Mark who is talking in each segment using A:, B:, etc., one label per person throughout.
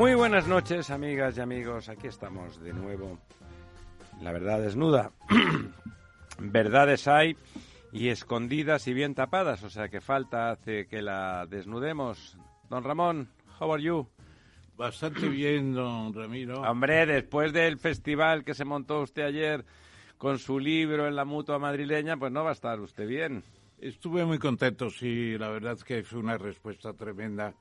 A: Muy buenas noches, amigas y amigos. Aquí estamos de nuevo. La verdad desnuda. Verdades hay y escondidas y bien tapadas, o sea que falta hace que la desnudemos. Don Ramón, how are you?
B: Bastante bien, don Ramiro.
A: Hombre, después del festival que se montó usted ayer con su libro en la mutua madrileña, pues no va a estar usted bien.
B: Estuve muy contento, sí, la verdad es que fue una respuesta tremenda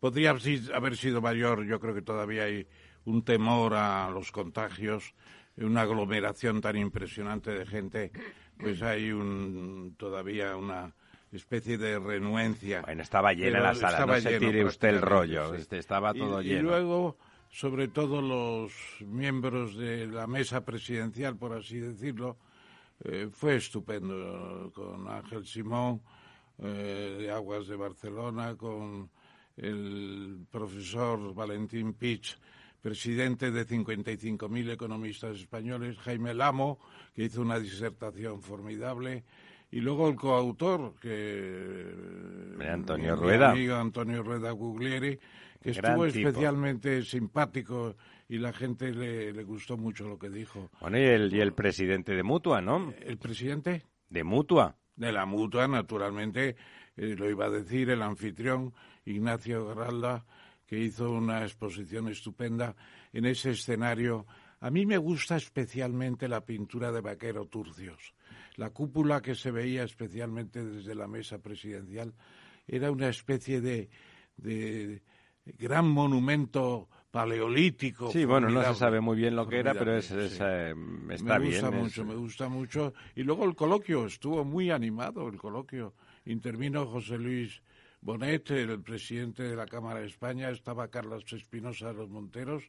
B: podría haber sido mayor. Yo creo que todavía hay un temor a los contagios, una aglomeración tan impresionante de gente, pues hay un, todavía una especie de renuencia.
A: Bueno, estaba llena la sala, no se tire usted el rollo, este, estaba todo lleno.
B: Y luego, sobre todo los miembros de la mesa presidencial, por así decirlo, eh, fue estupendo, con Ángel Simón, eh, de Aguas de Barcelona, con el profesor Valentín Pich, presidente de 55.000 economistas españoles, Jaime Lamo, que hizo una disertación formidable, y luego el coautor, que
A: Antonio Rueda.
B: amigo Antonio Rueda Guglieri, que estuvo especialmente simpático y la gente le, gustó mucho lo que dijo.
A: Bueno, y el, y el presidente de Mutua, ¿no?
B: ¿El presidente?
A: De Mutua.
B: De la Mutua, naturalmente, eh, lo iba a decir el anfitrión, Ignacio Garralda, que hizo una exposición estupenda en ese escenario. A mí me gusta especialmente la pintura de Vaquero Turcios. La cúpula que se veía especialmente desde la mesa presidencial era una especie de, de gran monumento paleolítico.
A: Sí, bueno, no se sabe muy bien lo que era, pero es, eh, está
B: bien.
A: Me
B: gusta mucho, me gusta mucho. Y luego el coloquio, estuvo muy animado el coloquio. Intervino José Luis Bonet, el presidente de la Cámara de España, estaba Carlos Espinosa de los Monteros,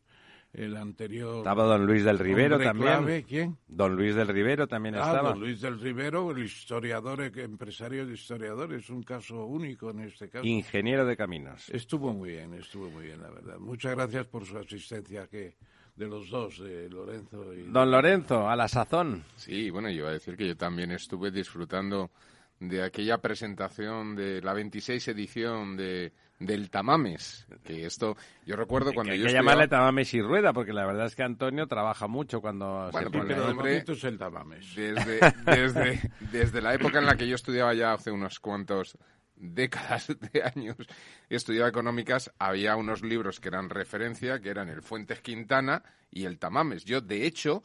B: el anterior.
A: Estaba don Luis del Rivero también.
B: ¿Quién?
A: Don Luis del Rivero también
B: ah,
A: estaba.
B: Don Luis del Rivero, el historiador, empresario de historiadores, un caso único en este caso.
A: Ingeniero de caminos.
B: Estuvo muy bien, estuvo muy bien, la verdad. Muchas gracias por su asistencia, que de los dos, de Lorenzo y.
A: Don Lorenzo, a la sazón.
C: Sí, bueno, yo iba a decir que yo también estuve disfrutando de aquella presentación de la 26 edición de del Tamames, que esto yo recuerdo cuando
A: hay
C: yo
A: que llamarle Tamames y Rueda, porque la verdad es que Antonio trabaja mucho cuando
B: bueno,
A: se
B: pone el nombre es el Tamames.
C: Desde, desde, desde la época en la que yo estudiaba ya hace unos cuantos décadas de años estudiaba económicas, había unos libros que eran referencia, que eran el Fuentes Quintana y el Tamames. Yo, de hecho,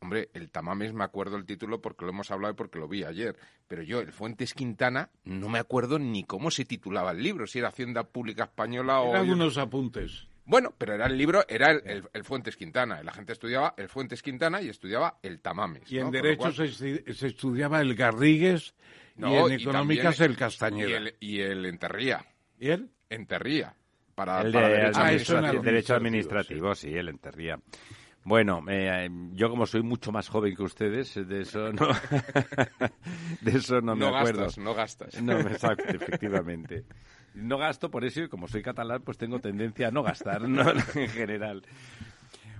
C: Hombre, el Tamames me acuerdo el título porque lo hemos hablado y porque lo vi ayer. Pero yo, el Fuentes Quintana, no me acuerdo ni cómo se titulaba el libro, si era Hacienda Pública Española o...
B: Eran unos apuntes.
C: Bueno, pero era el libro, era el, Fuentes Quintana. La gente estudiaba el Fuentes Quintana y estudiaba el Tamames.
B: Y en Derecho se, estudiaba el Garrigues y en Económicas el Castañeda.
C: Y el, Enterría.
B: ¿Y él?
C: Enterría. Para,
A: el derecho, administrativo, sí. el Enterría. Bueno, eh, yo como soy mucho más joven que ustedes, de eso no, de eso no, me acuerdo.
C: Gastas, no gastas.
A: No, exacto, efectivamente. No gasto por eso y como soy catalán, pues tengo tendencia a no gastar, en general.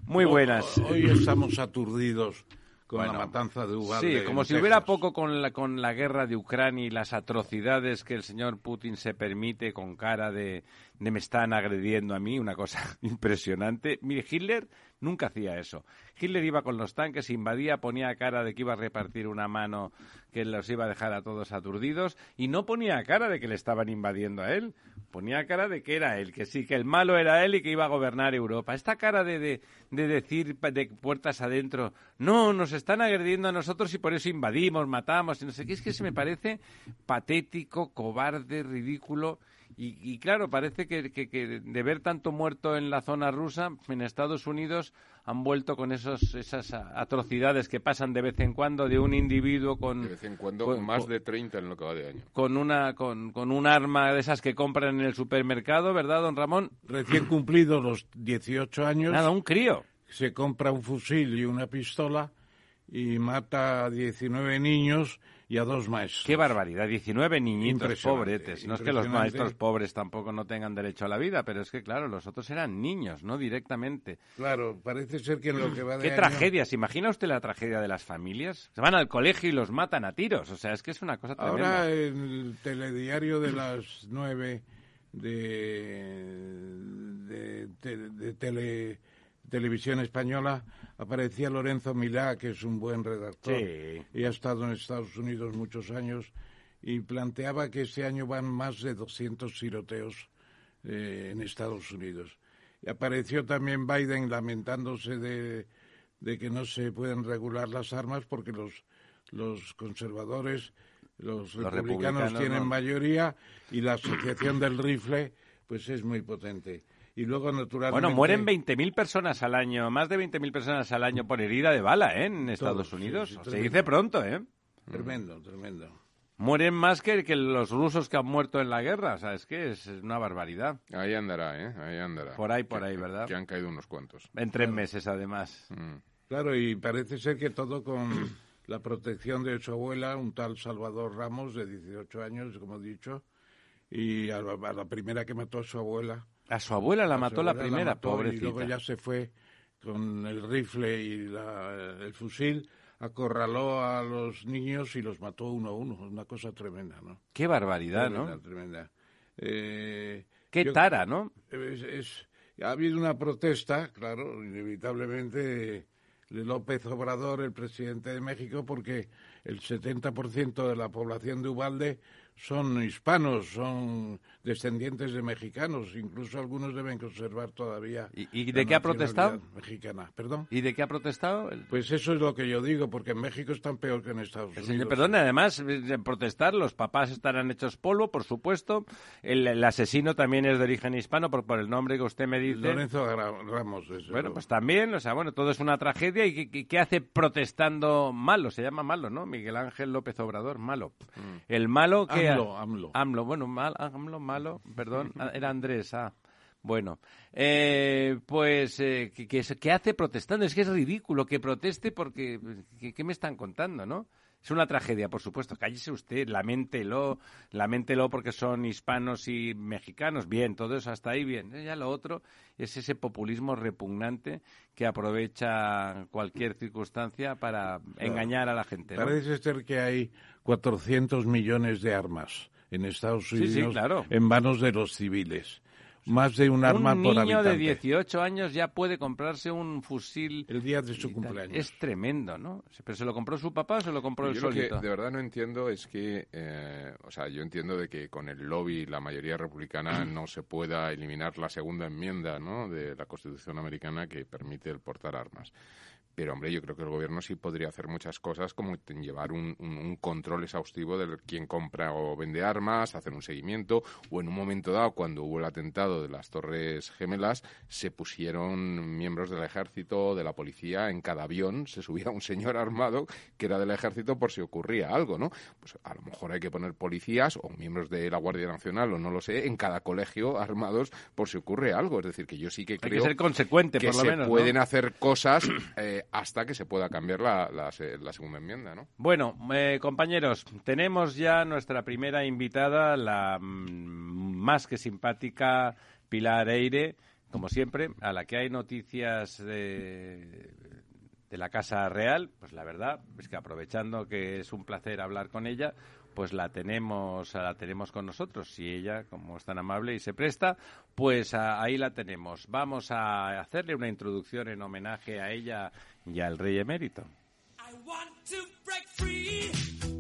A: Muy buenas.
B: Hoy estamos aturdidos con la matanza de Uvalde.
A: Sí, como si hubiera poco con la, con la guerra de Ucrania y las atrocidades que el señor Putin se permite con cara de, de me están agrediendo a mí, una cosa impresionante. Mire, Hitler Nunca hacía eso. Hitler iba con los tanques, invadía, ponía cara de que iba a repartir una mano que los iba a dejar a todos aturdidos y no ponía cara de que le estaban invadiendo a él. Ponía cara de que era él, que sí, que el malo era él y que iba a gobernar Europa. Esta cara de, de, de decir de puertas adentro, no, nos están agrediendo a nosotros y por eso invadimos, matamos y no sé qué, es que se me parece patético, cobarde, ridículo Y, y claro, parece que, que- que de ver tanto muerto en la zona rusa, en Estados Unidos han vuelto con esos, esas atrocidades que pasan de vez en cuando de un individuo con,
C: De vez en cuando,
A: con-
C: más
A: con-
C: de 30 en lo que va de año.
A: con una con, con un arma de esas que compran en el supermercado, ¿verdad, don Ramón?
B: Recién cumplidos los 18 años,
A: Nada, un crío.
B: se compra un fusil y una pistola y mata a 19 niños y a dos maestros.
A: Qué barbaridad, 19 niñitos pobretes. No es que los maestros pobres tampoco no tengan derecho a la vida, pero es que, claro, los otros eran niños, no directamente.
B: Claro, parece ser que en lo que va de
A: Qué
B: año-
A: tragedia, ¿se imagina usted la tragedia de las familias? Se van al colegio y los matan a tiros, o sea, es que es una cosa tremenda.
B: Ahora en el telediario de las nueve de, de, de- de tele- televisión española aparecía Lorenzo Milá, que es un buen redactor
A: Sí.
B: y ha estado en Estados Unidos muchos años, y planteaba que este año van más de 200 tiroteos eh, en Estados Unidos. Y apareció también Biden lamentándose de, de que no se pueden regular las armas porque los, los conservadores, los,
A: Los
B: republicanos,
A: republicanos
B: tienen
A: no.
B: mayoría y la asociación del rifle pues es muy potente. Y luego, naturalmente...
A: Bueno, mueren 20.000 personas al año, más de 20.000 personas al año por herida de bala, ¿eh? En Estados Unidos.
B: sí,
A: Se dice pronto, ¿eh?
B: Tremendo, tremendo.
A: Mueren más que, que los rusos que han muerto en la guerra, o sea, es que es una barbaridad.
C: Ahí andará, ¿eh? Ahí andará.
A: Por ahí, por
C: Que-
A: ahí, ¿verdad?
C: Que han caído unos cuantos.
A: En tres meses, además.
C: Mm.
B: Claro, y parece ser que todo con la protección de su abuela, un tal Salvador Ramos, de 18 años, como he dicho, y a la, a la primera que mató a su abuela.
A: A su abuela la
B: a
A: mató la primera,
B: mató,
A: pobrecita.
B: Y luego ya se fue con el rifle y la- el fusil, acorraló a los niños y los mató uno a uno. Una cosa tremenda, ¿no?
A: Qué barbaridad,
B: Tremenda,
A: ¿no?
B: tremenda. Eh,
A: Qué
B: yo-
A: tara, ¿no?
B: es- es- ha habido una protesta, claro, inevitablemente de López Obrador, el presidente de México, porque el 70% de la población de Ubalde son hispanos, son descendientes de mexicanos, incluso algunos deben conservar todavía.
A: ¿Y- y
B: la
A: de qué ha protestado?
B: Mexicana, perdón.
A: ¿Y de qué ha protestado? El,
B: Pues eso es lo que yo digo, porque en México están peor que en Estados Unidos.
A: perdone, además, de protestar, los papás estarán hechos polvo, por supuesto. El, el asesino también es de origen hispano, por, por el nombre que usted me dice.
B: Lorenzo Ramos.
A: Bueno,
B: luego.
A: pues también, o sea, bueno, todo es una tragedia. ¿Y qué- hace protestando malo? Se llama malo, ¿no? Miguel Ángel López Obrador, malo. El malo que...
B: AMLO, AMLO.
A: AMLO, bueno, mal, AMLO, malo, perdón, era Andrés, ah. Bueno, eh, pues, eh, ¿qué, qué es- qué hace protestando? Es que es ridículo que proteste porque, ¿qué, qué me están contando, no? Es una tragedia, por supuesto. Cállese usted, laméntelo, laméntelo porque son hispanos y mexicanos. Bien, todo eso hasta ahí bien. Ya lo otro es ese populismo repugnante que aprovecha cualquier circunstancia para engañar a la gente. ¿no?
B: Parece ser que hay 400 millones de armas en Estados
A: Sí,
B: Unidos
A: sí, claro.
B: en manos de los civiles. Más de un arma
A: un
B: por
A: niño
B: habitante.
A: de 18 años ya puede comprarse un fusil.
B: El día de su cumpleaños.
A: Es tremendo, ¿no? ¿Pero se lo compró su papá o se lo compró él
C: Yo lo que
A: solito?
C: de verdad no entiendo es que, eh, o sea, yo entiendo de que con el lobby la mayoría republicana no se pueda eliminar la segunda enmienda, ¿no? De la Constitución americana que permite el portar armas. Pero, hombre, yo creo que el gobierno sí podría hacer muchas cosas, como llevar un, un- un control exhaustivo de quién compra o vende armas, hacer un seguimiento, o en un momento dado, cuando hubo el atentado de las Torres Gemelas, se pusieron miembros del ejército, de la policía, en cada avión se subía un señor armado que era del ejército por si ocurría algo, ¿no? Pues a lo mejor hay que poner policías o miembros de la Guardia Nacional, o no lo sé, en cada colegio armados por si ocurre algo. Es decir, que yo sí que
A: Hay
C: creo
A: que ser consecuente,
C: que
A: por lo
C: se
A: menos. ¿no?
C: pueden hacer cosas eh, hasta que se pueda cambiar la, la la segunda enmienda, ¿no?
A: Bueno, eh, compañeros, tenemos ya nuestra primera invitada, la mm, más que simpática Pilar Eire, como siempre, a la que hay noticias de, de la Casa Real. Pues la verdad es que aprovechando que es un placer hablar con ella, pues la tenemos, la tenemos con nosotros. Si ella, como es tan amable y se presta, pues a- ahí la tenemos. Vamos a hacerle una introducción en homenaje a ella y al rey emérito.
D: I want to break free.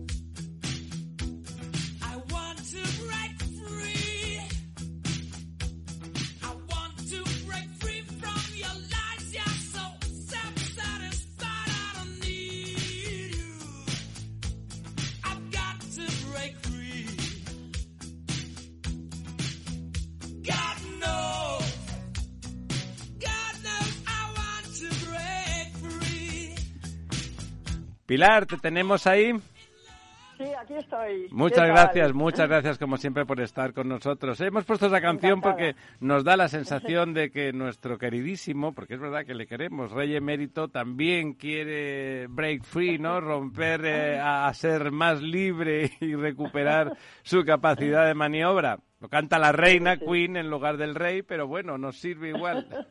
A: Pilar, ¿te tenemos ahí?
E: Sí, aquí estoy.
A: Muchas gracias, muchas gracias como siempre por estar con nosotros. Hemos puesto esa canción
E: Encantada.
A: porque nos da la sensación de que nuestro queridísimo, porque es verdad que le queremos, Rey Emérito también quiere break free, ¿no? Romper eh, a, a ser más libre y recuperar su capacidad de maniobra. Lo canta la reina Queen en lugar del rey, pero bueno, nos sirve igual.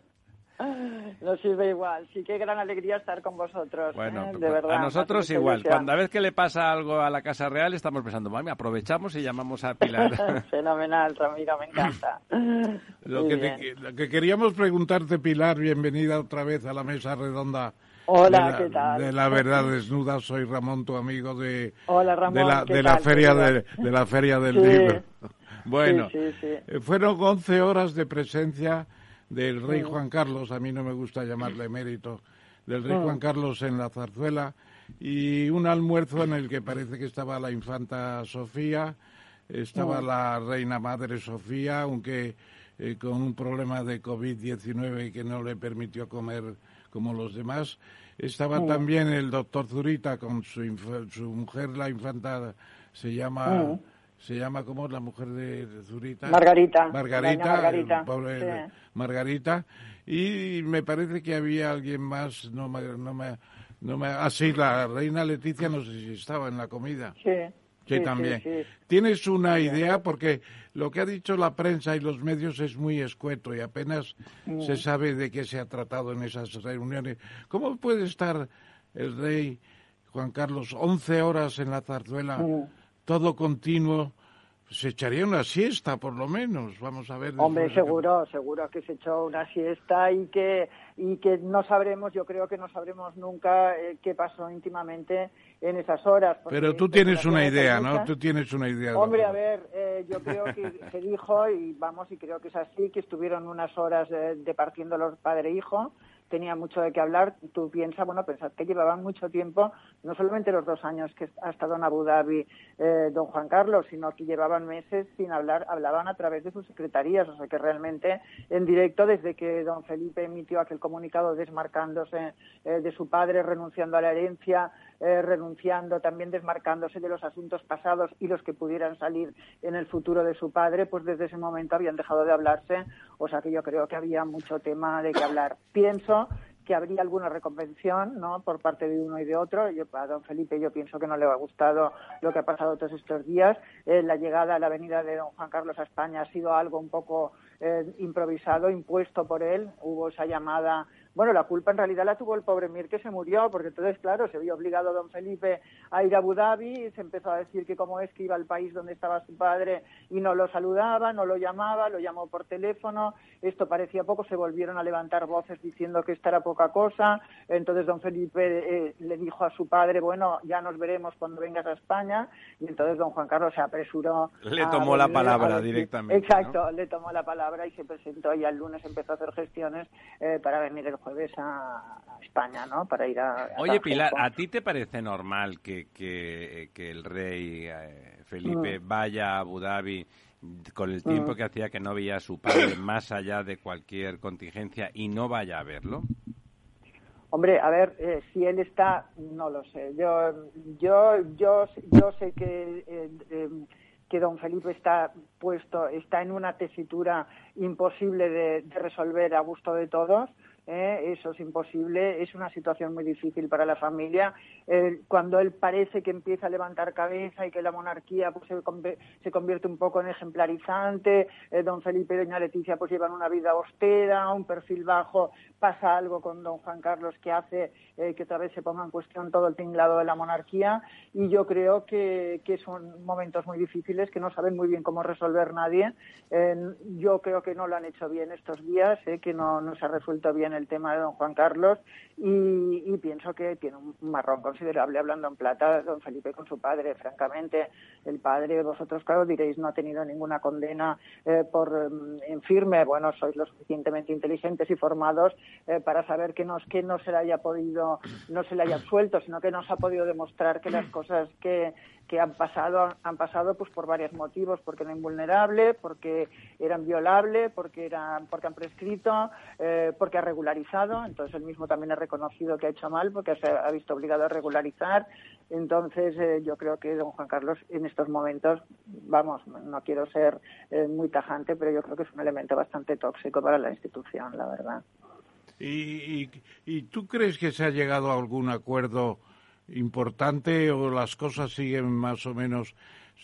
E: Nos sirve igual. Sí, qué gran alegría estar con vosotros.
A: Bueno,
E: ¿eh? de verdad.
A: a nosotros igual.
E: desea.
A: Cuando a vez que le pasa algo a la Casa Real estamos pensando, mami, aprovechamos y llamamos a Pilar.
E: Fenomenal, Ramiro, me encanta.
B: Lo que, te- lo que queríamos preguntarte, Pilar, bienvenida otra vez a la mesa redonda.
E: Hola,
B: la,
E: ¿qué tal?
B: De la verdad desnuda, soy Ramón, tu amigo de,
E: Hola, Ramón,
B: de la,
E: ¿qué
B: de la feria de, de la feria del
E: Sí.
B: libro. Bueno,
E: Sí, sí, sí.
B: eh, fueron 11 horas de presencia del rey Juan Carlos, a mí no me gusta llamarle emérito, del rey Juan Carlos en la zarzuela y un almuerzo en el que parece que estaba la infanta Sofía, estaba la reina madre Sofía, aunque eh, con un problema de COVID-19 que no le permitió comer como los demás. Estaba también el doctor Zurita con su, su mujer, la infanta, se llama... Se llama, ¿cómo es la mujer de Zurita?
E: Margarita,
B: Margarita.
E: Margarita,
B: pobre
E: sí.
B: Margarita. Y me parece que había alguien más, no me... No me no me, ah, sí, la reina Leticia, no sé si estaba en la comida.
E: Sí.
B: Sí,
E: sí,
B: también.
E: sí.
B: ¿Tienes una idea? Porque lo que ha dicho la prensa y los medios es muy escueto y apenas
E: Mm.
B: se sabe de qué se ha tratado en esas reuniones. ¿Cómo puede estar el rey Juan Carlos 11 horas en la zarzuela,
E: Mm.
B: Todo continuo? Se echaría una siesta, por lo menos. Vamos a ver.
E: Hombre,
B: de
E: seguro, seguro que se echó una siesta y que y que no sabremos, yo creo que no sabremos nunca eh, qué pasó íntimamente en esas horas.
B: Pero tú tienes una idea, ¿no? Tú tienes una idea.
E: Hombre, a ver, eh, yo creo que se dijo, y vamos, y creo que es así, que estuvieron unas horas eh, departiendo los padre e hijo, tenía mucho de qué hablar. Tú piensas, bueno, pensad que llevaban mucho tiempo, no solamente los dos años que ha estado en Abu Dhabi eh, don Juan Carlos, sino que llevaban meses sin hablar, hablaban a través de sus secretarías, o sea que realmente en directo, desde que don Felipe emitió aquel comunicado desmarcándose eh, de su padre, renunciando a la herencia, eh, renunciando, también desmarcándose de los asuntos pasados y los que pudieran salir en el futuro de su padre, pues desde ese momento habían dejado de hablarse, o sea que yo creo que había mucho tema de qué hablar. Pienso que habría alguna reconvención ¿no? por parte de uno y de otro. Yo, a don Felipe yo pienso que no le ha gustado lo que ha pasado todos estos días. Eh, la llegada a la venida de don Juan Carlos a España ha sido algo un poco eh, improvisado, impuesto por él. Hubo esa llamada. Bueno, la culpa en realidad la tuvo el pobre Mir que se murió, porque entonces, claro, se vio obligado don Felipe a ir a Abu Dhabi y se empezó a decir que cómo es que iba al país donde estaba su padre y no lo saludaba, no lo llamaba, lo llamó por teléfono. Esto parecía poco, se volvieron a levantar voces diciendo que esta era poca cosa. Entonces don Felipe eh, le dijo a su padre, bueno, ya nos veremos cuando vengas a España. Y entonces don Juan Carlos se apresuró.
A: Le
E: a
A: tomó la
E: a
A: palabra
E: decir-
A: directamente,
E: Exacto, le tomó la palabra y se presentó y el lunes empezó a hacer gestiones eh, para venir el jueves a, España, ¿no? Para ir a... a
A: Oye, Pilar. ¿a ti te parece normal que, que, que el rey eh,
E: Mm.
A: Felipe vaya a Abu Dhabi con el tiempo que hacía que no veía a su padre más allá de cualquier contingencia y no vaya a verlo?
E: Hombre, a ver, eh, si él está, no lo sé. Yo, yo, yo, yo sé que eh, eh, que don Felipe está puesto, está en una tesitura imposible de, de resolver a gusto de todos. ¿Eh? Eso es imposible, es una situación muy difícil para la familia. Cuando él parece que empieza a levantar cabeza y que la monarquía pues, se, se convierte un poco en ejemplarizante, eh, don Felipe y doña Leticia pues llevan una vida austera, un perfil bajo, pasa algo con don Juan Carlos que hace eh, que otra vez se ponga en cuestión todo el tinglado de la monarquía y yo creo que, que son momentos muy difíciles que no saben muy bien cómo resolver nadie. Yo creo que no lo han hecho bien estos días, eh, que no, no se ha resuelto bien el tema de don Juan Carlos y, pienso que tiene un marrón considerable hablando en plata don Felipe con su padre. Francamente, el padre, vosotros claro diréis, no ha tenido ninguna condena eh, por mm, en firme. Bueno, sois lo suficientemente inteligentes y formados eh, para saber que no es que no se le haya podido, no se le haya absuelto, sino que no se ha podido demostrar que las cosas que, que han pasado, han pasado pues por varios motivos, porque eran invulnerables, porque eran violables, porque eran, porque han prescrito, eh, porque ha regularizado, entonces él mismo también ha reconocido que ha hecho mal, porque se ha visto obligado a regularizar. Entonces eh, yo creo que don Juan Carlos en estos momentos, vamos, no quiero ser eh, muy tajante, pero yo creo que es un elemento bastante tóxico para la institución, la verdad.
B: ¿Y, y, y tú crees que se ha llegado a algún acuerdo importante o las cosas siguen más o menos?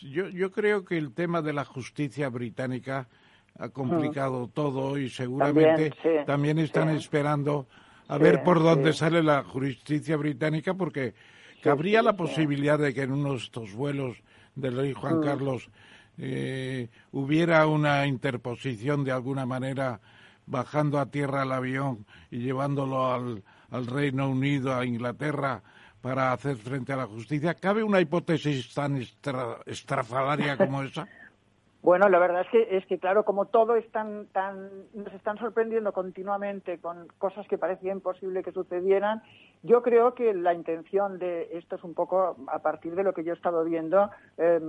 B: Yo, yo creo que el tema de la justicia británica ha complicado todo y seguramente
E: También, sí,
B: también están
E: sí.
B: esperando a
E: Sí,
B: ver por dónde sale la justicia británica porque cabría la posibilidad de que en uno de estos vuelos del rey Juan
E: Mm.
B: Carlos eh, hubiera una interposición de alguna manera bajando a tierra el avión y llevándolo al, al Reino Unido, a Inglaterra, para hacer frente a la justicia. ¿Cabe una hipótesis tan extra- estrafalaria como esa?
E: Bueno, la verdad es que, es que claro, como todo es tan, tan, nos están sorprendiendo continuamente con cosas que parecía imposible que sucedieran, yo creo que la intención de esto es un poco a partir de lo que yo he estado viendo eh,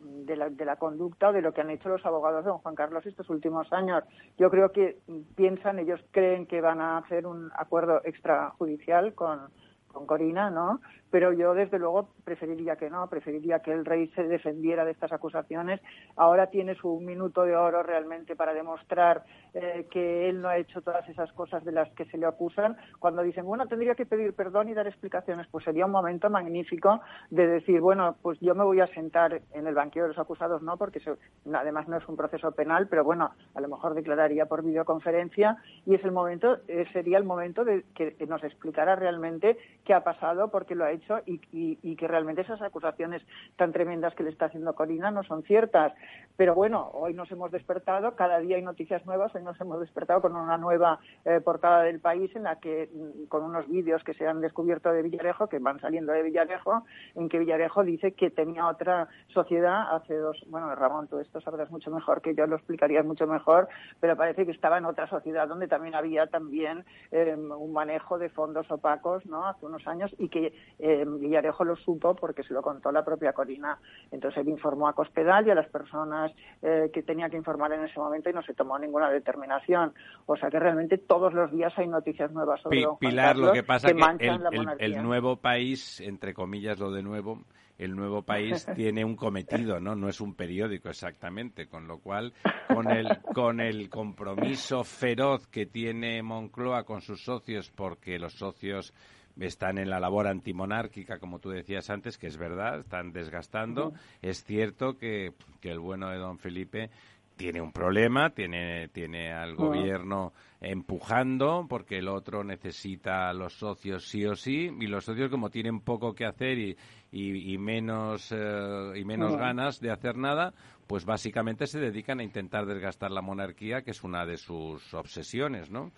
E: de, la, de la conducta o de lo que han hecho los abogados de don Juan Carlos estos últimos años. Yo creo que piensan, ellos creen que van a hacer un acuerdo extrajudicial con, con Corina, ¿no? Pero yo, desde luego, preferiría que no, preferiría que el rey se defendiera de estas acusaciones. Ahora tiene su minuto de oro realmente para demostrar eh, que él no ha hecho todas esas cosas de las que se le acusan. Cuando dicen, bueno, tendría que pedir perdón y dar explicaciones, pues sería un momento magnífico de decir, bueno, pues yo me voy a sentar en el banquillo de los acusados, no, porque se- además no es un proceso penal, pero bueno, a lo mejor declararía por videoconferencia y es el momento, eh, sería el momento de que nos explicara realmente qué ha pasado, por qué lo ha y que realmente esas acusaciones tan tremendas que le está haciendo Corina no son ciertas. Pero bueno, hoy nos hemos despertado, cada día hay noticias nuevas, hoy nos hemos despertado con una nueva eh, portada del país en la que, mm, con unos vídeos que se han descubierto de Villarejo, que van saliendo de Villarejo, en que Villarejo dice que tenía otra sociedad hace dos, bueno, Ramón, tú esto sabrás mucho mejor que yo, lo explicarías mucho mejor, pero parece que estaba en otra sociedad donde también había también eh, un manejo de fondos opacos, ¿no? Hace unos años y que eh, Villarejo lo supo porque se lo contó la propia Corina. Entonces él informó a Cospedal y a las personas eh, que tenía que informar en ese momento y no se tomó ninguna determinación. O sea que realmente todos los días hay noticias nuevas sobre
A: Pi-
E: don Juan
A: Pilar, lo que pasa que,
E: manchan
A: el, el nuevo país, entre comillas lo de nuevo, el nuevo país tiene un cometido, ¿no? No es un periódico exactamente, con lo cual, con el, con el compromiso feroz que tiene Moncloa con sus socios, porque los socios están en la labor antimonárquica, como tú decías antes, que es verdad, están desgastando. Es cierto que, que el bueno de don Felipe tiene un problema, tiene, tiene al gobierno empujando porque el otro necesita a los socios sí o sí y los socios como tienen poco que hacer y, y, y menos eh, y menos
E: Ujú.
A: ganas de hacer nada, pues básicamente se dedican a intentar desgastar la monarquía, que es una de sus obsesiones, ¿no?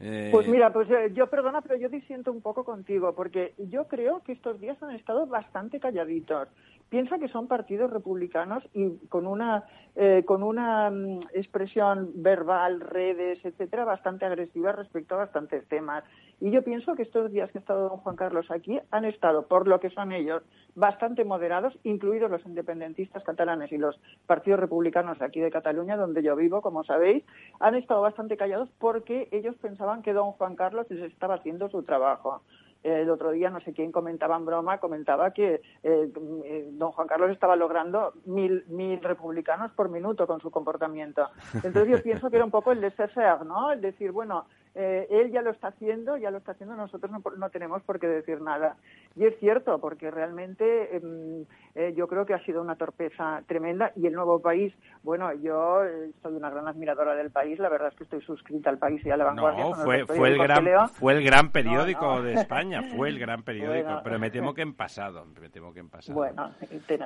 A: Eh,
E: Pues mira, pues eh, yo perdona, pero yo disiento un poco contigo, porque yo creo que estos días han estado bastante calladitos. Piensa que son partidos republicanos y con una eh, con una mm, expresión verbal, redes, etcétera, bastante agresiva respecto a bastantes temas. Y yo pienso que estos días que ha estado don Juan Carlos aquí han estado, por lo que son ellos, bastante moderados, incluidos los independentistas catalanes y los partidos republicanos aquí de Cataluña, donde yo vivo, como sabéis, han estado bastante callados porque ellos pensaban que don Juan Carlos les estaba haciendo su trabajo. El otro día, no sé quién comentaba en broma, comentaba que eh, eh, don Juan Carlos estaba logrando mil, mil republicanos por minuto con su comportamiento. Entonces yo pienso que era un poco el laissez-faire, ¿no? El decir, bueno, eh, él ya lo está haciendo, ya lo está haciendo, nosotros no, no tenemos por qué decir nada. Y es cierto, porque realmente em, eh, yo creo que ha sido una torpeza tremenda y el nuevo país, bueno, yo eh, soy una gran admiradora del país, la verdad es que estoy suscrita al país y a la vanguardia.
A: no, fue, fue el gran
E: leo.
A: fue el gran periódico
E: No, no.
A: de España, fue el gran periódico,
E: Bueno.
A: pero me temo que en pasado, me temo que en pasado.
E: Bueno,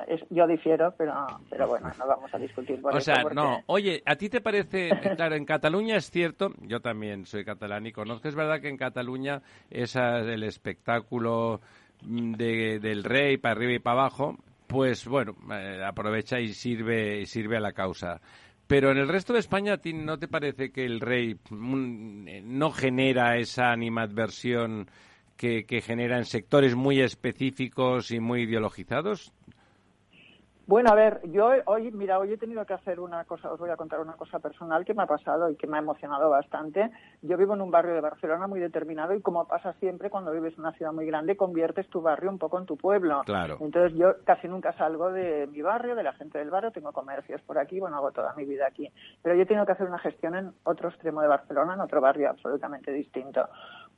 E: es- yo difiero, pero, pero bueno, no vamos a discutir por
A: O
E: eso,
A: sea,
E: porque-
A: no. Oye, ¿a ti te parece, claro, en Cataluña es cierto, yo también soy catalán y conozco, es verdad que en Cataluña esa, el espectáculo mm, de- del rey para arriba y para abajo, pues bueno, eh, aprovecha y sirve, y sirve a la causa. Pero en el resto de España, ¿a ti no te parece que el rey mm, eh, no genera esa animadversión que genera en sectores muy específicos y muy ideologizados?
E: Bueno, a ver, yo hoy, mira, hoy he tenido que hacer una cosa, os voy a contar una cosa personal que me ha pasado y que me ha emocionado bastante. Yo vivo en un barrio de Barcelona muy determinado y como pasa siempre cuando vives en una ciudad muy grande, conviertes tu barrio un poco en tu pueblo.
A: Claro.
E: Entonces yo casi nunca salgo de mi barrio, de la gente del barrio, tengo comercios por aquí, bueno, hago toda mi vida aquí. Pero yo he tenido que hacer una gestión en otro extremo de Barcelona, en otro barrio absolutamente distinto.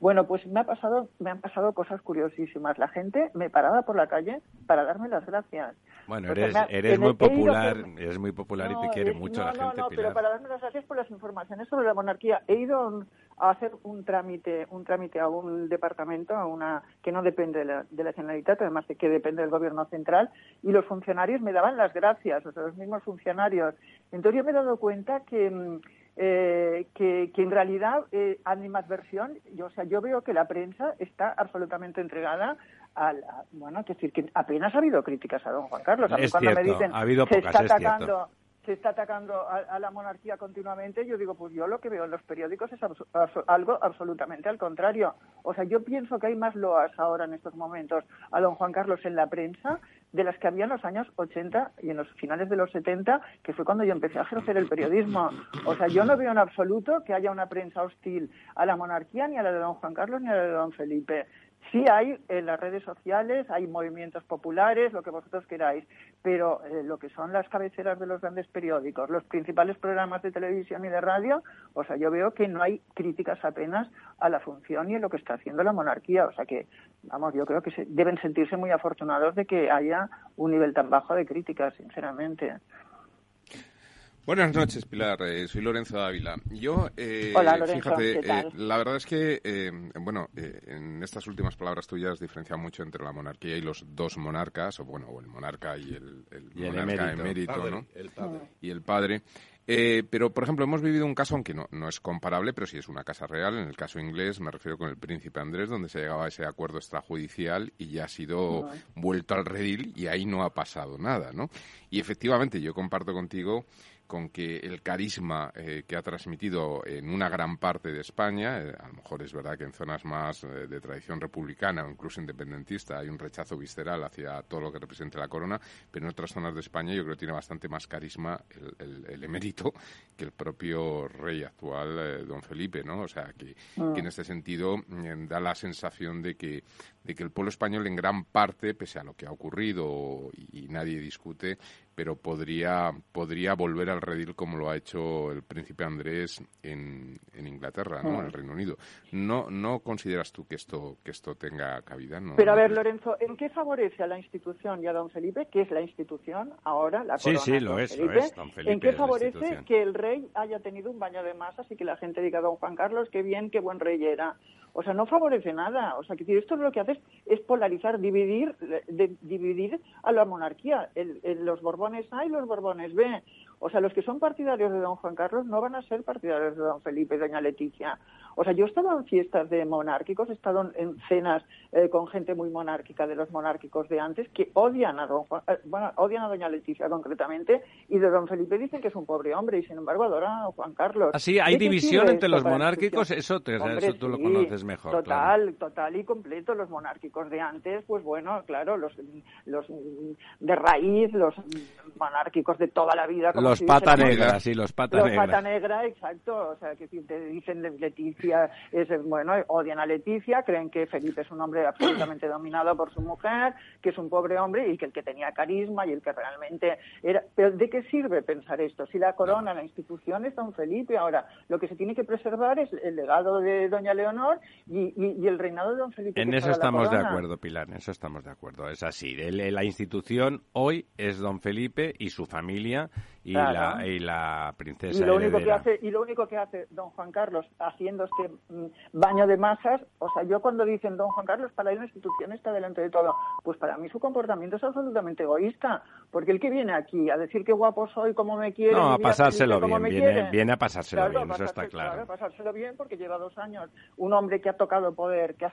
E: Bueno, pues me ha pasado, me han pasado cosas curiosísimas. La gente me paraba por la calle para darme las gracias.
A: Bueno, eres,
E: me
A: eres muy
E: a
A: popular, eres muy popular y
E: No,
A: te quiere
E: eh,
A: mucho
E: no,
A: la
E: no,
A: gente,
E: no,
A: Pilar.
E: pero para darme las gracias por las informaciones sobre la monarquía. He ido a hacer un trámite, un trámite a un departamento, a una que no depende de la, de la Generalitat, además de que depende del gobierno central, y los funcionarios me daban las gracias, o sea, los mismos funcionarios. Entonces yo me he dado cuenta que mm, eh, que, que en realidad eh, animadversión, yo, o sea, yo veo que la prensa está absolutamente entregada a, la- bueno, es decir, que apenas ha habido críticas a don Juan Carlos. A mí
A: Es
E: cuando me dicen
A: ha habido
E: se está
A: es cierto.
E: atacando, se está atacando a, a la monarquía continuamente, yo digo, pues yo lo que veo en los periódicos es abso- abso- algo absolutamente al contrario. O sea, yo pienso que hay más loas ahora en estos momentos a don Juan Carlos en la prensa de las que había en los años 80 y en los finales de los 70, que fue cuando yo empecé a ejercer el periodismo. O sea, yo no veo en absoluto que haya una prensa hostil a la monarquía, ni a la de don Juan Carlos, ni a la de don Felipe. Sí hay en las redes sociales, hay movimientos populares, lo que vosotros queráis, pero eh, lo que son las cabeceras de los grandes periódicos, los principales programas de televisión y de radio, o sea, yo veo que no hay críticas apenas a la función y a lo que está haciendo la monarquía. O sea que, vamos, yo creo que se- deben sentirse muy afortunados de que haya un nivel tan bajo de críticas, sinceramente.
C: Buenas noches, Pilar. Eh, soy Lorenzo Dávila. Yo, eh,
E: Hola, Lorenzo,
C: fíjate,
E: ¿qué tal?
C: eh, la verdad es que, eh, bueno, eh, en estas últimas palabras tuyas diferencia mucho entre la monarquía y los dos monarcas, o bueno, o el monarca y el, el
A: Y el
C: monarca
A: emérito.
C: emérito,
B: Padre,
C: ¿no?
B: el padre.
C: y el padre. Eh, pero, por ejemplo, hemos vivido un caso, aunque no, no es comparable, pero sí es una casa real. En el caso inglés, me refiero con el príncipe Andrés, donde se llegaba a ese acuerdo extrajudicial y ya ha sido vuelto al redil y ahí no ha pasado nada, ¿no? Y efectivamente, yo comparto contigo con que el carisma eh, que ha transmitido en una gran parte de España, eh, a lo mejor es verdad que en zonas más eh, de tradición republicana o incluso independentista hay un rechazo visceral hacia todo lo que represente la corona, pero en otras zonas de España yo creo que tiene bastante más carisma el, el- el emérito que el propio rey actual, don Felipe, ¿no? O sea, que, que en este sentido mm, da la sensación de que, de que el pueblo español en gran parte, pese a lo que ha ocurrido y, y nadie discute, pero podría, podría volver al redil como lo ha hecho el príncipe Andrés en, en Inglaterra, ¿no? En el Reino Unido. ¿No, ¿No consideras tú que esto, que esto tenga cabida? ¿No?
E: Pero a
C: ¿No
E: ver? Lorenzo, ¿en qué favorece a la institución y a don Felipe, que es la institución ahora, la
A: Sí,
E: corona?
A: sí, lo
E: don
A: es, lo
E: Felipe?
A: es, don Felipe
E: ¿En qué favorece que el rey haya tenido un baño de masas y que la gente diga, don Juan Carlos, qué bien, qué buen rey era? O sea, no favorece nada. O sea, que esto lo que hace es, polarizar, dividir, dividir a la monarquía. El- los Borbones A y los Borbones B. O sea, los que son partidarios de don Juan Carlos no van a ser partidarios de don Felipe y doña Leticia. O sea, yo he estado en fiestas de monárquicos, he estado en, en cenas eh, con gente muy monárquica de los monárquicos de antes que odian a don Juan, eh, bueno, odian a doña Leticia concretamente y de don Felipe dicen que es un pobre hombre y sin embargo adoran a don Juan Carlos.
A: Así, ¿hay
E: ¿De qué
A: división entre los monárquicos? Eso, te-
E: Hombre,
A: eso tú lo conoces mejor,
E: Total,
A: claro.
E: total y completo. Los monárquicos de antes, pues bueno, claro, los, los de raíz, los monárquicos de toda la vida. como
A: Los
E: se dice,
A: pata
E: ¿no?
A: negra, sí, los pata
E: Los
A: negra.
E: pata negra, exacto. O sea, que si te dicen Leticia, es bueno, odian a Leticia, creen que Felipe es un hombre absolutamente dominado por su mujer, que es un pobre hombre y que el que tenía carisma y el que realmente era. Pero ¿de qué sirve pensar esto? Si la corona, la institución es don Felipe, ahora lo que se tiene que preservar es el legado de doña Leonor y, y- y el reinado de don Felipe.
A: En eso estamos de acuerdo, Pilar, en eso estamos de acuerdo. Es así. El- la institución hoy es don Felipe y su familia y,
E: Claro.
A: la, y la princesa
E: Y lo, único que hace, y lo único que hace don Juan Carlos haciendo este mm, baño de masas, o sea, yo cuando dicen don Juan Carlos, para él la institución está delante de todo, pues para mí su comportamiento es absolutamente egoísta, porque el que viene aquí a decir qué guapo soy, cómo me quiere,
A: No, a pasárselo bien, viene, viene a pasárselo
E: Claro,
A: bien, eso está
E: pasarse-
A: claro.
E: pasárselo bien porque lleva dos años. Un hombre que ha tocado poder, que, ha-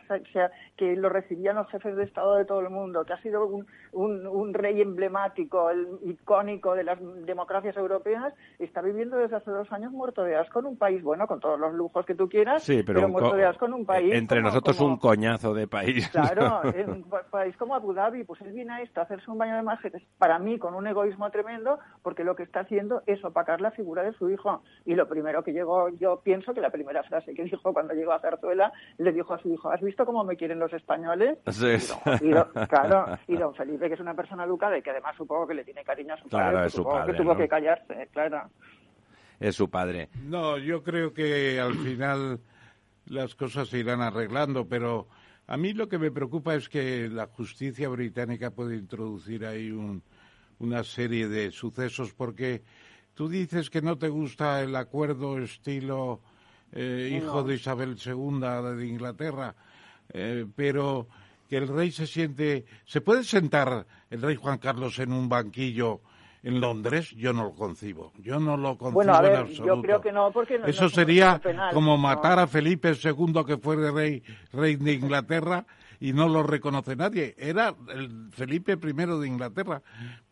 E: que lo recibían los jefes de Estado de todo el mundo, que ha sido un, un- un rey emblemático, el icónico de las democracias europeas, está viviendo desde hace dos años muerto de asco en un país, bueno, con todos los lujos que tú quieras,
A: Sí, pero, un
E: muerto de asco en un país.
A: entre
E: como-
A: nosotros
E: como-
A: un coñazo de país.
E: Claro, en un pa- país como Abu Dhabi, pues él viene a esto, a hacerse un baño de imágenes, para mí con un egoísmo tremendo, porque lo que está haciendo es opacar la figura de su hijo. Y lo primero que llegó, yo pienso que la primera frase que dijo cuando llegó a Zarzuela, le dijo a su hijo, ¿has visto cómo me quieren los españoles?
A: Sí.
E: Y don- claro, y don Felipe, que es una persona educada y que además supongo que le tiene cariño a su
A: Claro,
E: padre,
A: es su padre,
E: que tuvo
A: ¿no?
E: que callarse, claro.
A: Es su padre.
B: No, yo creo que al final las cosas se irán arreglando, pero a mí lo que me preocupa es que la justicia británica puede introducir ahí un- una serie de sucesos, porque tú dices que no te gusta el acuerdo estilo eh, hijo de Isabel II de Inglaterra, eh, pero que el rey se siente... ¿Se puede sentar el rey Juan Carlos en un banquillo en Londres? Yo no lo concibo. Yo no lo concibo
E: Bueno, a
B: en
E: ver,
B: absoluto.
E: yo creo que no, porque no-
B: Eso
E: no
B: sería
E: penal,
B: como matar a Felipe II, que fue rey, rey de Inglaterra, y no lo reconoce nadie. Era el Felipe I de Inglaterra.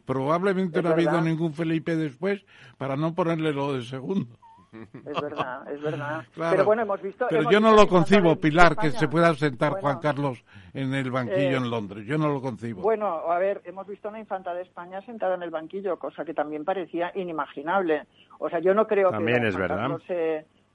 B: Probablemente
E: Es
B: no ha habido ningún Felipe después para no ponerle lo de segundo.
E: Es verdad, es verdad.
B: Claro.
E: Pero bueno, hemos visto...
B: Pero
E: hemos
B: yo no
E: visto
B: lo concibo, Pilar, que se pueda sentar
E: Bueno,
B: Juan Carlos en el banquillo
E: eh,
B: en Londres. Yo no lo concibo.
E: Bueno, a ver, hemos visto una infanta de España sentada en el banquillo, cosa que también parecía inimaginable. O sea, yo no creo
A: También
E: que don
A: es verdad.
E: Carlos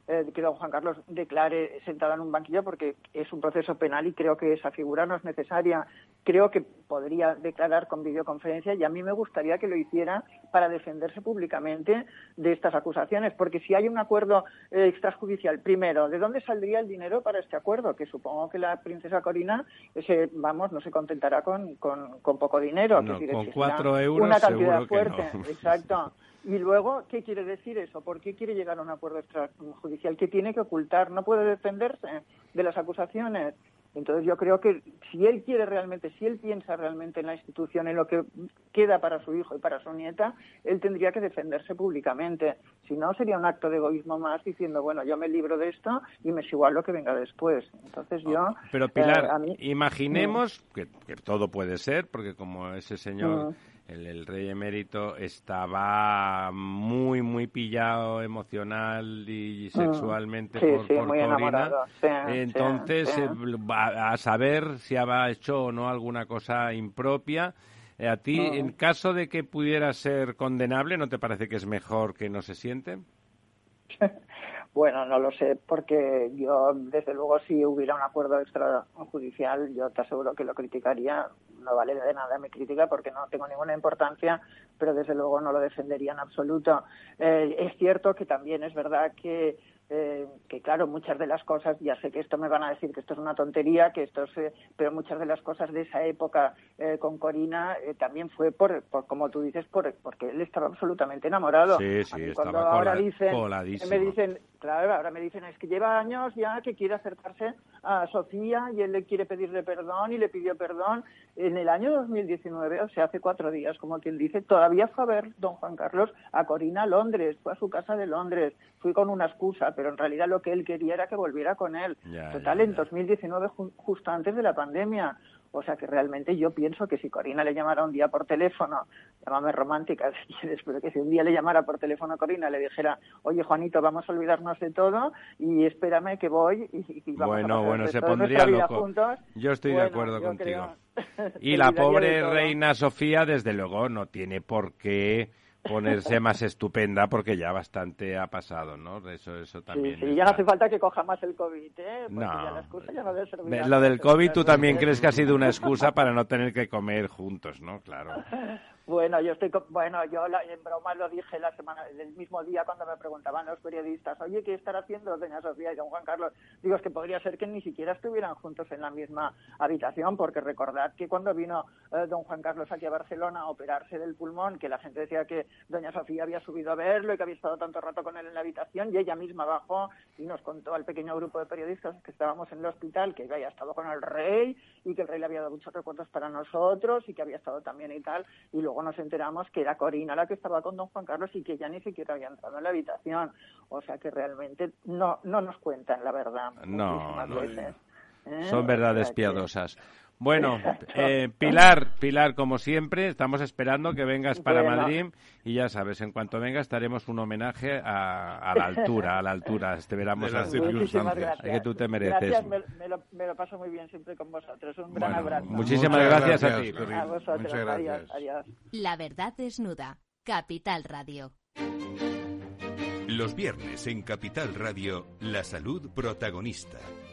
E: eh, que don Juan Carlos declare sentada en un banquillo porque es un proceso penal y creo que esa figura no es necesaria. Creo que podría declarar con videoconferencia y a mí me gustaría que lo hiciera para defenderse públicamente de estas acusaciones, porque si hay un acuerdo eh, extrajudicial, primero, ¿de dónde saldría el dinero para este acuerdo? Que supongo que la princesa Corina, se, vamos, no se contentará con, con, con poco dinero.
A: No,
E: que si
A: con cuatro euros
E: Una cantidad
A: seguro que
E: fuerte,
A: no.
E: exacto. Y luego, ¿qué quiere decir eso? ¿Por qué quiere llegar a un acuerdo extrajudicial? ¿Qué tiene que ocultar? ¿No puede defenderse de las acusaciones? Entonces yo creo que si él quiere realmente, si él piensa realmente en la institución, en lo que queda para su hijo y para su nieta, él tendría que defenderse públicamente. Si no, sería un acto de egoísmo más diciendo, bueno, yo me libro de esto y me es igual lo que venga después. Entonces yo...
A: Pero
E: eh,
A: Pilar,
E: mí-
A: imaginemos que, que todo puede ser, porque como ese señor,
E: Mm.
A: El, el rey emérito, estaba muy, muy pillado emocional y sexualmente
E: Mm. Sí,
A: por,
E: sí,
A: por
E: muy
A: Corina,
E: sí,
A: entonces eh, va a saber si había hecho o no alguna cosa impropia. Eh, a ti,
E: Mm.
A: en caso de que pudiera ser condenable, ¿no te parece que es mejor que no se siente?
E: Bueno, no lo sé, porque yo, desde luego, si hubiera un acuerdo extrajudicial, yo te aseguro que lo criticaría. No vale de nada mi crítica porque no tengo ninguna importancia, pero desde luego no lo defendería en absoluto. Eh, es cierto que también es verdad que eh, que claro, muchas de las cosas, ya sé que esto me van a decir que esto es una tontería, que esto es, eh, pero muchas de las cosas de esa época eh, con Corina eh, también fue por, por, como tú dices, por, porque él estaba absolutamente enamorado.
A: Sí, sí, estaba
E: cuando ahora dicen, me dicen, claro, ahora me dicen es que lleva años ya que quiere acercarse a Sofía y él le quiere pedirle perdón y le pidió perdón. En el año 2019, o sea, hace cuatro días, como quien dice, todavía fue a ver don Juan Carlos a Corina a Londres, fue a su casa de Londres, fui con una excusa, pero en realidad lo que él quería era que volviera con él.
A: Ya,
E: Total,
A: ya,
E: en
A: ya.
E: 2019, ju- justo antes de la pandemia. O sea que realmente yo pienso que si Corina le llamara un día por teléfono, llámame romántica si quieres, pero que si un día le llamara por teléfono a Corina, le dijera, oye Juanito, vamos a olvidarnos de todo y espérame que voy y, y vamos
A: Bueno,
E: a
A: bueno, se pondría loco.
E: juntos.
A: Yo estoy de acuerdo contigo.
E: creo-
A: Y la pobre reina Sofía, desde luego, no tiene por qué ponerse más estupenda porque ya bastante ha pasado, ¿no? Eso, eso también.
E: Sí, sí, ya no hace falta que coja más el COVID, ¿eh? Porque
A: No.
E: ya la excusa ya no debe servir
A: Lo del COVID, tú también crees que ha sido una excusa para no tener que comer juntos, ¿no? Claro.
E: Bueno, yo estoy, bueno, yo en broma lo dije la semana, el mismo día cuando me preguntaban los periodistas, oye, ¿qué estará haciendo doña Sofía y don Juan Carlos? Digo, es que podría ser que ni siquiera estuvieran juntos en la misma habitación, porque recordad que cuando vino eh, don Juan Carlos aquí a Barcelona a operarse del pulmón, que la gente decía que doña Sofía había subido a verlo y que había estado tanto rato con él en la habitación, y ella misma bajó y nos contó al pequeño grupo de periodistas que estábamos en el hospital que había estado con el rey y que el rey le había dado muchos recuerdos para nosotros y que había estado también y tal, y luego luego nos enteramos que era Corina la que estaba con don Juan Carlos y que ella ni siquiera había entrado en la habitación. O sea que realmente no, no nos cuentan la verdad.
A: No, no,
E: veces. ¿eh?
A: Son verdades piadosas. Bueno, eh, Pilar, Pilar, como siempre, estamos esperando que vengas para
E: Bueno.
A: Madrid y ya sabes, en cuanto vengas estaremos un homenaje a, a la altura, a la altura. Te veramos
B: De las
A: a-
B: circunstancias.
E: Gracias.
A: que tú te mereces.
E: Gracias, me, me lo, me lo paso muy bien siempre con vosotros. Un gran
A: Bueno,
E: abrazo.
A: muchísimas
B: Muchas
A: gracias a ti.
E: A vosotros.
B: Muchas
E: Adiós,
B: gracias.
E: adiós.
F: La verdad desnuda. Capital Radio.
G: Los viernes en Capital Radio, la salud protagonista.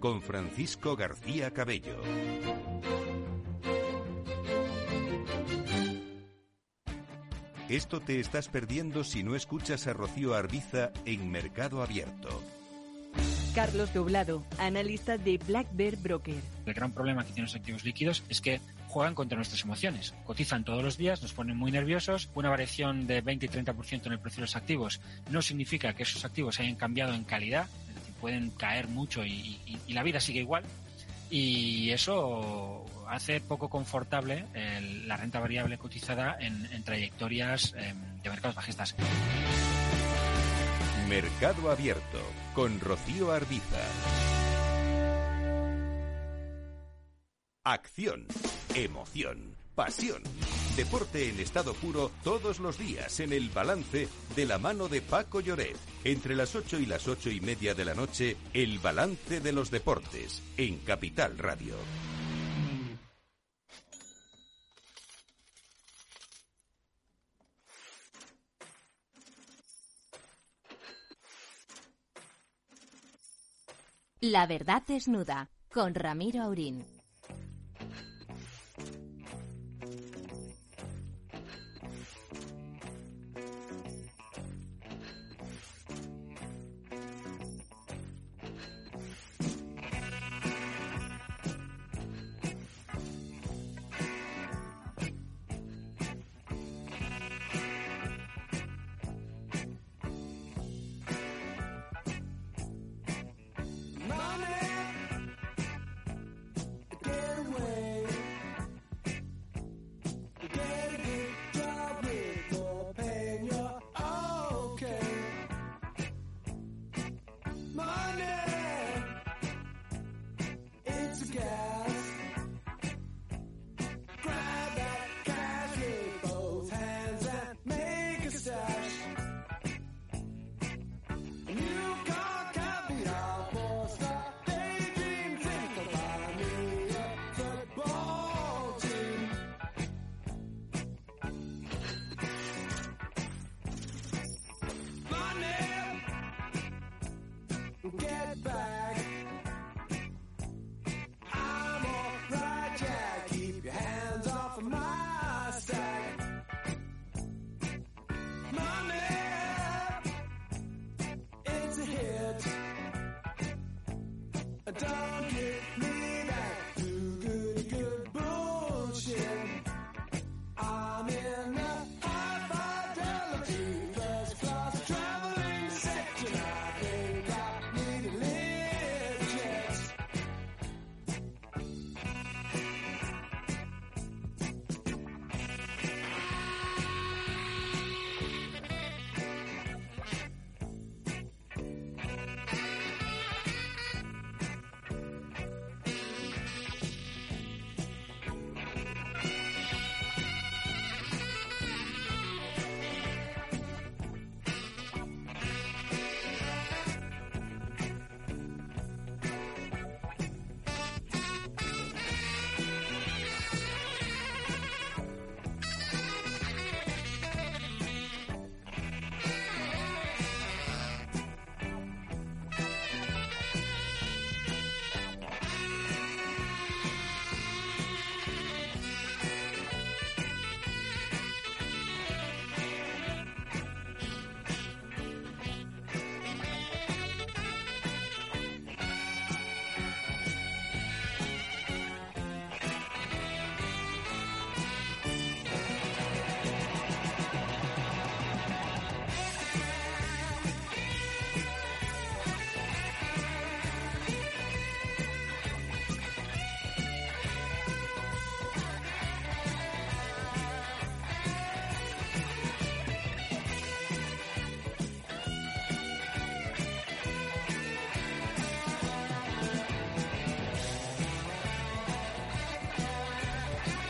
G: Con Francisco García Cabello. Esto te estás perdiendo si no escuchas a Rocío Arbiza en Mercado Abierto.
H: Carlos Doblado, analista de Black Bear Broker.
I: El gran problema que tienen los activos líquidos es que juegan contra nuestras emociones. Cotizan todos los días, nos ponen muy nerviosos. Una variación de 20 y 30% en el precio de los activos no significa que esos activos hayan cambiado en calidad, pueden caer mucho y, la vida sigue igual. Y eso hace poco confortable la renta variable cotizada en, trayectorias em, de mercados bajistas.
G: Mercado Abierto con Rocío Arbiza. Acción, emoción, pasión. Deporte en estado puro todos los días en el balance de la mano de Paco Lloret. Entre las 8 y las ocho y media de la noche, el balance de los deportes en Capital Radio.
F: La verdad desnuda. Con Ramiro Aurín.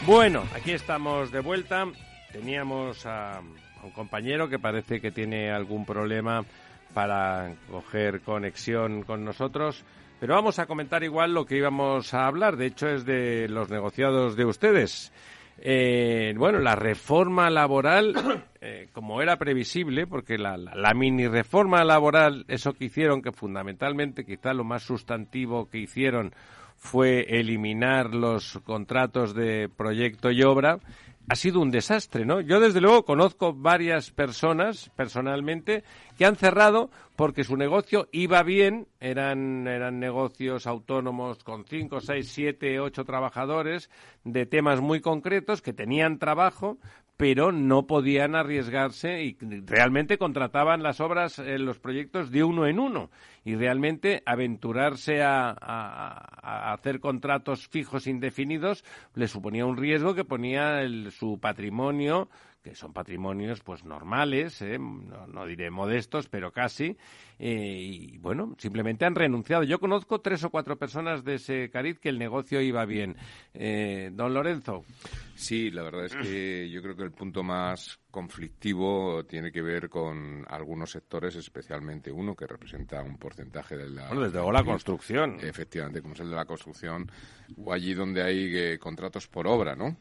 A: Bueno, aquí estamos de vuelta. Teníamos a, un compañero que parece que tiene algún problema para coger conexión con nosotros, pero vamos a comentar igual lo que íbamos a hablar. De hecho, es de los negociados de ustedes. Eh, bueno, la reforma laboral, eh, como era previsible, porque la, la, la mini reforma laboral, eso que hicieron, que fundamentalmente quizá lo más sustantivo que hicieron fue eliminar los contratos de proyecto y obra, ha sido un desastre, ¿no? Yo, desde luego, conozco varias personas, personalmente, que han cerrado porque su negocio iba bien, eran, eran negocios autónomos con cinco, seis, siete, ocho trabajadores de temas muy concretos que tenían trabajo, pero no podían arriesgarse y realmente contrataban las obras, eh, los proyectos de uno en uno. Y realmente aventurarse a, a- hacer contratos fijos indefinidos le suponía un riesgo que ponía el- su patrimonio que son patrimonios pues normales, ¿eh? no, no diré modestos, pero casi, eh, y bueno, simplemente han renunciado. Yo conozco tres o cuatro personas de ese cariz que el negocio iba bien. Eh, don Lorenzo.
C: Sí, la verdad es que yo creo que el punto más conflictivo tiene que ver con algunos sectores, especialmente uno que representa un porcentaje de la...
A: Bueno, desde luego la construcción.
C: Efectivamente, como es el de la construcción, o allí donde hay eh, contratos por obra, ¿no?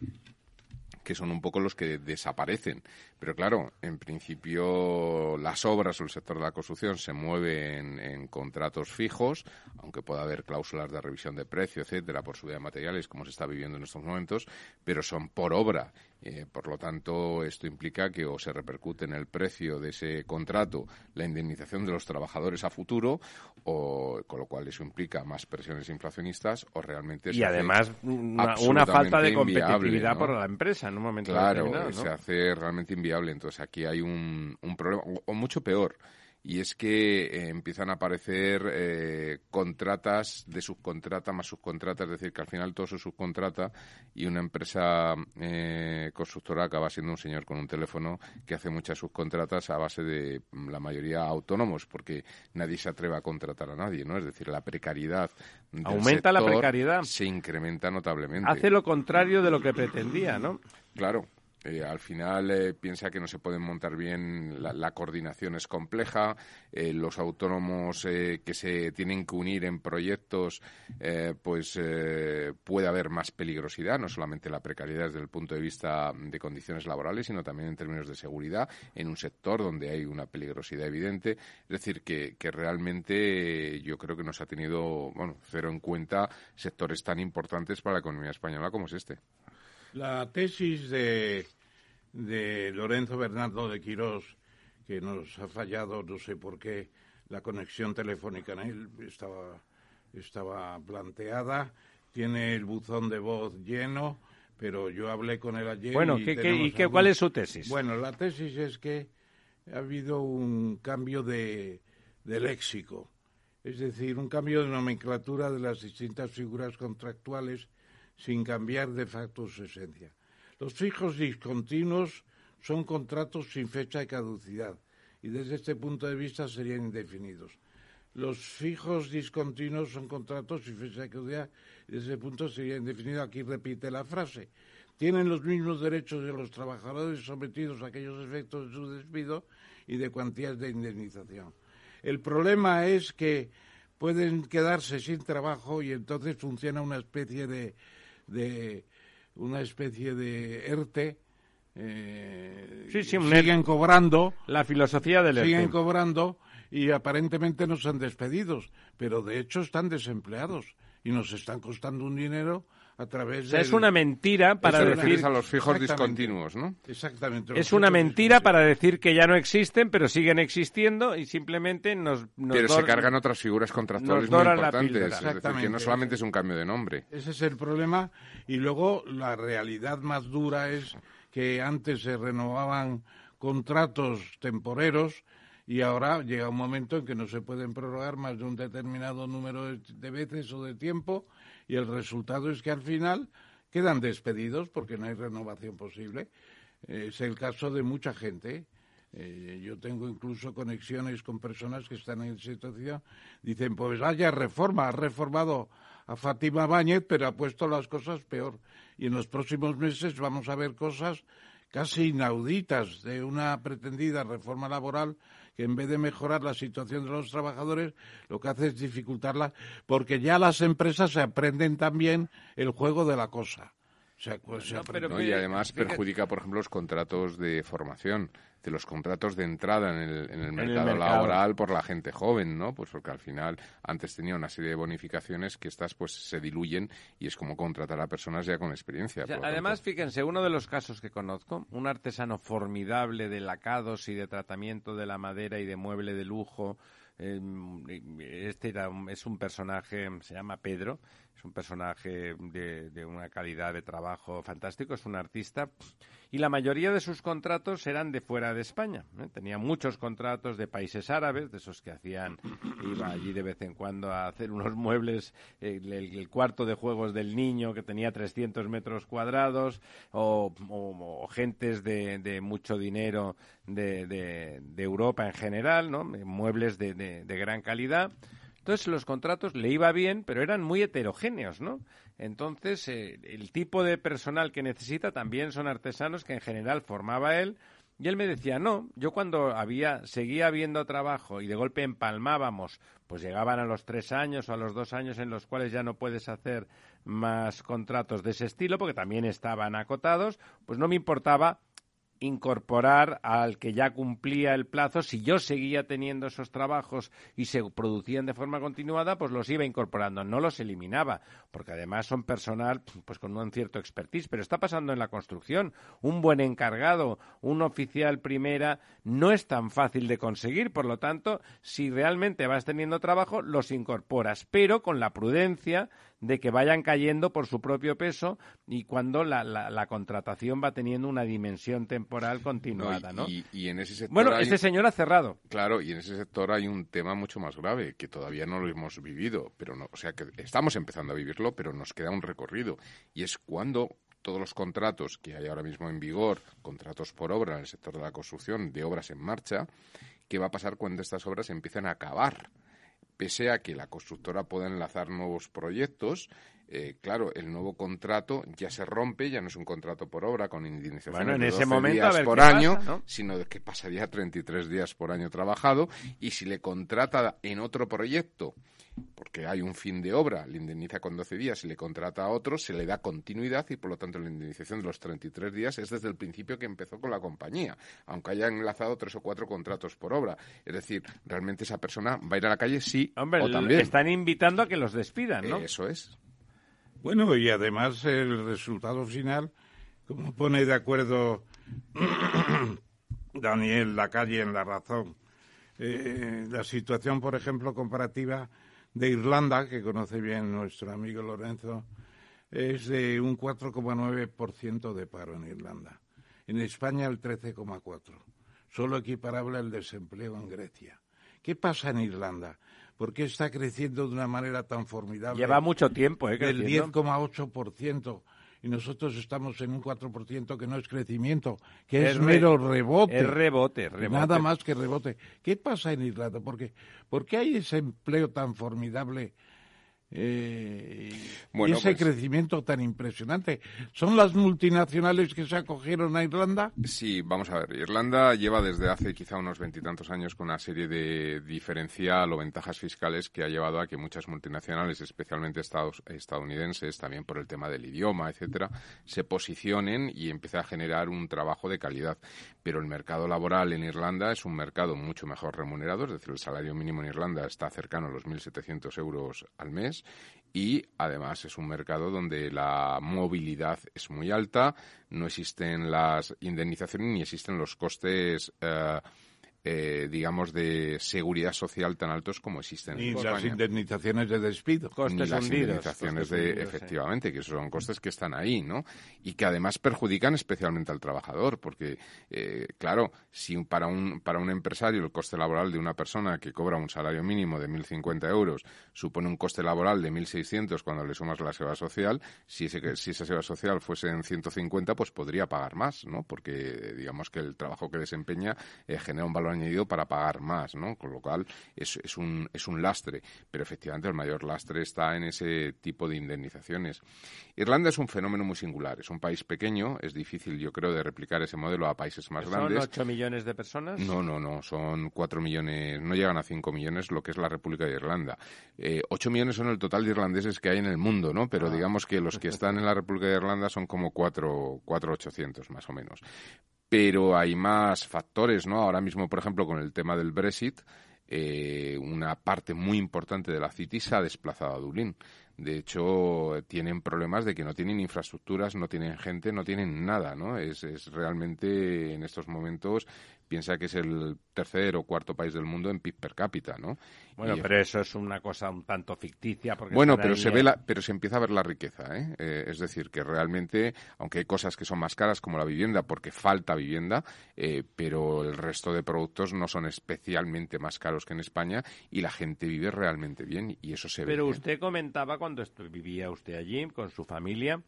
C: Que son un poco los que desaparecen. Pero claro, en principio las obras o el sector de la construcción se mueven en contratos fijos, aunque pueda haber cláusulas de revisión de precio, etcétera, por subida de materiales, como se está viviendo en estos momentos, pero son por obra. Eh, por lo tanto, esto implica que o se repercute en el precio de ese contrato la indemnización de los trabajadores a futuro, o con lo cual eso implica más presiones inflacionistas, o realmente
A: Y además una, una falta de competitividad
C: ¿no?
A: por la empresa en un momento
C: Claro,
A: determinado. ¿no?
C: se hace realmente inviable. Entonces aquí hay un, un problema, o, o mucho peor, y es que eh, empiezan a aparecer eh, contratas de subcontrata más subcontrata, es decir, que al final todo se subcontrata y una empresa eh, constructora acaba siendo un señor con un teléfono que hace muchas subcontratas a base de mm, la mayoría autónomos, porque nadie se atreve a contratar a nadie, ¿no? Es decir, la precariedad del
A: Aumenta la precariedad.
C: se incrementa notablemente.
A: Hace lo contrario de lo que pretendía, ¿no?
C: Claro. Eh, al final eh, piensa que no se pueden montar bien, la, coordinación es compleja, eh, los autónomos que se tienen que unir en proyectos, pues puede haber más peligrosidad, no solamente la precariedad desde el punto de vista de condiciones laborales, sino también en términos de seguridad, en un sector donde hay una peligrosidad evidente. Es decir, que, que realmente yo creo que nos ha tenido, bueno, cero en cuenta sectores tan importantes para la economía española como es este.
B: La tesis de, de Lorenzo Bernardo de Quirós, que nos ha fallado, no sé por qué, la conexión telefónica en él estaba, estaba planteada, tiene el buzón de voz lleno, pero yo hablé con él ayer.
A: Bueno,
B: y
A: ¿qué- qué- y qué- cuál es su tesis?
B: Bueno, la tesis es que ha habido un cambio de, de léxico, es decir, un cambio de nomenclatura de las distintas figuras contractuales sin cambiar de facto su esencia. Los fijos discontinuos son contratos sin fecha de caducidad y desde este punto de vista serían indefinidos. Los fijos discontinuos son contratos sin fecha de caducidad y desde ese punto sería indefinido. Aquí repite la frase. Tienen los mismos derechos de los trabajadores sometidos a aquellos efectos de su despido y de cuantías de indemnización. El problema es que pueden quedarse sin trabajo y entonces funciona una especie de, de una especie de ERTE. eh,
A: Sí, sí,
B: siguen cobrando.
A: La filosofía del
B: Siguen
A: ERTE.
B: cobrando y aparentemente no son despedidos, pero de hecho están desempleados y nos están costando un dinero a través
A: O sea,
B: de.
A: es una mentira para decir...
C: a los fijos discontinuos, ¿no?
B: Exactamente.
A: Es una mentira para decir que ya no existen, pero siguen existiendo y simplemente nos... nos
C: Pero se cargan otras figuras contractuales muy importantes. Es decir, que no solamente es un cambio de nombre.
B: Ese es el problema. Y luego la realidad más dura es que antes se renovaban contratos temporeros y ahora llega un momento en que no se pueden prorrogar más de un determinado número de, de veces o de tiempo y el resultado es que al final quedan despedidos porque no hay renovación posible. Eh, Es el caso de mucha gente. Eh, yo tengo incluso conexiones con personas que están en situación. Dicen, pues haya reforma, ha reformado a Fátima Báñez, pero ha puesto las cosas peor. Y en los próximos meses vamos a ver cosas casi inauditas de una pretendida reforma laboral que en vez de mejorar la situación de los trabajadores, lo que hace es dificultarla, porque ya las empresas aprenden también el juego de la cosa. O sea, pues se
A: No,
B: aprende-
A: pero
C: ¿no? Y además
A: fíjate-
C: perjudica, por ejemplo, los contratos de formación, de los contratos de entrada en el, en el
A: el
C: mercado laboral por la gente joven, ¿no? Pues porque al final antes tenía una serie de bonificaciones que estas pues se diluyen y es como contratar a personas ya con experiencia.
A: O sea, además,
C: tanto-
A: fíjense, uno de los casos que conozco, un artesano formidable de lacados y de tratamiento de la madera y de mueble de lujo. Eh, este era un- es un personaje, se llama Pedro, es un personaje de, de una calidad de trabajo fantástico, es un artista y la mayoría de sus contratos eran de fuera de España. ¿eh? Tenía muchos contratos de países árabes, de esos que hacían, iba allí de vez en cuando a hacer unos muebles, el, cuarto de juegos del niño que tenía 300 metros cuadrados, o, gentes de, mucho dinero de, de- Europa en general, ¿no? muebles de gran calidad. Entonces los contratos le iba bien, pero eran muy heterogéneos, ¿no? Entonces eh, el tipo de personal que necesita también son artesanos que en general formaba él. Y él me decía, no, yo cuando había, seguía habiendo trabajo y de golpe empalmábamos, pues llegaban a los tres años o a los dos años en los cuales ya no puedes hacer más contratos de ese estilo, porque también estaban acotados, pues no me importaba incorporar al que ya cumplía el plazo, si yo seguía teniendo esos trabajos y se producían de forma continuada, pues los iba incorporando, no los eliminaba, porque además son personal pues con un cierto expertise, pero está pasando en la construcción, un buen encargado, un oficial primera no es tan fácil de conseguir, por lo tanto, si realmente vas teniendo trabajo, los incorporas, pero con la prudencia de que vayan cayendo por su propio peso y cuando la, la- la contratación va teniendo una dimensión temporal continuada, ¿no?
C: y, y en ese sector
A: Bueno,
C: hay-
A: este señor ha cerrado.
C: Claro, y en ese sector hay un tema mucho más grave que todavía no lo hemos vivido, pero no, o sea que estamos empezando a vivirlo, pero nos queda un recorrido y es cuando todos los contratos que hay ahora mismo en vigor, contratos por obra en el sector de la construcción, de obras en marcha, ¿qué va a pasar cuando estas obras empiecen a acabar? Pese a que la constructora pueda enlazar nuevos proyectos, eh, claro, el nuevo contrato ya se rompe, ya no es un contrato por obra con indemnizaciones
A: Bueno, en
C: de
A: ese
C: 12
A: momento, a
C: días
A: ver
C: por
A: qué pasa,
C: año,
A: ¿no?
C: sino que pasaría a 33 días por año trabajado y si le contrata en otro proyecto, porque hay un fin de obra, le indemniza con 12 días, si le contrata a otro, se le da continuidad y por lo tanto la indemnización de los 33 días es desde el principio que empezó con la compañía, aunque haya enlazado tres o cuatro contratos por obra. Es decir, realmente esa persona va a ir a la calle sí
A: Hombre,
C: o también.
A: están invitando a que los despidan, ¿no?
C: Eso es.
B: Bueno, y además el resultado final, como pone de acuerdo Daniel Lacalle en La Razón, eh, la situación, por ejemplo, comparativa de Irlanda, que conoce bien nuestro amigo Lorenzo, es de un 4,9% de paro en Irlanda. En España el 13,4%, solo equiparable al desempleo en Grecia. ¿Qué pasa en Irlanda? ¿Por qué está creciendo de una manera tan formidable?
A: Lleva mucho tiempo, ¿eh?
B: del
A: creciendo.
B: 10,8% y nosotros estamos en un 4% que no es crecimiento, que es, mero rebote.
A: es rebote, rebote.
B: Nada más que rebote. ¿Qué pasa en Irlanda? Porque, ¿Por qué hay ese empleo tan formidable eh,
C: Bueno,
B: ese
C: pues-
B: crecimiento tan impresionante? ¿Son las multinacionales que se acogieron a Irlanda?
C: Sí, vamos a ver. Irlanda lleva desde hace quizá unos veintitantos años con una serie de diferencial o ventajas fiscales que ha llevado a que muchas multinacionales, especialmente estados- estadounidenses, también por el tema del idioma, etcétera, se posicionen y empiece a generar un trabajo de calidad. Pero el mercado laboral en Irlanda es un mercado mucho mejor remunerado, es decir, el salario mínimo en Irlanda está cercano a los 1.700 euros al mes y además es un mercado donde la movilidad es muy alta, no existen las indemnizaciones ni existen los costes eh, eh, digamos, de seguridad social tan altos como existen
B: Y
C: en
B: las
C: España.
B: indemnizaciones de despido.
A: Costes
C: Ni las
A: hundidos,
C: indemnizaciones de,
A: hundidos, sí.
C: efectivamente, que son costes que están ahí, ¿no? Y que además perjudican especialmente al trabajador, porque, eh, claro, si un- para un, para un empresario el coste laboral de una persona que cobra un salario mínimo de 1.050 euros supone un coste laboral de 1.600 cuando le sumas la seguridad social, si, ese, si esa seguridad social fuese en 150, pues podría pagar más, ¿no? Porque digamos que el trabajo que desempeña eh, genera un valor añadido para pagar más, ¿no? Con lo cual es, es, un, es un lastre, pero efectivamente el mayor lastre está en ese tipo de indemnizaciones. Irlanda es un fenómeno muy singular, es un país pequeño, es difícil yo creo de replicar ese modelo a países más
A: ¿Son
C: grandes.
A: 8 millones de personas?
C: No, no, no, son 4 millones, no llegan a 5 millones lo que es la República de Irlanda. Eh, 8 millones son el total de irlandeses que hay en el mundo, ¿no? Pero digamos que los que están en la República de Irlanda son como 4, 4.800 más o menos. Pero hay más factores, ¿no? Ahora mismo, por ejemplo, con el tema del Brexit, eh, una parte muy importante de la City se ha desplazado a Dublín. De hecho, tienen problemas de que no tienen infraestructuras, no tienen gente, no tienen nada, ¿no? Es, es realmente, en estos momentos, piensa que es el tercer o cuarto país del mundo en PIB per cápita, ¿no?
A: Bueno,
C: Y-
A: pero eso es una cosa un tanto ficticia. Porque
C: bueno, pero
A: ahí,
C: se
A: eh,
C: ve la, pero se empieza a ver la riqueza, ¿eh? Eh, es decir, que realmente, aunque hay cosas que son más caras como la vivienda, porque falta vivienda, eh, pero el resto de productos no son especialmente más caros que en España y la gente vive realmente bien y eso se ve.
A: Pero usted comentaba cuando vivía usted allí con su familia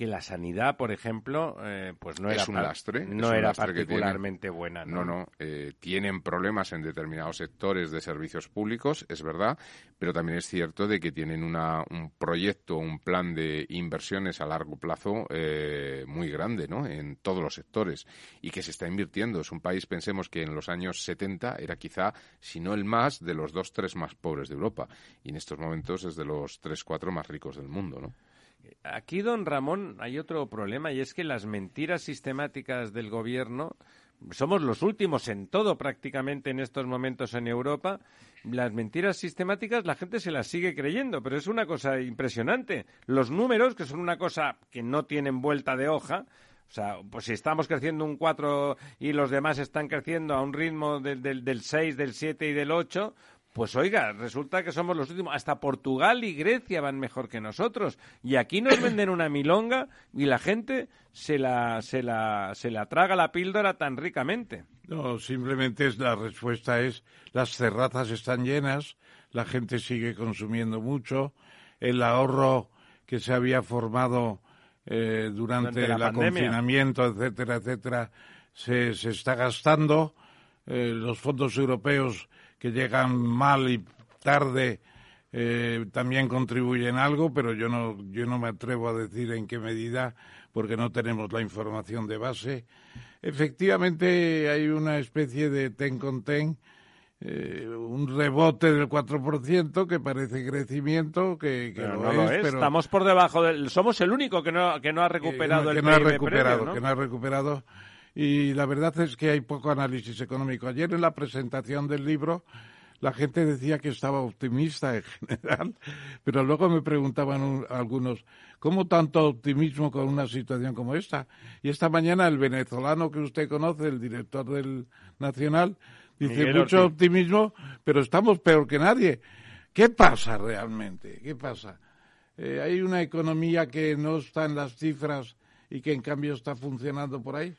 A: que la sanidad, por ejemplo, eh, pues no
C: Es
A: era,
C: un lastre, es
A: no
C: un
A: era
C: lastre
A: particularmente buena.
C: No, no, eh, tienen problemas en determinados sectores de servicios públicos, es verdad, pero también es cierto de que tienen una, un proyecto, un plan de inversiones a largo plazo eh, muy grande, ¿no? En todos los sectores y que se está invirtiendo. Es un país, pensemos que en los años 70 era quizá, si no el más, de los dos, tres más pobres de Europa y en estos momentos es de los tres, cuatro más ricos del mundo, ¿no?
A: Aquí, don Ramón, hay otro problema y es que las mentiras sistemáticas del gobierno, somos los últimos en todo prácticamente en estos momentos en Europa, las mentiras sistemáticas la gente se las sigue creyendo, pero es una cosa impresionante. Los números, que son una cosa que no tienen vuelta de hoja, o sea, pues si estamos creciendo un 4 y los demás están creciendo a un ritmo del, del, del 6, del 7 y del 8, pues oiga, resulta que somos los últimos. Hasta Portugal y Grecia van mejor que nosotros. Y aquí nos venden una milonga y la gente se la, se la, se la traga la píldora tan ricamente.
B: No, simplemente es la respuesta es las terrazas están llenas, la gente sigue consumiendo mucho, el ahorro que se había formado eh, durante, el confinamiento, etcétera, etcétera, se, se está gastando. Eh, los fondos europeos que llegan mal y tarde eh, también contribuyen algo, pero yo no, yo no me atrevo a decir en qué medida, porque no tenemos la información de base. Efectivamente, hay una especie de ten con ten, eh, un rebote del 4% que parece crecimiento, que, que
A: Pero
B: lo
A: no
B: es,
A: lo es.
B: pero
A: Estamos por debajo del. Somos el único que no, que no ha recuperado
B: que,
A: el
B: que no ha recuperado,
A: previo, ¿no?
B: que no ha recuperado. Y la verdad es que hay poco análisis económico. Ayer en la presentación del libro la gente decía que estaba optimista en general, pero luego me preguntaban un- algunos, ¿cómo tanto optimismo con una situación como esta? Y esta mañana el venezolano que usted conoce, el director del Nacional, dice
A: Miguel
B: mucho
A: Ortiz.
B: optimismo, pero estamos peor que nadie. ¿Qué pasa realmente? ¿Qué pasa? Eh, ¿Hay una economía que no está en las cifras y que en cambio está funcionando por ahí?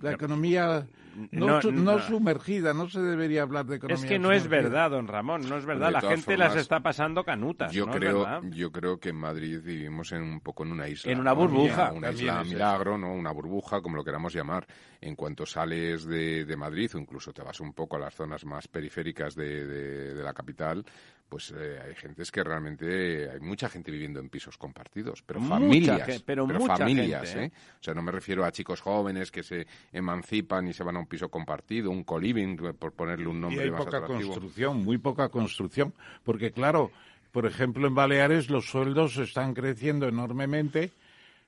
B: La economía no,
A: No,
B: su- no
A: no.
B: sumergida, no se debería hablar de economía
A: Es que no es verdad, don Ramón, no es verdad. La gente las está pasando canutas.
C: Yo
A: ¿no es
C: creo, yo creo que en Madrid vivimos en un poco en una isla.
A: En una
C: ¿no?
A: burbuja.
C: Una isla
B: es
C: milagro, ¿no? Una burbuja, como lo queramos llamar. En cuanto sales de, de Madrid o incluso te vas un poco a las zonas más periféricas de, de- de la capital, pues eh, hay gentes que realmente, hay mucha gente viviendo en pisos compartidos, pero
A: Mucha
C: familias,
A: pero mucha
C: familias,
A: gente, ¿eh?
C: ¿eh? O sea, no me refiero a chicos jóvenes que se emancipan y se van a un piso compartido, un co-living, por ponerle un
B: Y
C: nombre
B: hay
C: más
B: poca
C: atractivo.
B: construcción, muy poca construcción, porque claro, por ejemplo en Baleares los sueldos están creciendo enormemente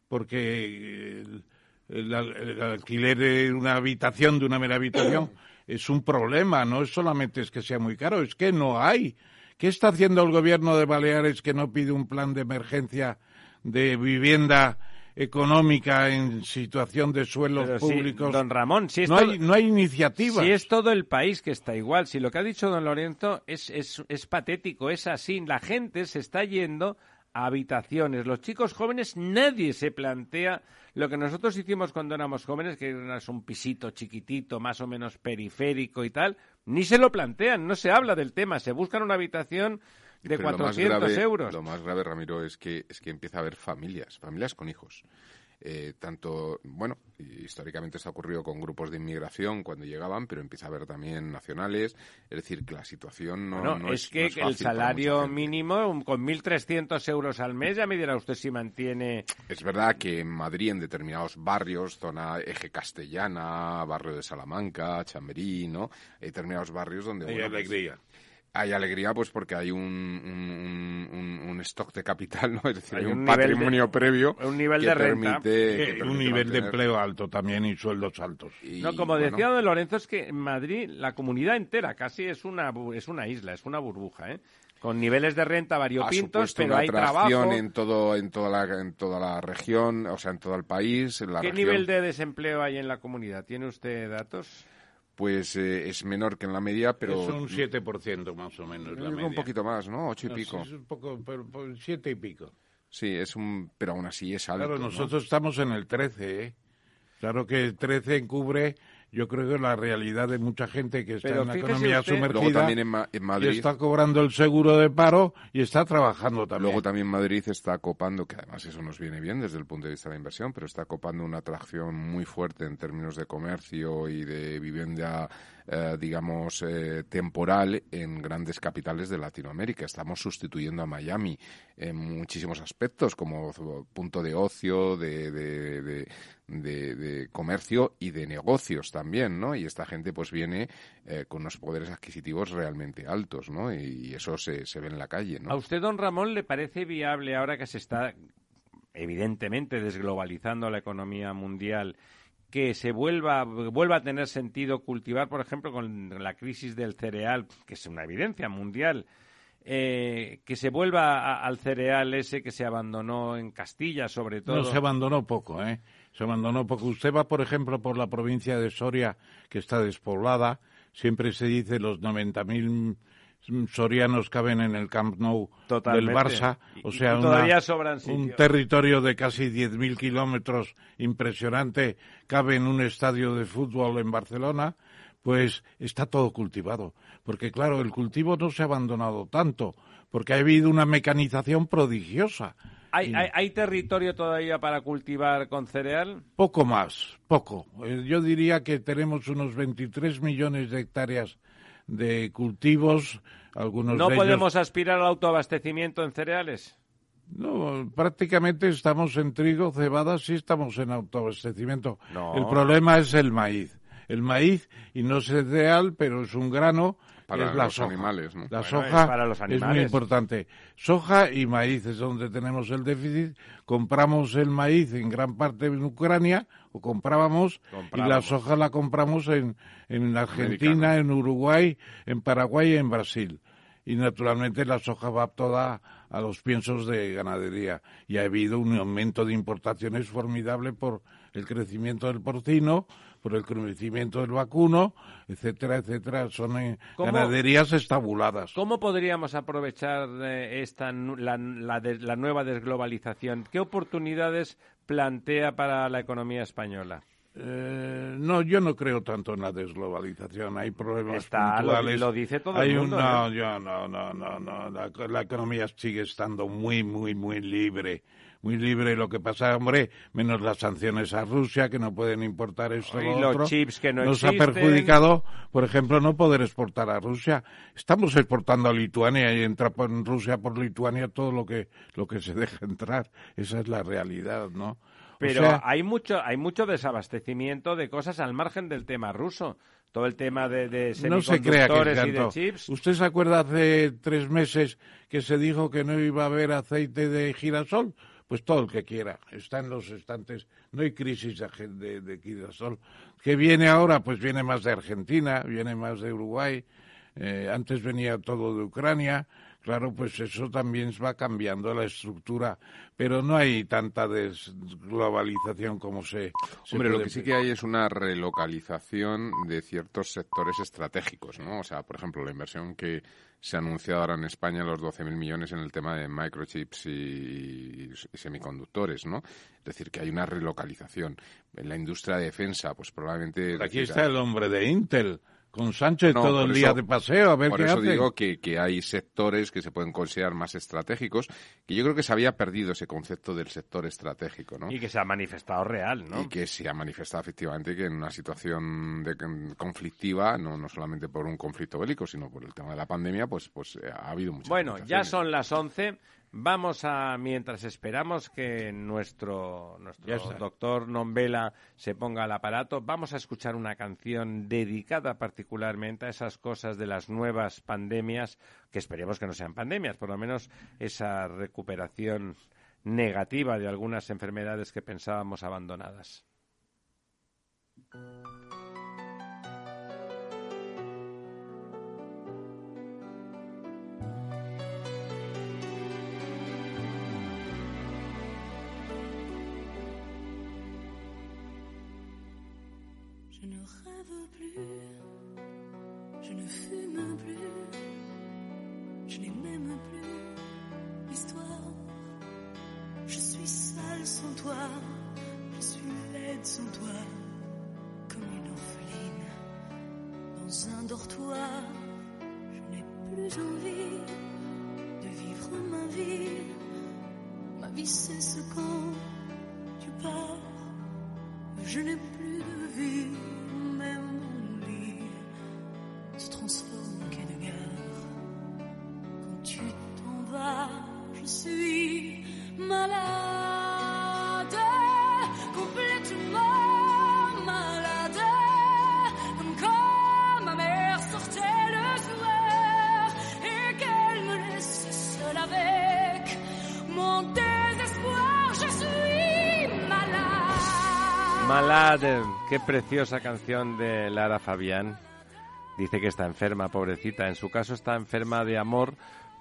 B: porque el, el el alquiler de una habitación, de una mera habitación, es un problema, no es solamente es que sea muy caro, es que no hay. ¿Qué está haciendo el gobierno de Baleares que no pide un plan de emergencia de vivienda económica en situación de suelos
A: Pero sí,
B: públicos.
A: don Ramón, si es
B: no,
A: todo-
B: hay, no hay iniciativas.
A: Si es todo el país que está igual, si lo que ha dicho don Lorenzo es, es, es patético, es así, la gente se está yendo a habitaciones. Los chicos jóvenes, nadie se plantea lo que nosotros hicimos cuando éramos jóvenes, que era un pisito chiquitito, más o menos periférico y tal, ni se lo plantean, no se habla del tema, se buscan una habitación de
C: Pero lo más
A: 400
C: grave-
A: euros.
C: Lo más grave, Ramiro, es que, es que empieza a haber familias, familias con hijos. Eh, tanto, bueno, históricamente esto ha ocurrido con grupos de inmigración cuando llegaban, pero empieza a haber también nacionales. Es decir, que la situación no,
A: es,
C: es,
A: que
C: no es
A: el
C: fácil
A: salario mínimo un- con 1.300 euros al mes, ya me dirá usted si mantiene
C: Es verdad que en Madrid, en determinados barrios, zona eje castellana, barrio de Salamanca, Chamberí, ¿no? Hay determinados barrios donde...
B: Hay
C: bueno, pues,
B: alegría.
C: Hay alegría pues porque hay un, un, un- un- un stock de capital, ¿no? Es decir,
A: Hay un
C: un,
A: nivel de-
C: patrimonio previo
A: un nivel
C: que
A: de renta.
C: permite, que permite
B: un nivel de empleo alto también y sueldos altos.
C: y,
A: No, como
C: bueno,
A: decía don Lorenzo, es que en Madrid la comunidad entera casi es una, es una isla, es una burbuja, ¿eh? Con niveles de renta variopintos, pero
C: una
A: hay trabajo.
C: en todo en toda la en toda la región o sea en todo el país en la
A: ¿Qué
C: región,
A: nivel de desempleo hay en la comunidad? ¿Tiene usted datos?
C: Pues eh, es menor que en la media pero
B: es un 7% más o menos. la media.
C: un poquito más no ocho y
B: No,
C: pico
B: es un poco, pero, pero siete y pico.
C: sí es un pero aún así es alto
B: Claro,
C: ¿no?
B: nosotros estamos en el 13, ¿eh? Claro que el 13 encubre, yo creo que la realidad de mucha gente que está
A: Pero
B: en la economía
A: usted-
B: sumergida
C: luego también en, Ma- en
B: y
C: Madrid
B: está cobrando el seguro de paro y está trabajando también.
C: Luego también Madrid está copando, que además eso nos viene bien desde el punto de vista de la inversión, pero está copando una atracción muy fuerte en términos de comercio y de vivienda, eh, digamos, eh, temporal en grandes capitales de Latinoamérica. Estamos sustituyendo a Miami en muchísimos aspectos, como punto de ocio, de, de- de- de- de comercio y de negocios también, ¿no? Y esta gente pues viene eh, con unos poderes adquisitivos realmente altos, ¿no? Y, eso se, se ve en la calle, ¿no?
A: ¿A usted, don Ramón, le parece viable ahora que se está evidentemente desglobalizando la economía mundial que se vuelva, vuelva a tener sentido cultivar, por ejemplo, con la crisis del cereal, que es una evidencia mundial, eh, que se vuelva a- al cereal ese que se abandonó en Castilla, sobre todo?
B: No, se abandonó poco, ¿eh? Se abandonó poco. Usted va, por ejemplo, por la provincia de Soria, que está despoblada. Siempre se dice los 90.000 sorianos caben en el Camp Nou
A: Totalmente.
B: del Barça. O sea, una-
A: todavía sobran
B: un territorio de casi 10.000 kilómetros impresionante cabe en un estadio de fútbol en Barcelona. Pues está todo cultivado. Porque, claro, el cultivo no se ha abandonado tanto, porque ha habido una mecanización prodigiosa.
A: ¿Hay, hay, hay territorio todavía para cultivar con cereal?
B: Poco más, poco. Eh, Yo diría que tenemos unos 23 millones de hectáreas de cultivos, algunos
A: ¿No
B: de ellos-
A: podemos aspirar al autoabastecimiento en cereales?
B: No, prácticamente estamos en trigo, cebada, sí estamos en autoabastecimiento.
A: No.
B: El problema es el maíz. El maíz, y no es cereal, pero es un grano,
C: Para
B: es la
C: los
B: soja.
C: animales, ¿no?
B: La
A: Bueno,
B: soja
A: es para los
B: es muy importante. Soja y maíz es donde tenemos el déficit. Compramos el maíz en gran parte en Ucrania, comprábamos, y la soja la compramos en, en Argentina,
C: Americano.
B: en Uruguay, en Paraguay y en Brasil. Y naturalmente la soja va toda a los piensos de ganadería. Y ha habido un aumento de importaciones formidable por el crecimiento del porcino, por el crecimiento del vacuno, etcétera, etcétera. Son eh,
A: ¿Cómo-
B: ganaderías estabuladas.
A: ¿Cómo podríamos aprovechar eh, esta la, la de- la nueva desglobalización? ¿Qué oportunidades plantea para la economía española?
B: Eh, no, yo no creo tanto en la desglobalización. Hay problemas
A: Está, lo-
B: puntuales.
A: lo dice todo
B: Hay
A: el
B: un-
A: mundo,
B: no,
A: ¿eh?
B: yo no, no, no, no. La, la economía sigue estando muy, muy, muy libre. Muy libre. Lo que pasa, hombre, menos las sanciones a Rusia, que no pueden importar esto
A: Y
B: lo
A: los chips que no
B: Nos
A: existen.
B: ha perjudicado, por ejemplo, no poder exportar a Rusia. Estamos exportando a Lituania y entra por Rusia por Lituania todo lo que, lo que se deja entrar. Esa es la realidad, ¿no? O
A: Pero
B: sea,
A: hay mucho hay mucho desabastecimiento de cosas al margen del tema ruso. Todo el tema de, de
B: No se
A: semiconductores
B: es
A: y de chips.
B: ¿Usted se acuerda hace tres meses que se dijo que no iba a haber aceite de girasol? Pues todo el que quiera. Está en los estantes. No hay crisis de- de girasol. ¿Qué viene ahora? Pues viene más de Argentina, viene más de Uruguay. eh, antes venía todo de Ucrania, claro, pues eso también va cambiando la estructura, pero no hay tanta desglobalización como se... se
C: Hombre, lo que sí que hay es una relocalización de ciertos sectores estratégicos, ¿no? O sea, por ejemplo, la inversión que se ha anunciado ahora en España, los 12.000 millones en el tema de microchips y, y semiconductores, ¿no? Es decir, que hay una relocalización. En la industria de defensa, pues probablemente... es
B: Aquí está el hombre de Intel, con Sánchez
C: No,
B: todo
C: por
B: el día
C: eso-
B: de paseo, a ver
C: Por
B: qué
C: eso
B: hace.
C: digo que, que hay sectores que se pueden considerar más estratégicos, que yo creo que se había perdido ese concepto del sector estratégico, ¿no?
A: Y que se ha manifestado real, ¿no?
C: Y que se ha manifestado efectivamente que en una situación de, conflictiva, no, no solamente por un conflicto bélico, sino por el tema de la pandemia, pues, pues eh, ha habido muchas
A: Bueno, ya son las 11. Vamos a, mientras esperamos que nuestro, nuestro doctor Nombela se ponga al aparato, vamos a escuchar una canción dedicada particularmente a esas cosas de las nuevas pandemias, que esperemos que no sean pandemias, por lo menos esa recuperación negativa de algunas enfermedades que pensábamos abandonadas.
D: Rêve plus, je ne fume plus, je n'ai même plus l'histoire. Je suis seule sans toi, je suis laide sans toi, comme une orpheline dans un dortoir. Je n'ai plus envie de vivre ma vie, ma vie cesse quand tu pars. Je n'ai plus de vie, Malade,
A: qué preciosa canción de Lara Fabián. Dice que está enferma, pobrecita. En su caso está enferma de amor,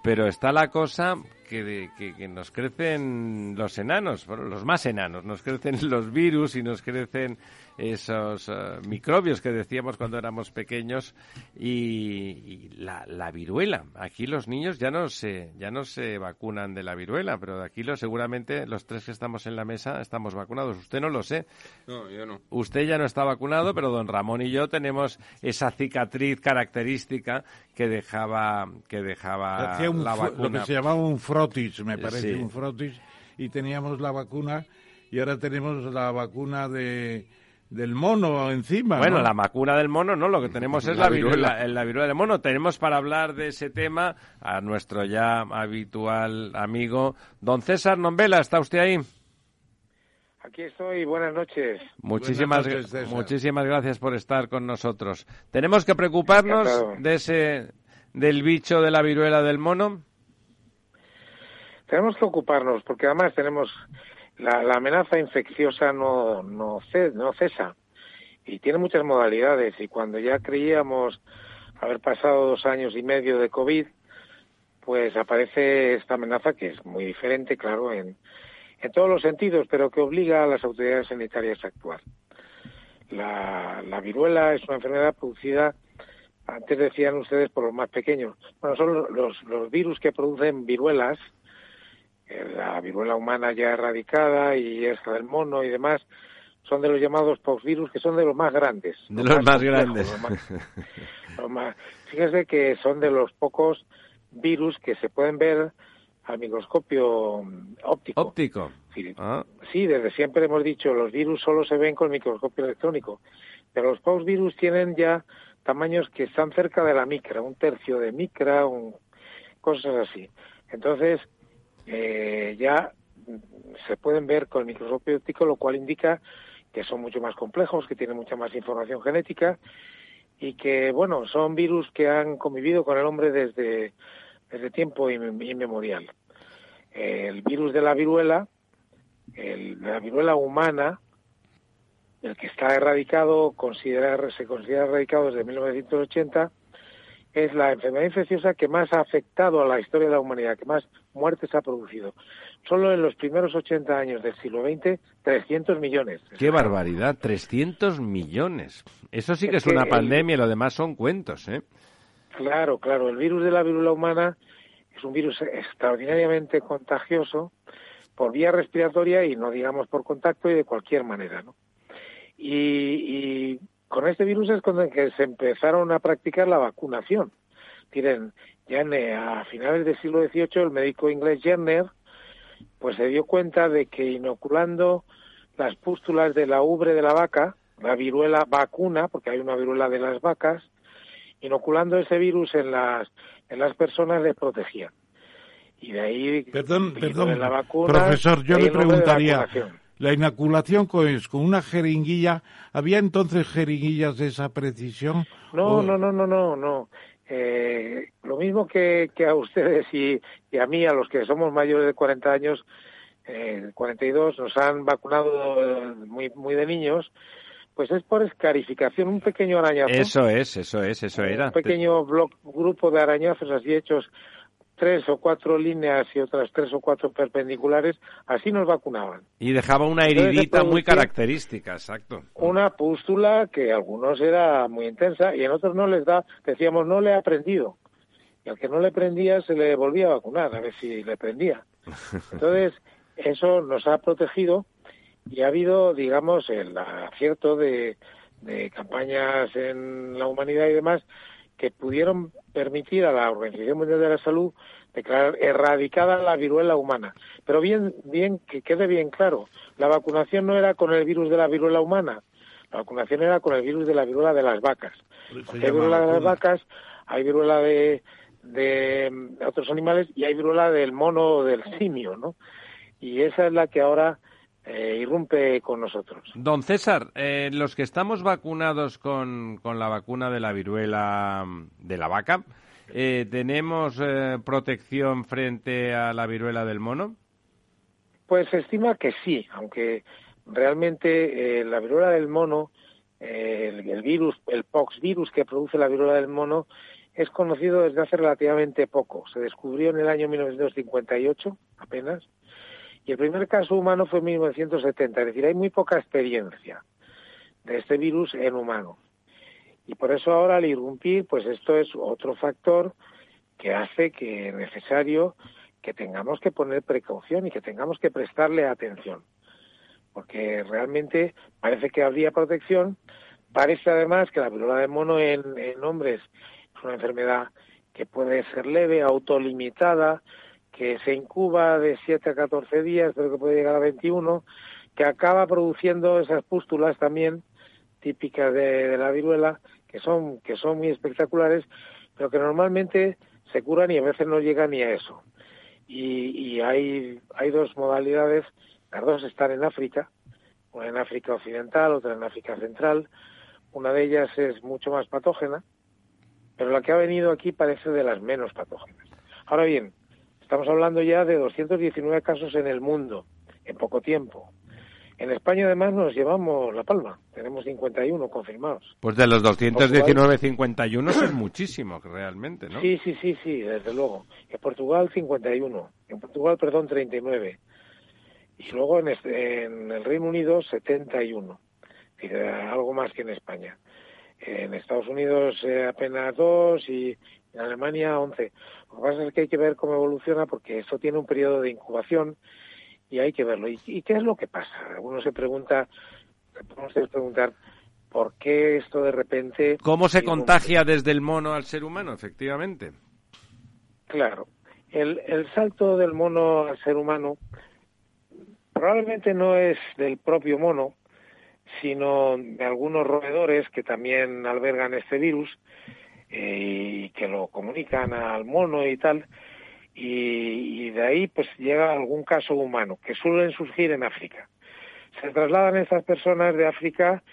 A: pero está la cosa que, que, que nos crecen los enanos, los más enanos. Nos crecen los virus y nos crecen esos eh, microbios que decíamos cuando éramos pequeños y, y la, la viruela. Aquí los niños ya no se ya no se vacunan de la viruela, pero aquí lo, seguramente los tres que estamos en la mesa estamos vacunados. Usted no lo sé.
C: No, yo no.
A: Usted ya no está vacunado, pero don Ramón y yo tenemos esa cicatriz característica que dejaba que dejaba
B: un
A: la vacuna.
B: lo que se llamaba un frotis, me parece,
A: Sí.
B: un frotis, y teníamos la vacuna, y ahora tenemos la vacuna de del mono encima.
A: Bueno,
B: ¿no?
A: la vacuna del mono, no, lo que tenemos es
C: La
A: la viruela,
C: viruela.
A: la viruela del mono. Tenemos para hablar de ese tema a nuestro ya habitual amigo, don César Nombela, ¿está usted ahí?
J: Aquí estoy, buenas noches.
A: Muchísimas,
B: Buenas noches, César.
A: muchísimas gracias por estar con nosotros. ¿Tenemos que preocuparnos
J: Encantado.
A: de ese, del bicho de la viruela del mono?
J: Tenemos que ocuparnos porque además tenemos la, la amenaza infecciosa no, no, no cesa y tiene muchas modalidades y cuando ya creíamos haber pasado dos años y medio de COVID, pues aparece esta amenaza que es muy diferente, claro, en, en todos los sentidos, pero que obliga a las autoridades sanitarias a actuar. La, la viruela es una enfermedad producida, antes decían ustedes, por los más pequeños. Bueno, son los- los, virus que producen viruelas, la viruela humana ya erradicada y esta del mono y demás, son de los llamados poxvirus, que son de los más grandes.
A: De los más grandes.
J: los más- los más- Fíjese que son de los pocos virus que se pueden ver al microscopio mm, óptico.
A: Óptico.
J: Sí,
A: Ah,
J: Sí, desde siempre hemos dicho, los virus solo se ven con el microscopio electrónico, pero los postvirus tienen ya tamaños que están cerca de la micra, un tercio de micra, un- cosas así. Entonces, eh, ya se pueden ver con el microscopio óptico, lo cual indica que son mucho más complejos, que tienen mucha más información genética y que, bueno, son virus que han convivido con el hombre desde, desde tiempo inmem- inmemorial. El virus de la viruela, el, la viruela humana, el que está erradicado, considera, se considera erradicado desde 1980, es la enfermedad infecciosa que más ha afectado a la historia de la humanidad, que más muertes ha producido. Solo en los primeros 80 años del siglo XX, 300 millones.
A: ¡Qué barbaridad! 300 millones. Eso sí que es,
J: Es que
A: una
J: el-
A: pandemia y lo demás son cuentos, ¿eh?
J: Claro, claro. El virus de la viruela humana es un virus extraordinariamente contagioso por vía respiratoria y no digamos por contacto y de cualquier manera, ¿no? Y, y con este virus es con el que se empezaron a practicar la vacunación. Miren, ya en, eh, a finales del siglo XVIII el médico inglés Jenner pues se dio cuenta de que inoculando las pústulas de la ubre de la vaca, la viruela vacuna, porque hay una viruela de las vacas, inoculando ese virus en las en las personas les protegía. Y de ahí
B: Perdón, perdón,
J: de la vacuna,
B: profesor, yo le preguntaría,
J: vacunación.
B: La inoculación con, una jeringuilla, ¿había entonces jeringuillas de esa precisión?
J: No,
B: O-
J: no, no, no, no, no. Eh, lo mismo que, que a ustedes y, y a mí, a los que somos mayores de 40 años, eh, 42, nos han vacunado eh, muy, muy de niños, pues es por escarificación, un pequeño arañazo.
A: Eso es, eso es, eso era.
J: un pequeño blo- grupo de arañazos así hechos tres o cuatro líneas y otras tres o cuatro perpendiculares, así nos vacunaban.
A: Y dejaba una heridita muy característica, exacto.
J: Una pústula que a algunos era muy intensa y en otros no les da, decíamos no le ha prendido. Y al que no le prendía se le volvía a vacunar, a ver si le prendía. Entonces, eso nos ha protegido y ha habido, digamos, el acierto de, de campañas en la humanidad y demás que pudieron permitir a la Organización Mundial de la Salud declarar erradicada la viruela humana. Pero bien, bien, que quede bien claro, la vacunación no era con el virus de la viruela humana, la vacunación era con el virus de la viruela de las vacas. Hay viruela de las vacas, hay viruela de, de mm, otros animales y hay viruela del mono o del simio, ¿no? Y esa es la que ahora eh, irrumpe con nosotros.
A: Don César, eh, los que estamos vacunados con, con la vacuna de la viruela mm, de la vaca, eh, ¿tenemos eh, protección frente a la viruela del mono?
J: Pues se estima que sí, aunque realmente eh, la viruela del mono, eh, el, el virus, el pox virus que produce la viruela del mono, es conocido desde hace relativamente poco. Se descubrió en el año 1958 apenas, y el primer caso humano fue en 1970, es decir, hay muy poca experiencia de este virus en humano. Y por eso ahora al irrumpir, pues esto es otro factor que hace que es necesario que tengamos que poner precaución y que tengamos que prestarle atención. Porque realmente parece que habría protección. Parece además que la viruela del mono en hombres es una enfermedad que puede ser leve, autolimitada, que se incuba de 7 a 14 días, pero que puede llegar a 21, que acaba produciendo esas pústulas también típicas de, la viruela, que son, que son muy espectaculares, pero que normalmente se curan y a veces no llegan ni a eso. Y, y hay, hay dos modalidades, las dos están en África, una en África Occidental, otra en África Central. Una de ellas es mucho más patógena, pero la que ha venido aquí parece de las menos patógenas. Ahora bien, estamos hablando ya de 219 casos en el mundo, en poco tiempo. En España además nos llevamos la palma, tenemos 51 confirmados.
A: Pues de los 219, 51 es muchísimo, realmente, ¿no?
J: Sí, sí, sí, sí, desde luego. En Portugal 51, en Portugal, perdón, 39. Y luego en, este- en el Reino Unido 71, es decir, eh, algo más que en España. En Estados Unidos eh, apenas dos y en Alemania 11. Lo que pasa es que hay que ver cómo evoluciona porque esto tiene un periodo de incubación y hay que verlo. ¿Y, y qué es lo que pasa? Uno se pregunta, usted preguntar, ¿por qué esto de repente...
A: ¿Cómo se contagia desde el mono al ser humano, efectivamente?
J: Claro. El, el salto del mono al ser humano probablemente no es del propio mono, sino de algunos roedores que también albergan este virus eh, y que lo comunican al mono y tal. Y, de ahí pues llega algún caso humano, que suelen surgir en África. Se trasladan estas personas de África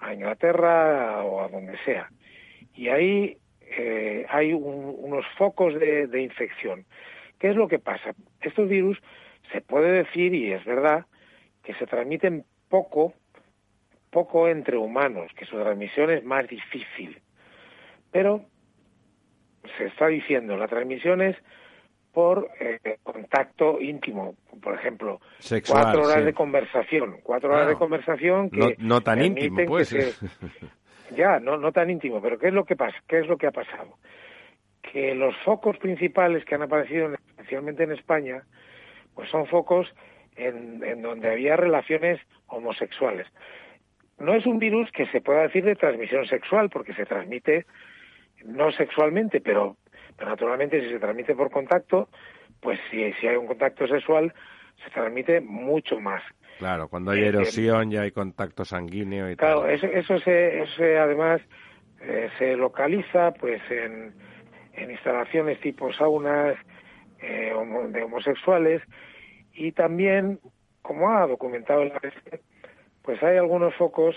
J: a Inglaterra o a donde sea. Y ahí eh, hay un- unos focos de infección. ¿Qué es lo que pasa? Estos virus se puede decir, y es verdad, que se transmiten poco, poco entre humanos, que su transmisión es más difícil. Pero se está diciendo, la transmisión es por eh, contacto íntimo, por ejemplo,
A: Sexual,
J: cuatro horas
A: sí.
J: de conversación, cuatro horas
A: Claro.
J: de conversación que
A: No, no tan íntimo,
J: que
A: pues.
J: se- ya, no, no tan íntimo, pero ¿qué es lo que pasa? ¿Qué es lo que ha pasado? Que los focos principales que han aparecido, en- especialmente en España, pues son focos en, en donde había relaciones homosexuales. No es un virus que se pueda decir de transmisión sexual, porque se transmite no sexualmente, pero, pero naturalmente si se transmite por contacto, pues si, si hay un contacto sexual, se transmite mucho más.
A: Claro, cuando hay
J: Eh,
A: erosión ya hay contacto sanguíneo y
J: Claro,
A: tal.
J: eso, eso, se, eso se, además eh, se localiza pues en, en instalaciones tipo saunas eh, homo- de homosexuales y también, como ha documentado el ABC, pues hay algunos focos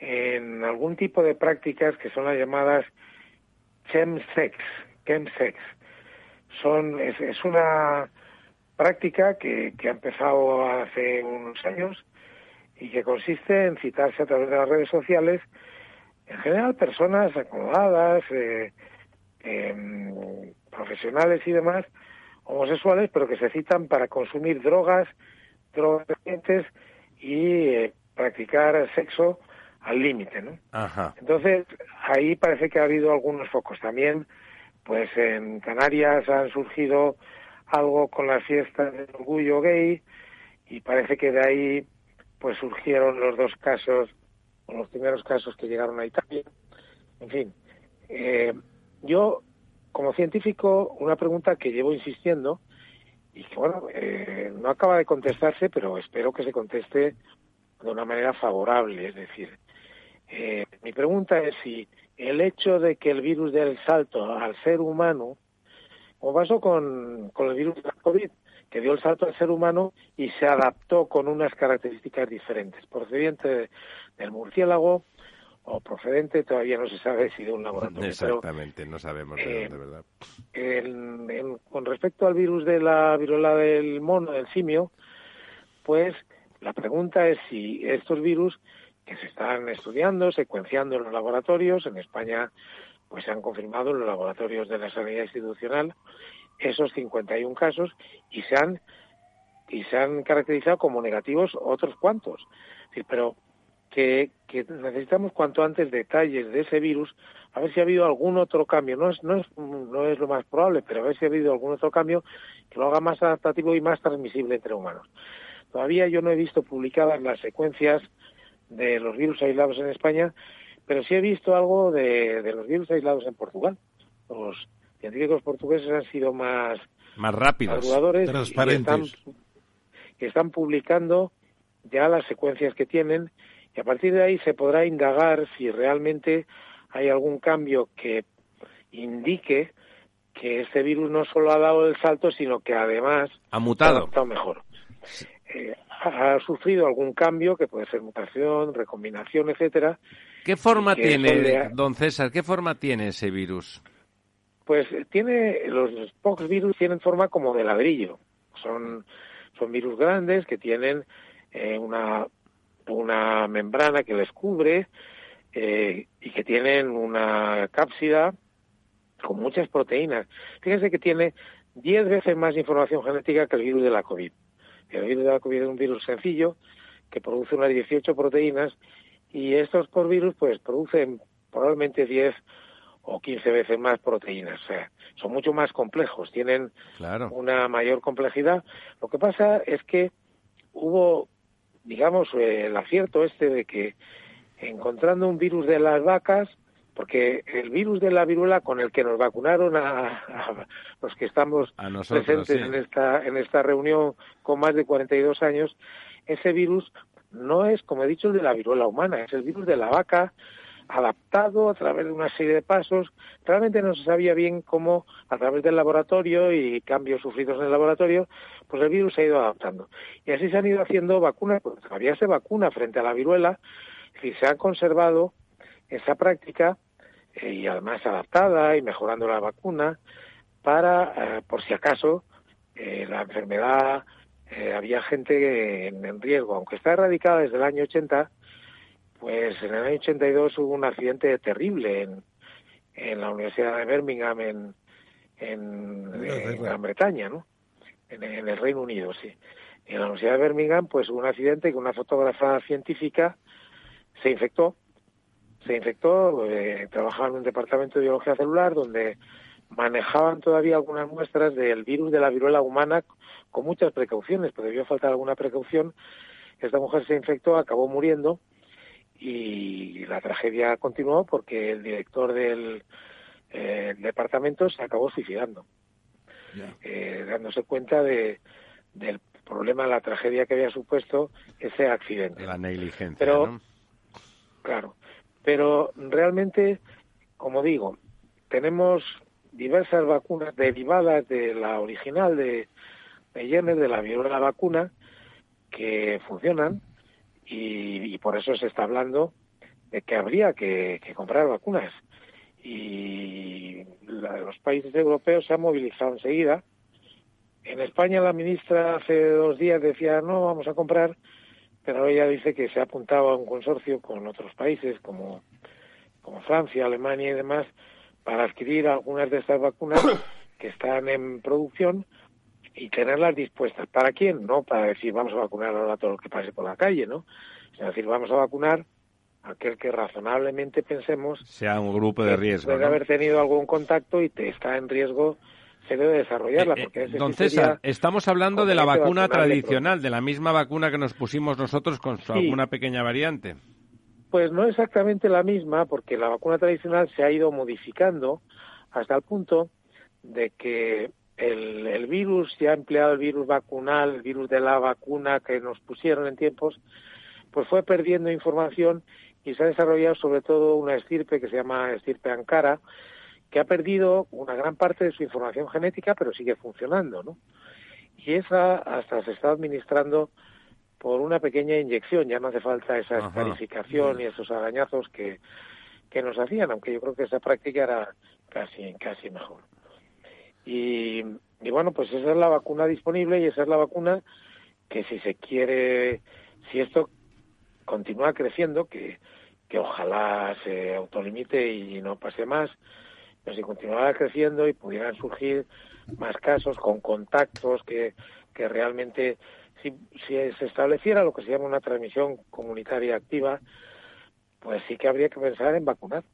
J: en algún tipo de prácticas que son las llamadas chemsex, chemsex. Son, es, una práctica que, que ha empezado hace unos años y que consiste en citarse a través de las redes sociales, en general personas acomodadas, eh, em, profesionales y demás, homosexuales, pero que se citan para consumir drogas, drogas y eh, practicar sexo al límite, ¿no?
A: Ajá.
J: Entonces, ahí parece que ha habido algunos focos. También, pues en Canarias han surgido algo con las fiestas del orgullo gay y parece que de ahí pues surgieron los dos casos, o los primeros casos que llegaron a Italia. En fin, eh, yo como científico, una pregunta que llevo insistiendo y que, bueno, eh, no acaba de contestarse, pero espero que se conteste de una manera favorable. Es decir, eh, mi pregunta es si el hecho de que el virus dé el salto al ser humano, como pasó con, con el virus de la COVID, que dio el salto al ser humano y se adaptó con unas características diferentes, procedente de- del murciélago o procedente, todavía no se sabe si de un laboratorio. Pero
A: Exactamente, no sabemos de
J: eh,
A: dónde, ¿verdad?
J: en- en- con respecto al virus de la viruela del mono, del simio, pues la pregunta es si estos virus que se están estudiando, secuenciando en los laboratorios, en España pues se han confirmado en los laboratorios de la sanidad institucional esos 51 casos y se han y se han caracterizado como negativos otros cuantos. Pero que necesitamos cuanto antes detalles de ese virus, a ver si ha habido algún otro cambio. No es, no es, no es lo más probable, pero a ver si ha habido algún otro cambio que lo haga más adaptativo y más transmisible entre humanos. Todavía yo no he visto publicadas las secuencias de los virus aislados en España, pero sí he visto algo de, de los virus aislados en Portugal. Los científicos portugueses han sido más
A: Más rápidos.
J: y
B: Transparentes.
J: están, y están publicando ya las secuencias que tienen y a partir de ahí se podrá indagar si realmente hay algún cambio que indique que este virus no solo ha dado el salto, sino que además
A: Ha
J: ha
A: mutado.
J: adaptado mejor. Eh, ha sufrido algún cambio, que puede ser mutación, recombinación, etcétera,
A: ¿Qué forma tiene,
J: ha-
A: don César, qué forma tiene ese virus?
J: Pues eh, tiene los pox virus tienen forma como de ladrillo. Son son virus grandes que tienen eh, una una membrana que les cubre eh, y que tienen una cápsida con muchas proteínas. Fíjense que tiene 10 veces más información genética que el virus de la COVID. El virus de la COVID es un virus sencillo que produce unas 18 proteínas y estos por virus pues producen probablemente 10 o 15 veces más proteínas. O sea, son mucho más complejos, tienen
A: Claro.
J: una mayor complejidad. Lo que pasa es que hubo, digamos, eh, el acierto este de que encontrando un virus de las vacas, porque el virus de la viruela con el que nos vacunaron a, a los que estamos
A: A nosotros,
J: presentes
A: sí.
J: en esta en esta reunión con más de 42 años, ese virus no es, como he dicho, el de la viruela humana, es el virus de la vaca adaptado a través de una serie de pasos. Realmente no se sabía bien cómo, a través del laboratorio y cambios sufridos en el laboratorio, pues el virus se ha ido adaptando. Y así se han ido haciendo vacunas, porque todavía se vacuna frente a la viruela, decir, se ha conservado esa práctica y además adaptada y mejorando la vacuna para, eh, por si acaso, eh, la enfermedad, eh, había gente en, en riesgo, aunque está erradicada desde el año 80, pues en el año 82 hubo un accidente terrible en, en la Universidad de Birmingham, en, en, en Gran Bretaña, ¿no? En, en, el Reino Unido, sí. En la Universidad de Birmingham, pues hubo un accidente que una fotógrafa científica se infectó. Se infectó, eh, trabajaba en un departamento de biología celular donde manejaban todavía algunas muestras del virus de la viruela humana con muchas precauciones, pero debió faltar alguna precaución. Esta mujer se infectó, acabó muriendo y la tragedia continuó porque el director del eh, departamento se acabó suicidando, eh, dándose cuenta de, del problema, la tragedia que había supuesto ese accidente.
A: La negligencia.
J: Pero,
A: ¿no?
J: claro, pero realmente, como digo, tenemos diversas vacunas derivadas de la original de, de Jenner, de la viruela vacuna, que funcionan y, y, por eso se está hablando de que habría que, comprar vacunas. Y la, los países europeos se han movilizado enseguida. En España la ministra hace dos días decía no vamos a comprar, pero ella dice que se ha apuntado a un consorcio con otros países como, como Francia, Alemania y demás para adquirir algunas de estas vacunas que están en producción y tenerlas dispuestas. ¿Para quién? No para decir vamos a vacunar ahora a todo lo que pase por la calle, ¿no? Es decir, vamos a vacunar a aquel que razonablemente pensemos
A: sea un grupo de riesgo.
J: Puede
A: ¿no?
J: haber tenido algún contacto y te está en riesgo se debe desarrollarla.
A: Eh,
J: Porque ese
A: Don César, estamos hablando de la vacuna tradicional, de la misma vacuna que nos pusimos nosotros con
J: Sí.
A: alguna pequeña variante.
J: Pues no exactamente la misma, porque la vacuna tradicional se ha ido modificando hasta el punto de que el, el virus, ya ha empleado el virus vacunal, el virus de la vacuna que nos pusieron en tiempos, pues fue perdiendo información y se ha desarrollado sobre todo una estirpe que se llama estirpe Ankara, que ha perdido una gran parte de su información genética, pero sigue funcionando, ¿no? Y esa hasta se está administrando por una pequeña inyección, ya no hace falta esa
A: Ajá.
J: escarificación y esos arañazos que, que nos hacían, aunque yo creo que esa práctica era casi, casi mejor. Y, y bueno, pues esa es la vacuna disponible y esa es la vacuna que si se quiere, si esto continúa creciendo, que, que ojalá se autolimite y no pase más, pero si continuara creciendo y pudieran surgir más casos con contactos que, que realmente, si, si se estableciera lo que se llama una transmisión comunitaria activa, pues sí que habría que pensar en vacunar.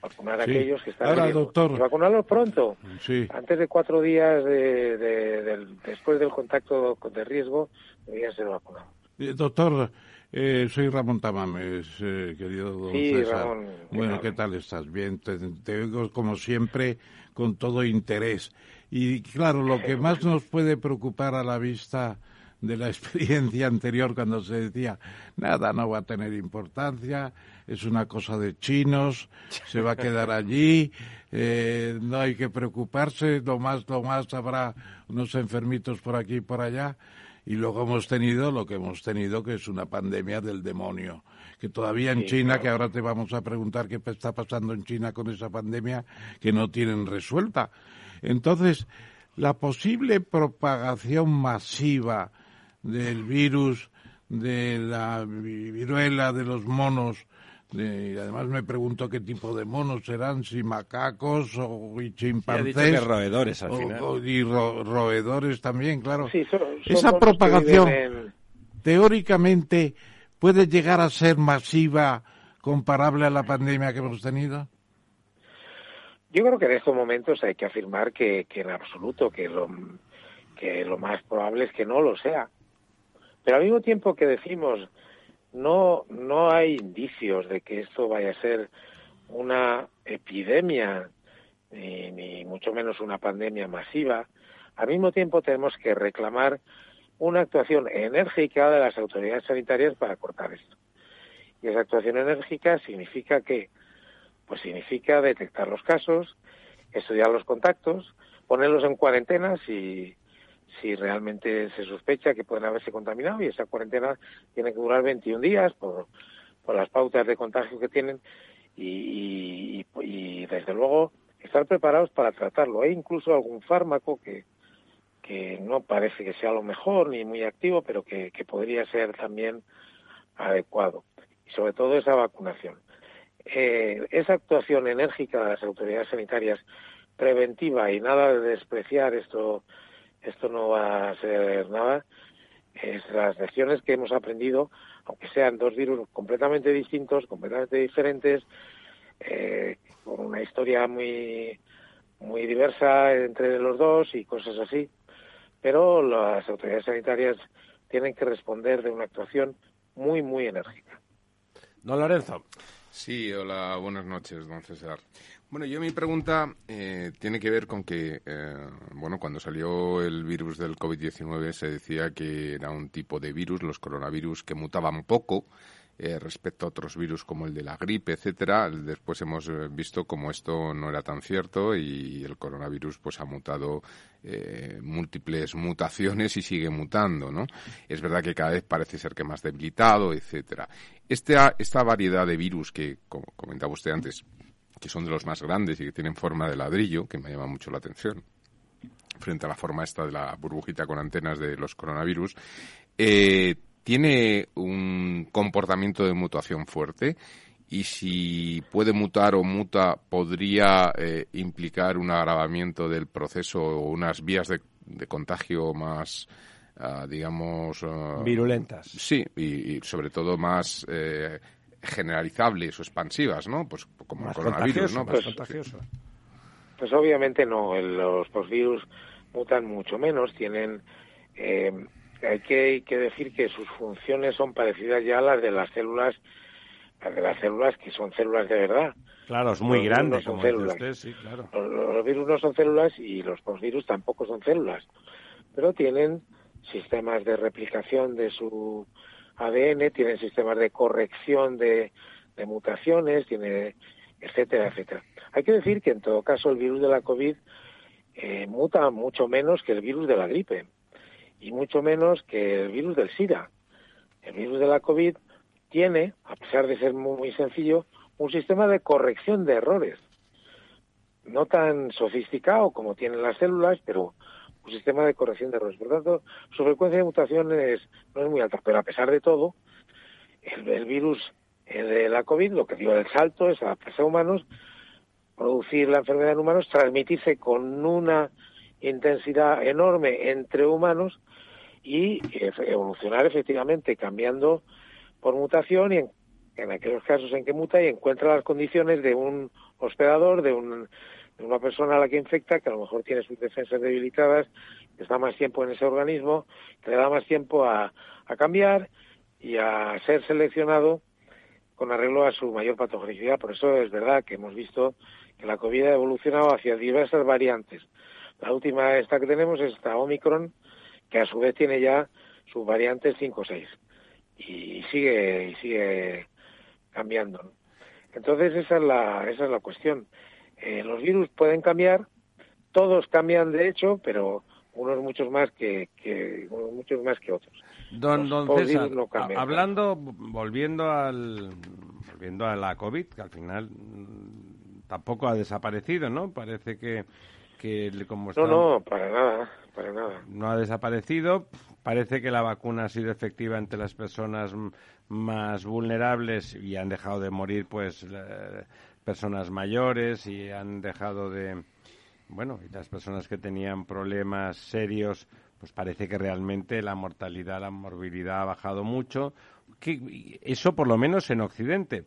J: Vacunar a
B: Sí.
J: aquellos que están
B: Ahora, doctor.
J: Y vacunarlos pronto.
B: Sí.
J: Antes de cuatro días de, de- del- después del contacto de riesgo, deberían ser vacunados.
B: Eh, Doctor, eh, soy Ramón Tamames, eh, querido don
J: Sí,
B: César.
J: Ramón, ¿qué
B: bueno? ¿qué tal estás? Bien, te, te oigo como siempre con todo interés. Y claro, lo que más nos puede preocupar a la vista de la experiencia anterior cuando se decía nada no va a tener importancia, es una cosa de chinos, se va a quedar allí, eh, no hay que preocuparse, lo más, lo más habrá unos enfermitos por aquí y por allá. Y luego hemos tenido lo que hemos tenido, que es una pandemia del demonio. Que todavía en
J: Sí,
B: China,
J: claro.
B: que ahora te vamos a preguntar qué está pasando en China con esa pandemia, que no tienen resuelta. Entonces, la posible propagación masiva del virus, de la vi- viruela de los monos, y además me pregunto qué tipo de monos serán, si macacos o y
A: Sí,
B: chimpancés.
A: que roedores al
B: o-
A: final.
B: o- y ro- roedores también, claro.
J: Sí, son- son
B: Esa propagación teóricamente puede llegar a ser masiva comparable a la pandemia que hemos tenido.
J: Yo creo que en estos momentos hay que afirmar que, que en absoluto, que lo, que lo más probable es que no lo sea. Pero al mismo tiempo que decimos no, no hay indicios de que esto vaya a ser una epidemia, ni, ni mucho menos una pandemia masiva, al mismo tiempo tenemos que reclamar una actuación enérgica de las autoridades sanitarias para cortar esto. Y esa actuación enérgica significa que pues significa detectar los casos, estudiar los contactos, ponerlos en cuarentena si, si realmente se sospecha que pueden haberse contaminado y esa cuarentena tiene que durar 21 días por, por las pautas de contagio que tienen y, y, y, desde luego estar preparados para tratarlo. Hay incluso algún fármaco que, que no parece que sea lo mejor ni muy activo, pero que, que podría ser también adecuado. Y sobre todo esa vacunación. Eh, esa actuación enérgica de las autoridades sanitarias preventiva y nada de despreciar esto, esto no va a ser nada, es las lecciones que hemos aprendido, aunque sean dos virus completamente distintos, completamente diferentes, eh, con una historia muy, muy diversa entre los dos y cosas así, pero las autoridades sanitarias tienen que responder de una actuación muy, muy enérgica.
A: Don Lorenzo.
C: Sí, hola, buenas noches, don César. Bueno, yo mi pregunta eh, tiene que ver con que, eh, bueno, cuando salió el virus del COVID-19 se decía que era un tipo de virus, los coronavirus, que mutaban poco eh, respecto a otros virus como el de la gripe, etcétera. Después hemos eh, visto como esto no era tan cierto y el coronavirus pues ha mutado eh, múltiples mutaciones y sigue mutando, ¿no? Es verdad que cada vez parece ser que más debilitado, etcétera. Esta, esta variedad de virus que, como comentaba usted antes, que son de los más grandes y que tienen forma de ladrillo, que me llama mucho la atención, frente a la forma esta de la burbujita con antenas de los coronavirus, eh, tiene un comportamiento de mutación fuerte y si puede mutar o muta podría eh, implicar un agravamiento del proceso o unas vías de, contagio más, ah, digamos... Ah,
A: Virulentas.
C: Sí, y, sobre todo más eh, generalizables o expansivas, ¿no? Pues como el coronavirus, ¿no?
J: Pues, pues, obviamente no, los postvirus mutan mucho menos, tienen... Eh, hay que, que decir que sus funciones son parecidas ya a las de las células, las de las células que son células de verdad.
A: Claro, es muy grande,
J: son células. los, virus no son células y los postvirus tampoco son células, pero tienen sistemas de replicación de su ADN, tienen sistemas de corrección de, mutaciones, tiene etcétera, etcétera. Hay que decir que en todo caso el virus de la COVID eh, muta mucho menos que el virus de la gripe y mucho menos que el virus del SIDA. El virus de la COVID tiene, a pesar de ser muy, sencillo, un sistema de corrección de errores. No tan sofisticado como tienen las células, pero un sistema de corrección de errores. Por tanto, su frecuencia de mutaciones no es muy alta, pero a pesar de todo, el, virus de la COVID lo que dio el salto es adaptarse a humanos, producir la enfermedad en humanos, transmitirse con una intensidad enorme entre humanos y evolucionar efectivamente cambiando por mutación y en, aquellos casos en que muta y encuentra las condiciones de un hospedador, de, un, de una persona a la que infecta, que a lo mejor tiene sus defensas debilitadas, que está más tiempo en ese organismo, que le da más tiempo a, a cambiar y a ser seleccionado con arreglo a su mayor patogenicidad. Por eso es verdad que hemos visto que la COVID ha evolucionado hacia diversas variantes. La última esta que tenemos es esta Omicron, que a su vez tiene ya sus variantes 5 o 6 y sigue y sigue cambiando. Entonces esa es la esa es la cuestión. Eh, los virus pueden cambiar, todos cambian de hecho, pero unos muchos más que, que unos muchos más que otros.
A: Don, don César, hablando, volviendo al volviendo a la COVID, que al final tampoco ha desaparecido, ¿no? Parece que que como
J: No, no, para nada, para nada.
A: No ha desaparecido. Parece que la vacuna ha sido efectiva entre las personas más vulnerables y han dejado de morir, pues, personas mayores y han dejado de, bueno, y las personas que tenían problemas serios, pues parece que realmente la mortalidad, la morbilidad ha bajado mucho. Que, eso por lo menos en Occidente.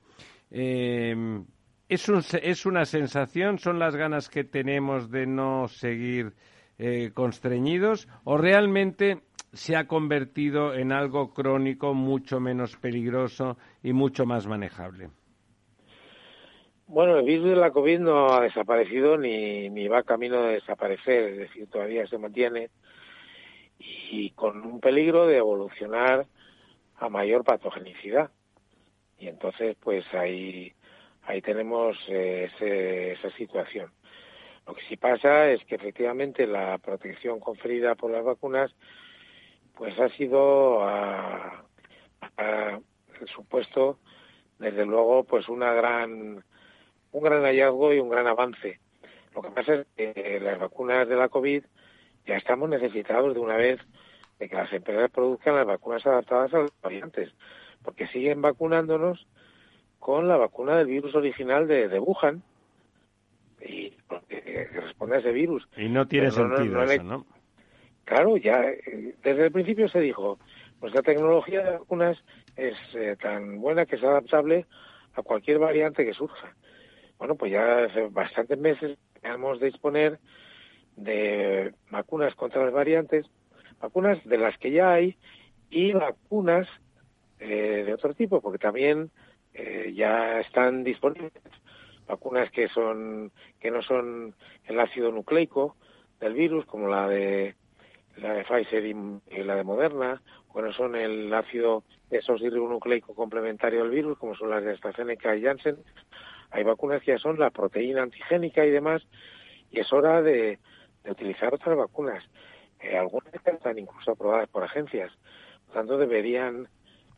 A: Eh, ¿Es, ¿Es una sensación? ¿Son las ganas que tenemos de no seguir eh, constreñidos? ¿O realmente se ha convertido en algo crónico mucho menos peligroso y mucho más manejable?
J: Bueno, el virus de la COVID no ha desaparecido ni, ni va camino de desaparecer, es decir, todavía se mantiene y con un peligro de evolucionar a mayor patogenicidad. Y entonces, pues hay ahí tenemos eh, esa situación. Lo que sí pasa es que efectivamente la protección conferida por las vacunas pues ha sido a, supuesto desde luego pues una gran un gran hallazgo y un gran avance. Lo que pasa es que las vacunas de la COVID ya estamos necesitados de una vez de que las empresas produzcan las vacunas adaptadas a las variantes, porque siguen vacunándonos con la vacuna del virus original de, Wuhan. Y responde a ese virus.
A: Y no tiene
J: Pero no- no-
A: sentido
J: no
A: eso, ¿no?
J: Claro, ya eh, desde el principio se dijo, nuestra tecnología de vacunas es eh, tan buena que es adaptable a cualquier variante que surja. Bueno, pues ya hace bastantes meses hemos de disponer de vacunas contra las variantes, vacunas de las que ya hay y vacunas eh, de otro tipo, porque también eh, ya están disponibles vacunas que son que no son el ácido nucleico del virus, como la de la de Pfizer y, la de Moderna, o no son el ácido desoxirribonucleico complementario del virus, como son las de AstraZeneca y Janssen. Hay vacunas que ya son la proteína antigénica y demás, y es hora de, utilizar otras vacunas. Eh, algunas están incluso aprobadas por agencias, por tanto deberían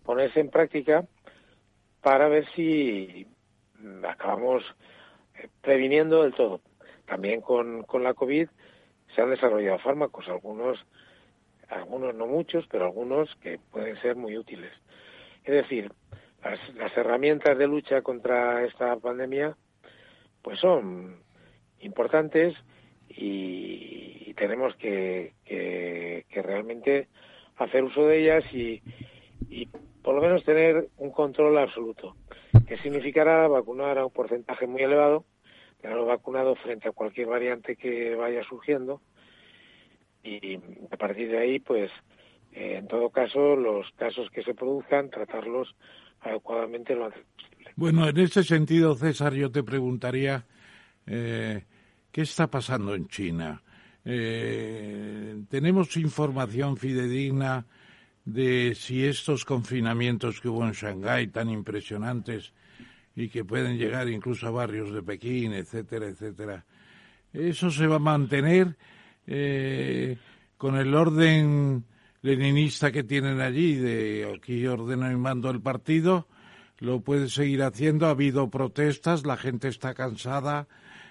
J: ponerse en práctica para ver si mm, acabamos eh, previniendo del todo. También con, con la COVID se han desarrollado fármacos, algunos, algunos no muchos, pero algunos que pueden ser muy útiles. Es decir, las, las herramientas de lucha contra esta pandemia pues son importantes y, tenemos que, realmente hacer uso de ellas y, y por lo menos tener un control absoluto, que significará vacunar a un porcentaje muy elevado, tenerlo vacunado frente a cualquier variante que vaya surgiendo y a partir de ahí, pues, eh, en todo caso, los casos que se produzcan, tratarlos adecuadamente lo.
B: Bueno, en ese sentido, César, yo te preguntaría, eh, ¿qué está pasando en China? Eh, ¿Tenemos información fidedigna de si estos confinamientos que hubo en Shanghái tan impresionantes y que pueden llegar incluso a barrios de Pekín, etcétera, etcétera, eso se va a mantener eh, con el orden leninista que tienen allí, de aquí ordeno y mando el partido, lo puede seguir haciendo. Ha habido protestas, la gente está cansada,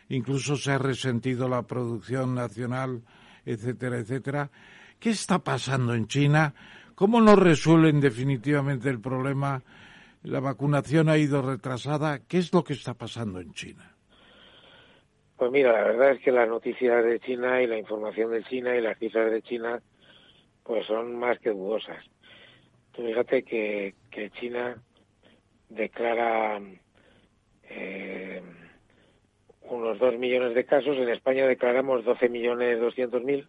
B: incluso se ha resentido la producción nacional, etcétera, etcétera. ¿Qué está pasando en China? ¿Cómo no resuelven definitivamente el problema? La vacunación ha ido retrasada. ¿Qué es lo que está pasando en China?
J: Pues mira, la verdad es que las noticias de China y la información de China y las cifras de China pues son más que dudosas. Tú fíjate que, China declara eh, unos 2 millones de casos, en España declaramos 12 millones 200 mil,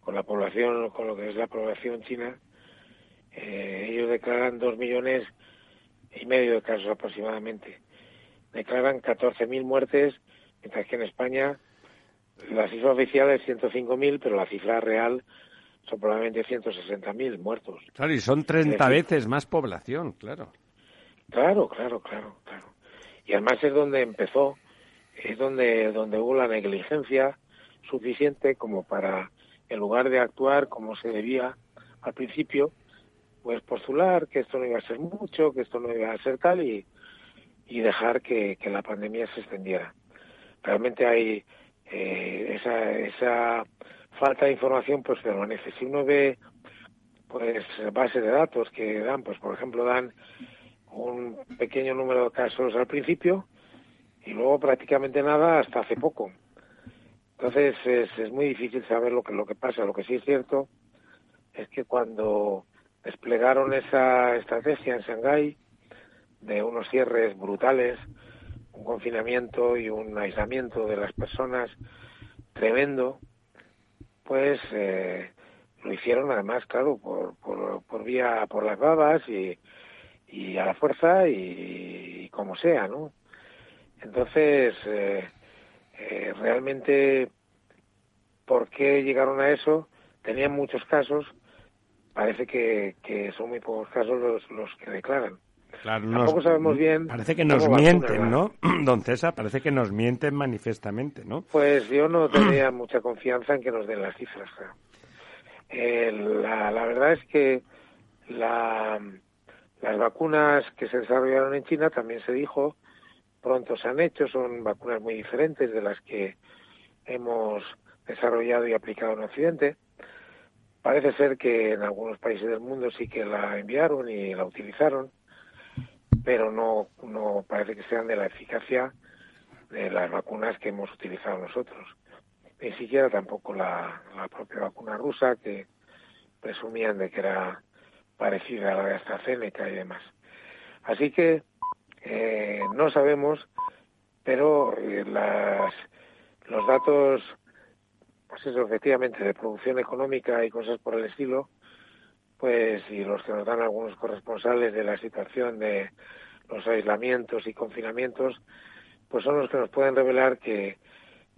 J: con la población, con lo que es la población china, eh, ellos declaran 2 millones y medio de casos aproximadamente. Declaran 14.000 muertes, mientras que en España la cifra oficial es 105.000, pero la cifra real son probablemente 160.000 muertos.
A: Claro, y son 30
J: Es decir,
A: veces más población, claro.
J: Claro, claro, claro, claro. Y además es donde empezó, es donde, donde hubo la negligencia suficiente como para, en lugar de actuar como se debía al principio, pues postular que esto no iba a ser mucho, que esto no iba a ser tal y, y dejar que, que la pandemia se extendiera. Realmente hay eh, esa, esa falta de información pues permanece. Si uno ve pues bases de datos que dan, pues por ejemplo dan un pequeño número de casos al principio y luego prácticamente nada hasta hace poco. Entonces es, es muy difícil saber lo que lo que pasa. Lo que sí es cierto es que cuando desplegaron esa estrategia en Shanghái de unos cierres brutales, un confinamiento y un aislamiento de las personas tremendo, pues eh, lo hicieron además, claro, por, por, por vía, por las babas y, y a la fuerza y, como sea, ¿no? Entonces, eh, eh, realmente, ¿por qué llegaron a eso? Tenían muchos casos, parece que, que son muy pocos casos los, los que declaran.
A: Claro,
J: Tampoco sabemos bien
A: Parece que nos mienten,
J: ¿no?
A: Don César, parece que nos mienten manifestamente, ¿no?
J: Pues yo no tenía mucha confianza en que nos den las cifras. Eh, la, la verdad es que la, las vacunas que se desarrollaron en China también se dijo, pronto se han hecho, son vacunas muy diferentes de las que hemos desarrollado y aplicado en Occidente. Parece ser que en algunos países del mundo sí que la enviaron y la utilizaron, pero no, parece que sean de la eficacia de las vacunas que hemos utilizado nosotros. Ni siquiera tampoco la, la propia vacuna rusa, que presumían de que era parecida a la de AstraZeneca y demás. Así que eh, no sabemos, pero eh, las, los datos, pues eso, efectivamente, de producción económica y cosas por el estilo, pues y los que nos dan algunos corresponsales de la situación de los aislamientos y confinamientos, pues son los que nos pueden revelar que,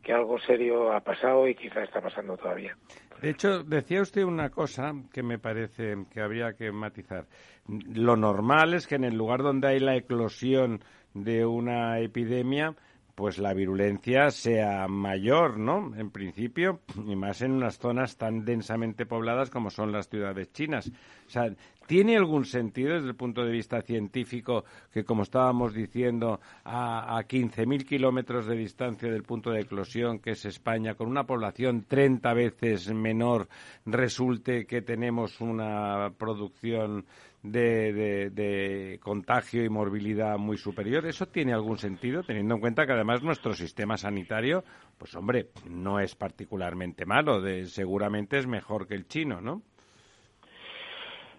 J: algo serio ha pasado y quizá está pasando todavía.
A: De hecho, decía usted una cosa que me parece que habría que matizar. Lo normal es que en el lugar donde hay la eclosión de una epidemia, pues la virulencia sea mayor, ¿no? En principio, y más en unas zonas tan densamente pobladas como son las ciudades chinas. O sea, ¿tiene algún sentido desde el punto de vista científico que, como estábamos diciendo, a, a 15.000 kilómetros de distancia del punto de eclosión, que es España, con una población 30 veces menor, resulte que tenemos una producción de, de, contagio y morbilidad muy superior. ¿Eso tiene algún sentido, teniendo en cuenta que además nuestro sistema sanitario, pues hombre, no es particularmente malo, de, seguramente es mejor que el chino, ¿no?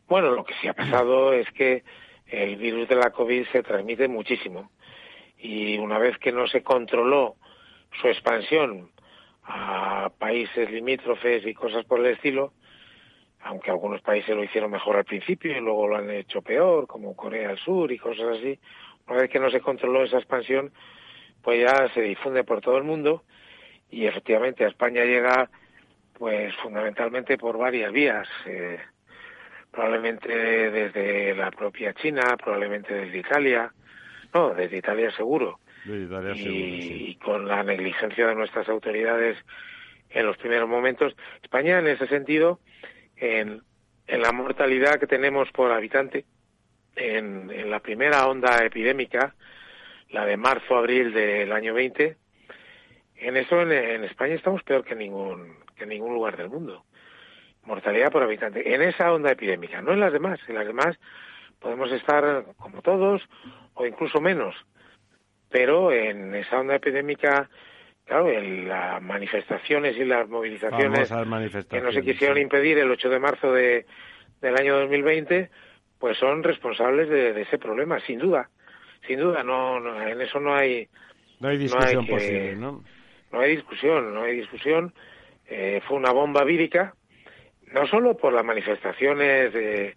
J: Bueno, lo que sí ha pasado es que el virus de la COVID se transmite muchísimo y una vez que no se controló su expansión a países limítrofes y cosas por el estilo, aunque algunos países lo hicieron mejor al principio y luego lo han hecho peor, como Corea del Sur y cosas así, una vez que no se controló esa expansión, pues ya se difunde por todo el mundo y efectivamente a España llega pues fundamentalmente por varias vías, eh, probablemente desde la propia China, probablemente desde Italia, no, desde Italia seguro,
A: Italia
J: y,
A: seguro, sí.
J: y con la negligencia de nuestras autoridades en los primeros momentos. España en ese sentido en, en la mortalidad que tenemos por habitante en, en la primera onda epidémica, la de marzo-abril del año 20, en eso en, en, España estamos peor que ningún, que ningún lugar del mundo. Mortalidad por habitante. En esa onda epidémica, no en las demás. En las demás podemos estar como todos o incluso menos. Pero en esa onda epidémica claro, en las manifestaciones y las movilizaciones que no se quisieron
A: sí.
J: impedir el 8 de marzo de, del año 2020, pues son responsables de, de, ese problema, sin duda. Sin duda, no, no en eso no hay.
A: No hay discusión
J: no hay que,
A: posible, ¿no?
J: No hay discusión, no hay discusión. Eh, fue una bomba vírica, no solo por las manifestaciones de,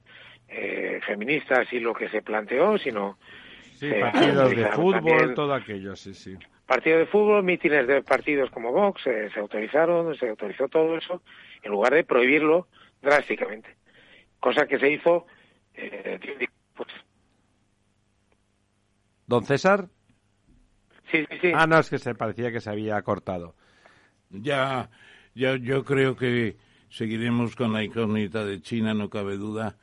J: eh, feministas y lo que se planteó, sino.
A: Sí, partidos de fútbol,
J: también,
A: todo aquello, sí, sí
J: partido de fútbol, mítines de partidos como Vox, eh, se autorizaron, se autorizó todo eso, en lugar de prohibirlo drásticamente. Cosa que se hizo. Eh, pues...
A: ¿Don César?
J: Sí, sí, sí.
A: Ah, no, es que se parecía que se había cortado.
B: Ya, ya yo creo que seguiremos con la incógnita de China, no cabe duda.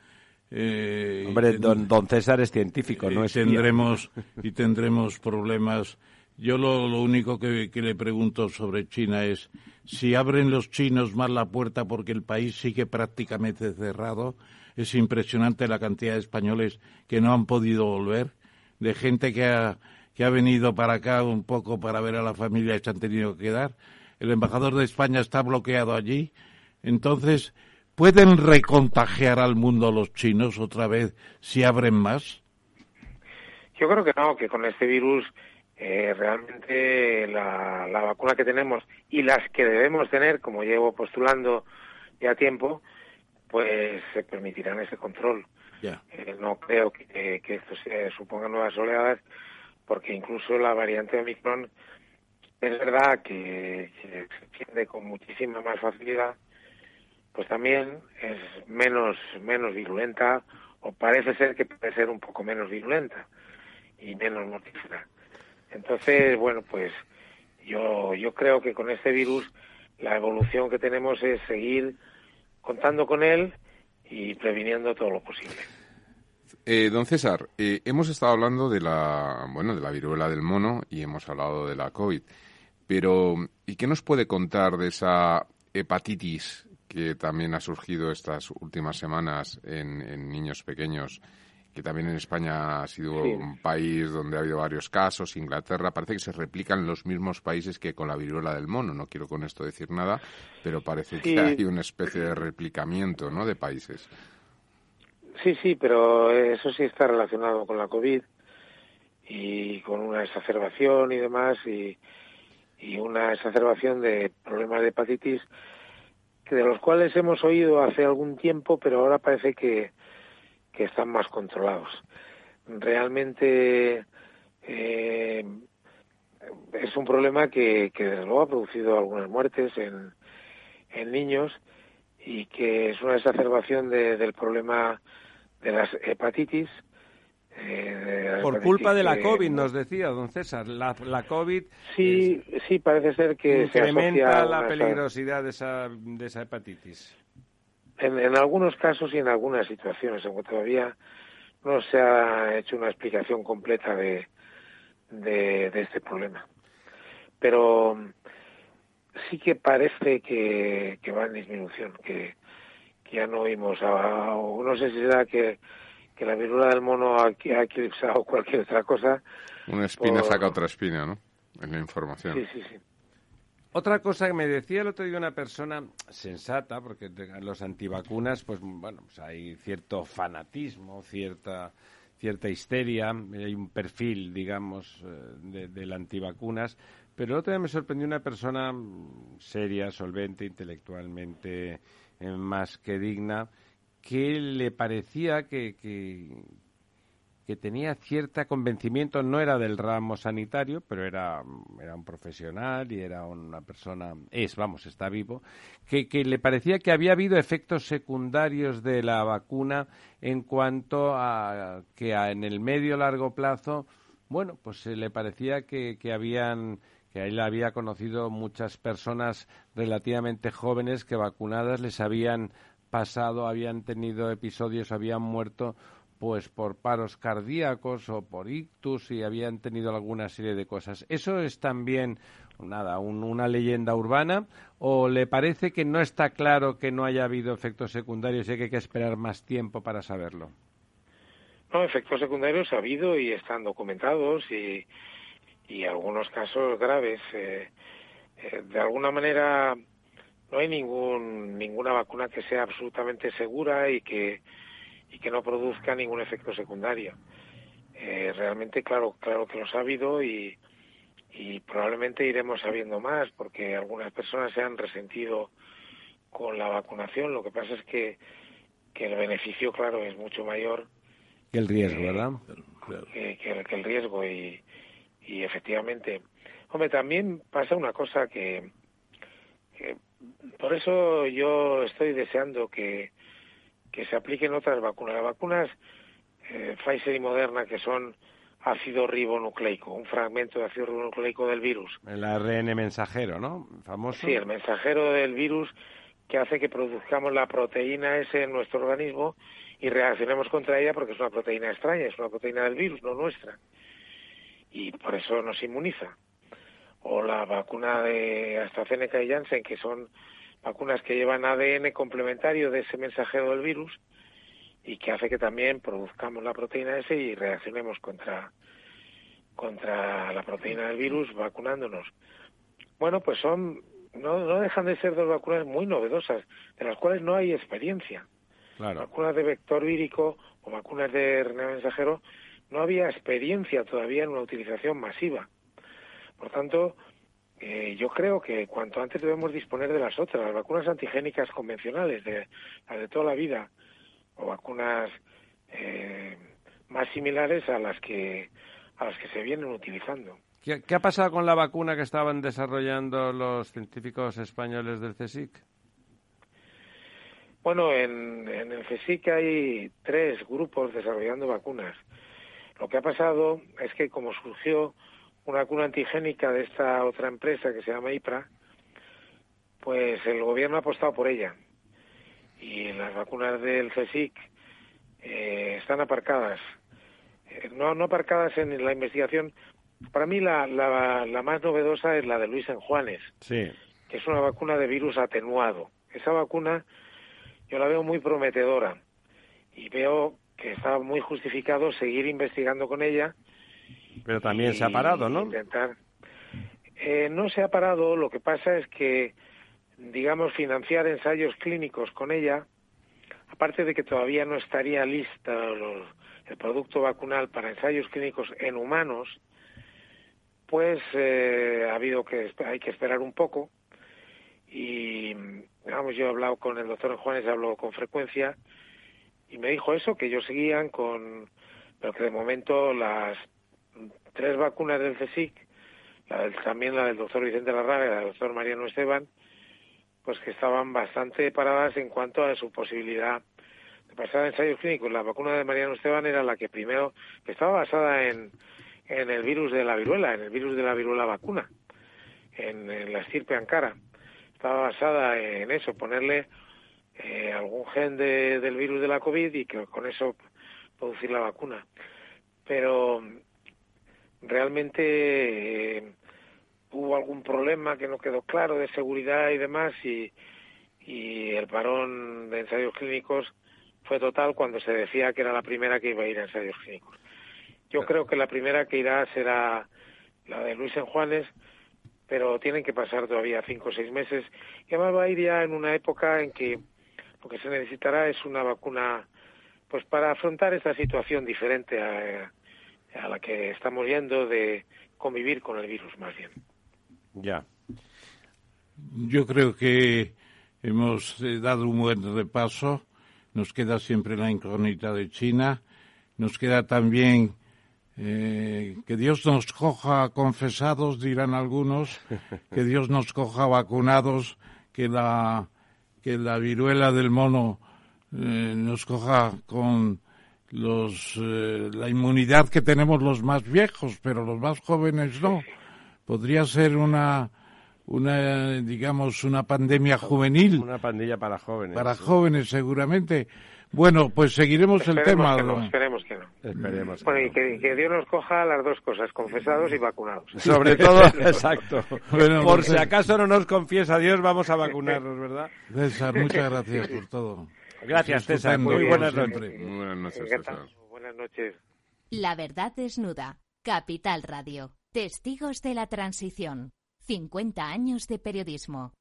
B: Eh,
A: Hombre, don, don, César es científico, no es
B: tendremos y tendremos problemas yo lo, lo único que, le pregunto sobre China es si abren los chinos más la puerta porque el país sigue prácticamente cerrado. Es impresionante la cantidad de españoles que no han podido volver, de gente que ha, que ha venido para acá un poco para ver a la familia y se han tenido que quedar. El embajador de España está bloqueado allí. Entonces, ¿pueden recontagiar al mundo los chinos otra vez si abren más?
J: Yo creo que no, que con este virus eh, realmente la, la, vacuna que tenemos y las que debemos tener, como llevo postulando ya tiempo, pues se permitirán ese control.
B: Yeah.
J: Eh, no creo que, que esto se suponga nuevas oleadas, porque incluso la variante Omicron es verdad que, que se extiende con muchísima más facilidad, pues también es menos menos virulenta o parece ser que puede ser un poco menos virulenta y menos mortífera. Entonces, bueno, pues yo, yo creo que con este virus la evolución que tenemos es seguir contando con él y previniendo todo lo posible.
C: Eh, don César, eh, hemos estado hablando de la, bueno, de la viruela del mono y hemos hablado de la COVID, pero ¿y qué nos puede contar de esa hepatitis que también ha surgido estas últimas semanas en, en niños pequeños? Que también en España ha sido
J: Sí.
C: un país donde ha habido varios casos, Inglaterra, parece que se replican los mismos países que con la viruela del mono. No quiero con esto decir nada, pero parece
J: Sí.
C: que hay una especie de replicamiento ¿no? de países.
J: Sí, sí, pero eso sí está relacionado con la COVID y con una exacerbación y demás y, y una exacerbación de problemas de hepatitis que de los cuales hemos oído hace algún tiempo, pero ahora parece que, que están más controlados. Realmente eh, es un problema que, que desde luego ha producido algunas muertes en, en niños y que es una exacerbación de- del problema de las hepatitis. eh, de
A: Por
J: hepatitis
A: culpa de la
J: que-
A: COVID, nos decía don César. La, la COVID
J: Sí, sí, parece ser que se asocia
A: incrementa
J: a
A: la peligrosidad de esa, de esa hepatitis.
J: En, en algunos casos y en algunas situaciones, aunque todavía no se ha hecho una explicación completa de, de, de este problema. Pero sí que parece que, que va en disminución, que, que ya no oímos, a- o no sé si será que, que la viruela del mono ha, ha eclipsado cualquier otra cosa.
C: Una espina
J: Por-
C: saca otra espina, ¿no? En la información.
J: Sí, sí, sí.
A: Otra cosa que me decía el otro día una persona sensata, porque los antivacunas, pues bueno, pues hay cierto fanatismo, cierta cierta histeria, hay un perfil, digamos, eh, de, del antivacunas, pero el otro día me sorprendió una persona seria, solvente, intelectualmente eh, más que digna, que le parecía que, que tenía cierto convencimiento, no era del ramo sanitario, pero era, era un profesional y era una persona, es, vamos, está vivo, que, que le parecía que había habido efectos secundarios de la vacuna en cuanto a que en el medio largo plazo, bueno, pues se le parecía que, que habían que él había conocido muchas personas relativamente jóvenes que vacunadas les habían pasado, habían tenido episodios, habían muerto pues por paros cardíacos o por ictus y habían tenido alguna serie de cosas. ¿Eso es también nada, un- una leyenda urbana o le parece que no está claro que no haya habido efectos secundarios y que hay que esperar más tiempo para saberlo?
J: No, efectos secundarios ha habido y están documentados y, y algunos casos graves. eh, eh, de alguna manera no hay ningún ninguna vacuna que sea absolutamente segura y que y que no produzca ningún efecto secundario. Eh, realmente, claro, claro que los ha habido y, y probablemente iremos sabiendo más porque algunas personas se han resentido con la vacunación. Lo que pasa es que, que el beneficio, claro, es mucho mayor
A: Que el riesgo, ¿verdad?
J: que, que el- que el riesgo y, y efectivamente hombre también pasa una cosa que, que por eso yo estoy deseando que, que se apliquen otras vacunas las vacunas eh, Pfizer y Moderna que son ácido ribonucleico un fragmento de ácido ribonucleico del virus
A: El ARN mensajero, ¿no? Famoso.
J: Sí, el mensajero del virus que hace que produzcamos la proteína S en nuestro organismo y reaccionemos contra ella porque es una proteína extraña, es una proteína del virus, no nuestra. Y por eso nos inmuniza. O la vacuna de AstraZeneca y Janssen, que son vacunas que llevan ADN complementario de ese mensajero del virus y que hace que también produzcamos la proteína S y reaccionemos contra, contra la proteína del virus vacunándonos. Bueno, pues son no, no dejan de ser dos vacunas muy novedosas, de las cuales no hay experiencia.
A: Claro.
J: Vacunas de vector vírico o vacunas de RNA mensajero, no había experiencia todavía en una utilización masiva. Por tanto, eh, yo creo que cuanto antes debemos disponer de las otras, las vacunas antigénicas convencionales, de las de toda la vida, o vacunas eh, más similares a las que a las que se vienen utilizando.
A: ¿Qué, qué ha pasado con la vacuna que estaban desarrollando los científicos españoles del CSIC?
J: Bueno, en, en el CSIC hay tres grupos desarrollando vacunas. Lo que ha pasado es que como surgió una vacuna antigénica de esta otra empresa que se llama IPRA, pues el gobierno ha apostado por ella. Y las vacunas del CSIC eh, están aparcadas. Eh, no, no aparcadas en la investigación. Para mí la, la, la más novedosa es la de Luis en Juanes,
A: Sí.
J: que es una vacuna de virus atenuado. Esa vacuna yo la veo muy prometedora y veo que estaba muy justificado seguir investigando con ella.
K: Pero también se ha parado, ¿no?
J: Intentar. Eh, no se ha parado, lo que pasa es que, digamos, financiar ensayos clínicos con ella, aparte de que todavía no estaría lista los, el producto vacunal para ensayos clínicos en humanos, pues eh, ha habido que hay que esperar un poco y digamos yo he hablado con el doctor Juanes hablo con frecuencia y me dijo eso que ellos seguían con pero que de momento las tres vacunas del CSIC la del, también la del doctor Vicente Larraga y la del doctor Mariano Esteban pues que estaban bastante paradas en cuanto a su posibilidad de pasar a ensayos clínicos la vacuna de Mariano Esteban era la que primero que estaba basada en en el virus de la viruela en el virus de la viruela vacuna en, la estirpe ancara estaba basada en eso, ponerle eh, algún gen de, del virus de la COVID y que con eso producir la vacuna. Pero realmente eh, hubo algún problema que no quedó claro de seguridad y demás y, y el parón de ensayos clínicos fue total cuando se decía que era la primera que iba a ir a ensayos clínicos. Yo creo que la primera que irá será la de Luis en Juanes, pero tienen que pasar todavía cinco o seis meses y además va a ir ya en una época en que lo que se necesitará es una vacuna pues para afrontar esta situación diferente a, a la que estamos yendo de convivir con el virus más bien.
K: Ya.
B: Yo creo que hemos eh, dado un buen repaso. Nos queda siempre la incógnita de China. Nos queda también eh, que Dios nos coja confesados, dirán algunos, que Dios nos coja vacunados, que la, que la viruela del mono eh, nos coja con los, eh, la inmunidad que tenemos los más viejos, pero los más jóvenes no. Podría ser una, una digamos, una pandemia juvenil.
K: Una pandilla para jóvenes.
B: Para jóvenes, seguramente. Bueno, pues seguiremos el tema.
J: Que no, esperemos que no.
K: Esperemos.
J: Bueno, y que, que, Dios nos coja las dos cosas, confesados y vacunados.
K: Sobre todo, exacto. Bueno, por si acaso no nos confiesa Dios, vamos a vacunarnos, ¿verdad?
B: César, muchas gracias por todo.
K: Gracias, César. Muy buenas noches.
C: Muy buenas noches,
J: César. Buenas noches.
F: La verdad desnuda. Capital Radio. Testigos de la transición. 50 años de periodismo.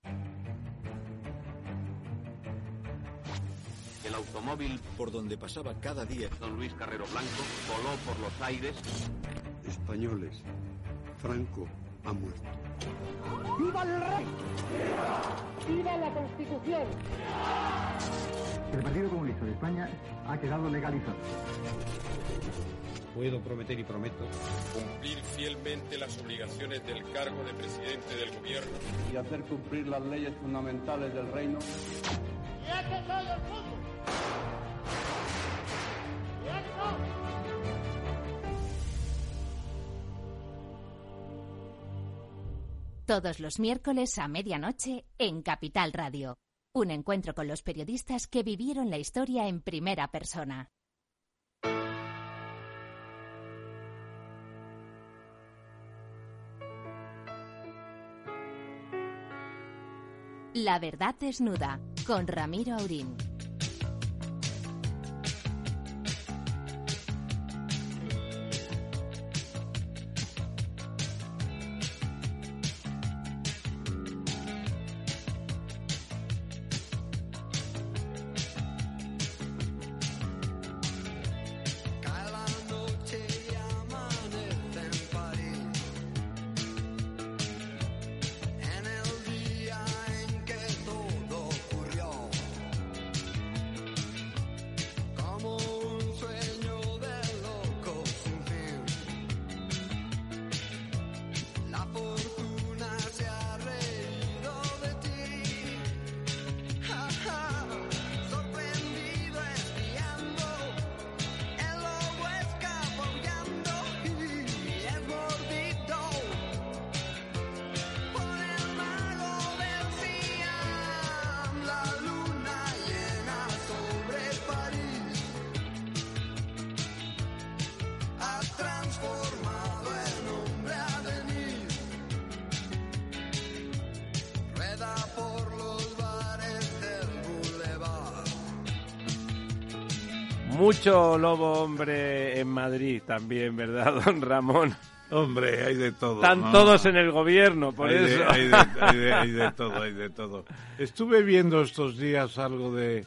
L: El automóvil
M: por donde pasaba cada día
L: Don Luis Carrero Blanco voló por los aires.
M: Españoles, Franco ha muerto.
N: ¡Viva el rey! ¡Viva la Constitución!
O: El Partido Comunista de España ha quedado legalizado.
P: Puedo prometer y prometo
Q: cumplir fielmente las obligaciones del cargo de presidente del gobierno
R: y hacer cumplir las leyes fundamentales del reino.
F: Todos los miércoles a medianoche en Capital Radio. Un encuentro con los periodistas que vivieron la historia en primera persona. La verdad desnuda con Ramiro Aurín.
A: Mucho lobo hombre en Madrid también, ¿verdad, don Ramón?
B: Hombre, hay de todo.
A: Están
B: ¿no?
A: todos en el gobierno, por
B: hay de-
A: eso.
B: hay, de, hay de- hay de todo, hay de todo. Estuve viendo estos días algo de,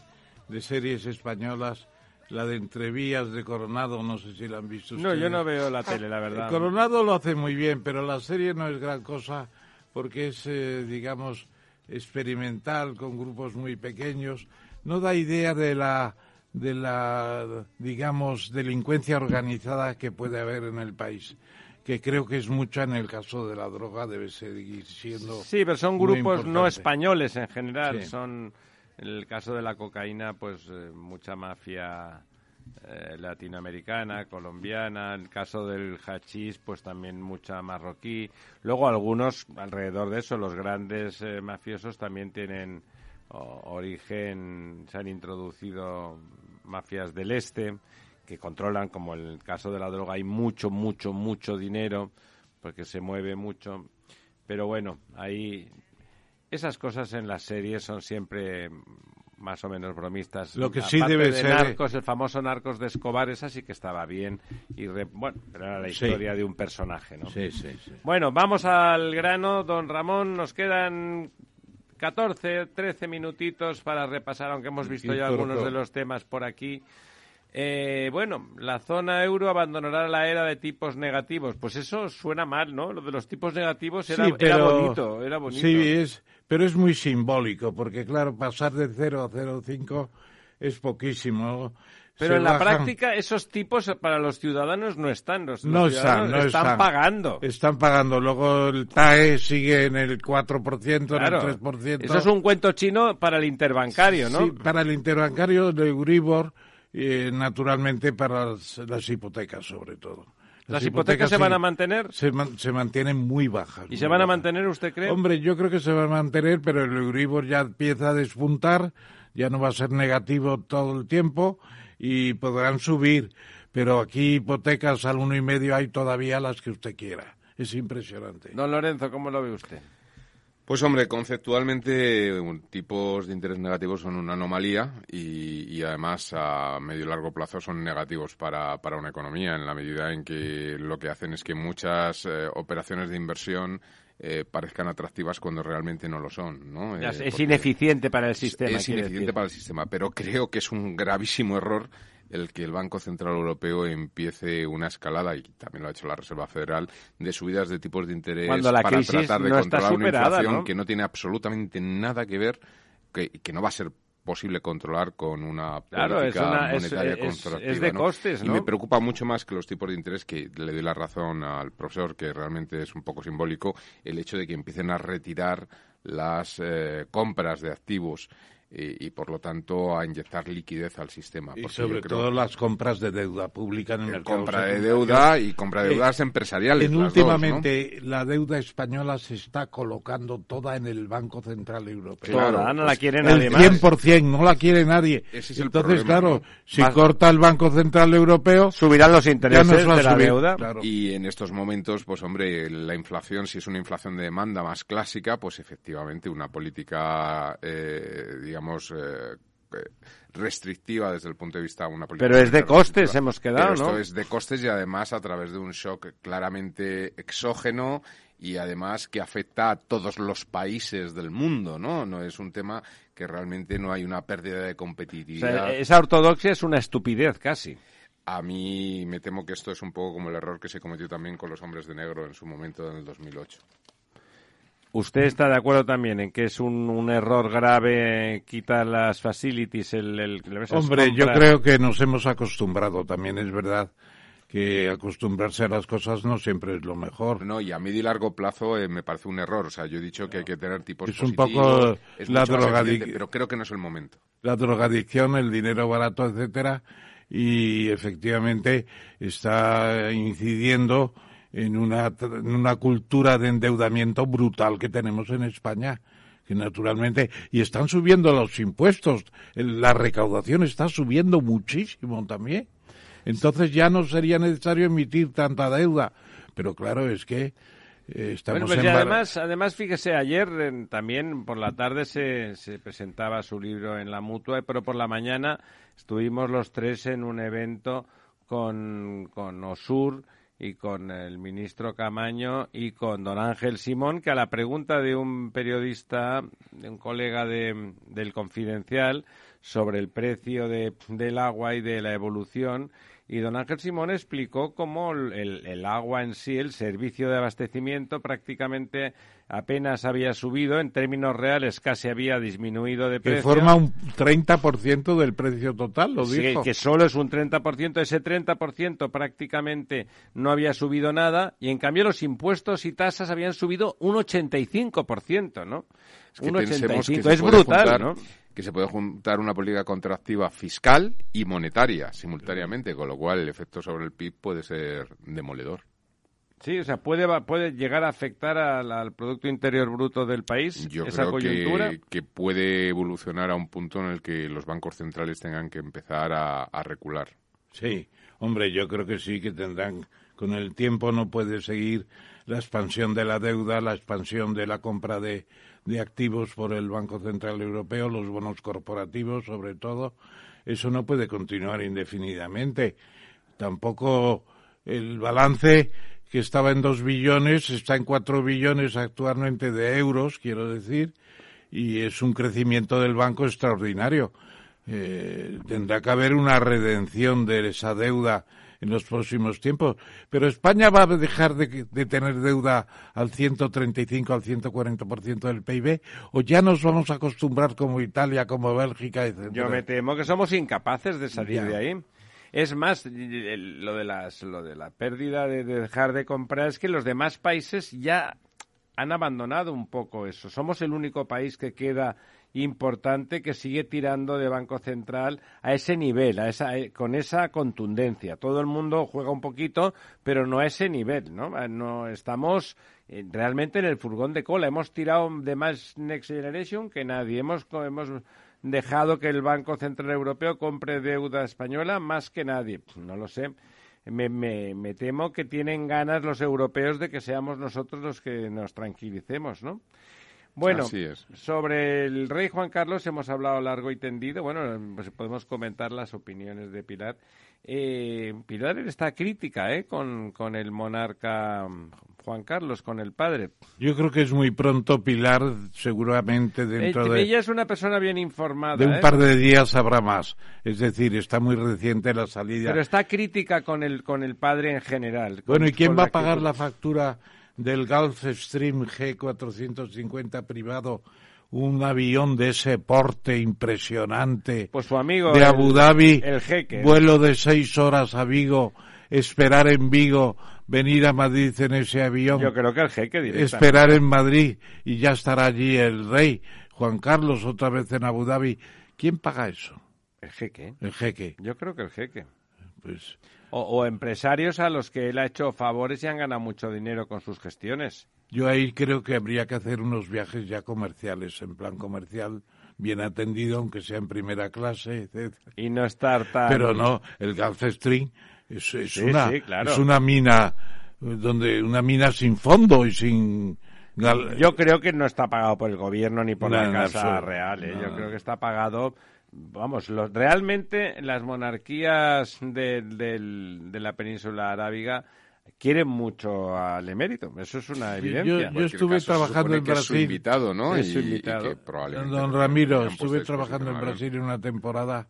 B: de series españolas, la de Entrevías de Coronado, no sé si la han visto
A: No, yo
B: ustedes.
A: no veo la tele, la verdad.
B: Coronado lo hace muy bien, pero la serie no es gran cosa porque es, eh, digamos, experimental con grupos muy pequeños. No da idea de la, de la, digamos, delincuencia organizada que puede haber en el país, que creo que es mucha en el caso de la droga, debe seguir siendo.
A: Sí, pero son grupos no españoles en general.
B: Sí.
A: Son, en el caso de la cocaína, pues eh, mucha mafia eh, latinoamericana, colombiana. En el caso del hachís, pues también mucha marroquí. Luego algunos, alrededor de eso, los grandes eh, mafiosos también tienen o- origen, se han introducido mafias del este que controlan, como en el caso de la droga, hay mucho, mucho, mucho dinero, porque se mueve mucho. Pero bueno, ahí esas cosas en las series son siempre más o menos bromistas.
B: Lo que sí debe
A: de
B: ser-
A: Narcos, el famoso Narcos de Escobar, esa sí que estaba bien. Y re- bueno, pero era la
B: Sí.
A: historia de un personaje, ¿no?
B: Sí, sí, sí.
A: Bueno, vamos al grano, don Ramón. Nos quedan 14, 13 minutitos para repasar, aunque hemos visto ya algunos de los temas por aquí. Eh, bueno, la zona euro abandonará la era de tipos negativos. Pues eso suena mal, ¿no? Lo de los tipos negativos era,
B: Sí,
A: era
B: pero-
A: bonito, era bonito.
B: Sí, es, pero es muy simbólico, porque claro, pasar de 0 a 0,5 es poquísimo.
A: Pero en la
B: bajan-
A: práctica esos tipos para los ciudadanos no están. Los,
B: no están, no
A: están,
B: están.
A: pagando.
B: Están pagando. Luego el TAE sigue en el 4%, en
A: Claro.
B: el 3%.
A: Eso es un cuento chino para el interbancario, ¿no?
B: Sí, para el interbancario, el Euribor, eh, naturalmente para las, las hipotecas sobre todo.
A: ¿Las hipotecas se van a mantener?
B: Se, man- se mantienen muy bajas.
A: ¿Y se van a mantener, usted cree?
B: Hombre, yo creo que se va a mantener, pero el Euribor ya empieza a despuntar, ya no va a ser negativo todo el tiempo y podrán subir. Pero aquí hipotecas al uno y medio hay todavía las que usted quiera. Es impresionante.
A: Don Lorenzo, ¿cómo lo ve usted?
C: Pues hombre, conceptualmente tipos de interés negativos son una anomalía y, y además a medio y largo plazo son negativos para, para una economía en la medida en que lo que hacen es que muchas eh, operaciones de inversión eh, parezcan atractivas cuando realmente no lo son. ¿no? Eh,
A: es
C: porque
A: ineficiente para el sistema.
C: Es ineficiente
A: decir.
C: para el sistema, pero creo que es un gravísimo error el que el Banco Central Europeo empiece una escalada, y también lo ha hecho la Reserva Federal, de subidas de tipos de interés para tratar de
A: no
C: controlar una inflación
A: ¿no?
C: que no tiene absolutamente nada que ver, que, que no va a ser posible controlar con una
A: Claro,
C: política
A: es una-
C: monetaria
A: es-
C: constructiva,
A: es de
C: ¿no?
A: costes,
C: Y me preocupa mucho más que los tipos de interés, que le doy la razón al profesor, que realmente es un poco simbólico, el hecho de que empiecen a retirar las eh, compras de activos eh, y, por lo tanto, a inyectar liquidez al sistema.
B: Y sobre
C: creo
B: todo las compras de deuda pública en el mercado
C: compra de deuda y compra de
B: Eh,
C: deudas empresariales.
B: En
C: las dos, ¿no?
B: últimamente la deuda española se está colocando toda en el Banco Central Europeo.
A: Claro, Toda, no la
B: Pues
A: quiere
B: el
A: nadie más.
B: 100%, no la quiere nadie.
C: Ese es el
B: Entonces,
C: problema,
B: claro,
C: ¿no?
B: si
A: Más-
B: corta el Banco Central Europeo,
A: Subirán los intereses de la
B: subir,
A: deuda.
B: claro.
C: Y en estos momentos, pues hombre, la inflación, si es una inflación de demanda más clásica, pues efectivamente una política, eh, digamos, eh, eh, restrictiva desde el punto de vista de una política.
A: Pero es de costes, hemos quedado,
C: Pero esto
A: ¿no?
C: es de costes y además a través de un shock claramente exógeno y además que afecta a todos los países del mundo, ¿no? No es un tema que realmente no hay una pérdida de
A: O
C: competitividad.
A: sea, esa ortodoxia es una estupidez casi.
C: A mí me temo que esto es un poco como el error que se cometió también con los hombres de negro en su momento en el 2008.
A: ¿Usted está de acuerdo también en que es un, un error grave quitar las facilities? El, el-
B: hombre, yo
A: compras?
B: creo que nos hemos acostumbrado, también es verdad que acostumbrarse a las cosas no siempre es lo mejor.
C: No, y a medio y largo plazo eh, me parece un error. O sea, yo he dicho que hay que tener tipos
B: Es un poco
C: es
B: la
C: mucho más
B: drogadic-
C: eficiente, pero creo que no es el momento.
B: la drogadicción, el dinero barato, etcétera, y efectivamente está incidiendo en una, en una cultura de endeudamiento brutal que tenemos en España, que naturalmente, y están subiendo los impuestos, la recaudación está subiendo muchísimo también. Entonces ya no sería necesario emitir tanta deuda, pero claro, es que eh, estamos
A: Bueno, pues
B: en
A: además, además, fíjese, ayer en- también por la tarde se, se presentaba su libro en la mutua, pero por la mañana estuvimos los tres en un evento con, con Osur y con el ministro Camaño y con don Ángel Simón, que a la pregunta de un periodista, de un colega de, del Confidencial, sobre el precio de- del agua y de la evolución, y don Ángel Simón explicó cómo el, el- el agua en sí, el servicio de abastecimiento, prácticamente apenas había subido, en términos reales casi había disminuido de
B: que
A: precio.
B: forma un 30% del precio total, lo
A: Sí,
B: dijo.
A: que solo es un 30%, ese 30% prácticamente no había subido nada y en cambio los impuestos y tasas habían subido un 85%, ¿no?
C: Es que
A: un
C: pensemos que
A: 85%.
C: se
A: es brutal,
C: juntar-
A: ¿no?
C: Que se puede juntar una política contractiva fiscal y monetaria simultáneamente, con lo cual el efecto sobre el PIB puede ser demoledor.
A: Sí, o sea, puede, puede llegar a afectar al, al Producto Interior Bruto del país
C: Yo
A: esa
C: creo
A: coyuntura.
C: que, que puede evolucionar a un punto en el que los bancos centrales tengan que empezar a, a recular.
B: Sí, hombre, yo creo que sí que tendrán, con el tiempo no puede seguir la expansión de la deuda, la expansión de la compra de, de activos por el Banco Central Europeo, los bonos corporativos sobre todo. Eso no puede continuar indefinidamente. Tampoco el balance que estaba en dos billones está en cuatro billones actualmente de euros, quiero decir, y es un crecimiento del banco extraordinario. Eh, tendrá que haber una redención de esa deuda en los próximos tiempos. Pero España va a dejar de, de tener deuda al 135, al 140% del PIB, o ya nos vamos a acostumbrar como Italia, como Bélgica, etc.
A: Yo me temo que somos incapaces de salir
B: Ya.
A: de ahí. Es más, lo de, las, lo de la pérdida de dejar de comprar es que los demás países ya han abandonado un poco eso. Somos el único país que queda importante que sigue tirando de Banco Central a ese nivel, a esa, eh, con esa contundencia. Todo el mundo juega un poquito, pero no a ese nivel, ¿no? Ah, no estamos eh, realmente en el furgón de cola. Hemos tirado de más Next Generation que nadie. Hemos, hemos dejado que el Banco Central Europeo compre deuda española más que nadie. No lo sé. Me, me, me temo que tienen ganas los europeos de que seamos nosotros los que nos tranquilicemos, ¿no? Bueno,
C: Así es.
A: sobre el rey Juan Carlos hemos hablado largo y tendido. Bueno, pues podemos comentar las opiniones de Pilar. Eh, Pilar está crítica ¿eh? con, con el monarca mm, Juan Carlos, con el padre.
B: Yo creo que es muy pronto, Pilar, seguramente dentro
A: Eh,
B: de...
A: Ella es una persona bien informada.
B: De un
A: ¿eh?
B: par de días habrá más. Es decir, está muy reciente la salida.
A: Pero está crítica con el, con el padre en general.
B: Bueno,
A: con-
B: ¿y quién va a pagar la factura del Gulfstream G450 privado? Un avión de ese porte impresionante.
A: Pues su amigo,
B: De
A: el-
B: Abu Dhabi.
A: el jeque.
B: Vuelo de seis horas a Vigo. Esperar en Vigo. Venir a Madrid en ese avión.
A: Yo creo que el jeque.
B: Esperar en Madrid y ya estará allí el rey. Juan Carlos otra vez en Abu Dhabi. ¿Quién paga eso?
A: El jeque.
B: El jeque.
A: Yo creo que el jeque.
B: Pues
A: O, o empresarios a los que él ha hecho favores y han ganado mucho dinero con sus gestiones.
B: Yo ahí creo que habría que hacer unos viajes ya comerciales, en plan comercial, bien atendido, aunque sea en primera clase, etc.
A: Y no estar tan...
B: Pero no, el Gulfstream es, es
A: Sí,
B: una,
A: sí, claro.
B: es una mina donde una mina sin fondo y sin
A: Yo creo que no está pagado por el gobierno ni por
B: No,
A: la Casa. Real. ¿eh? Yo creo que está pagado... Vamos, los, realmente las monarquías de, del- de la península arábiga quieren mucho al emérito. Eso es una
B: Yo-
A: evidencia.
B: yo estuve trabajando en
C: que es su
B: Brasil.
C: invitado, ¿no?
A: Es
C: Y-
A: su
C: y
A: invitado.
C: que
B: Don Ramiro, estuve trabajando en. Brasil en una temporada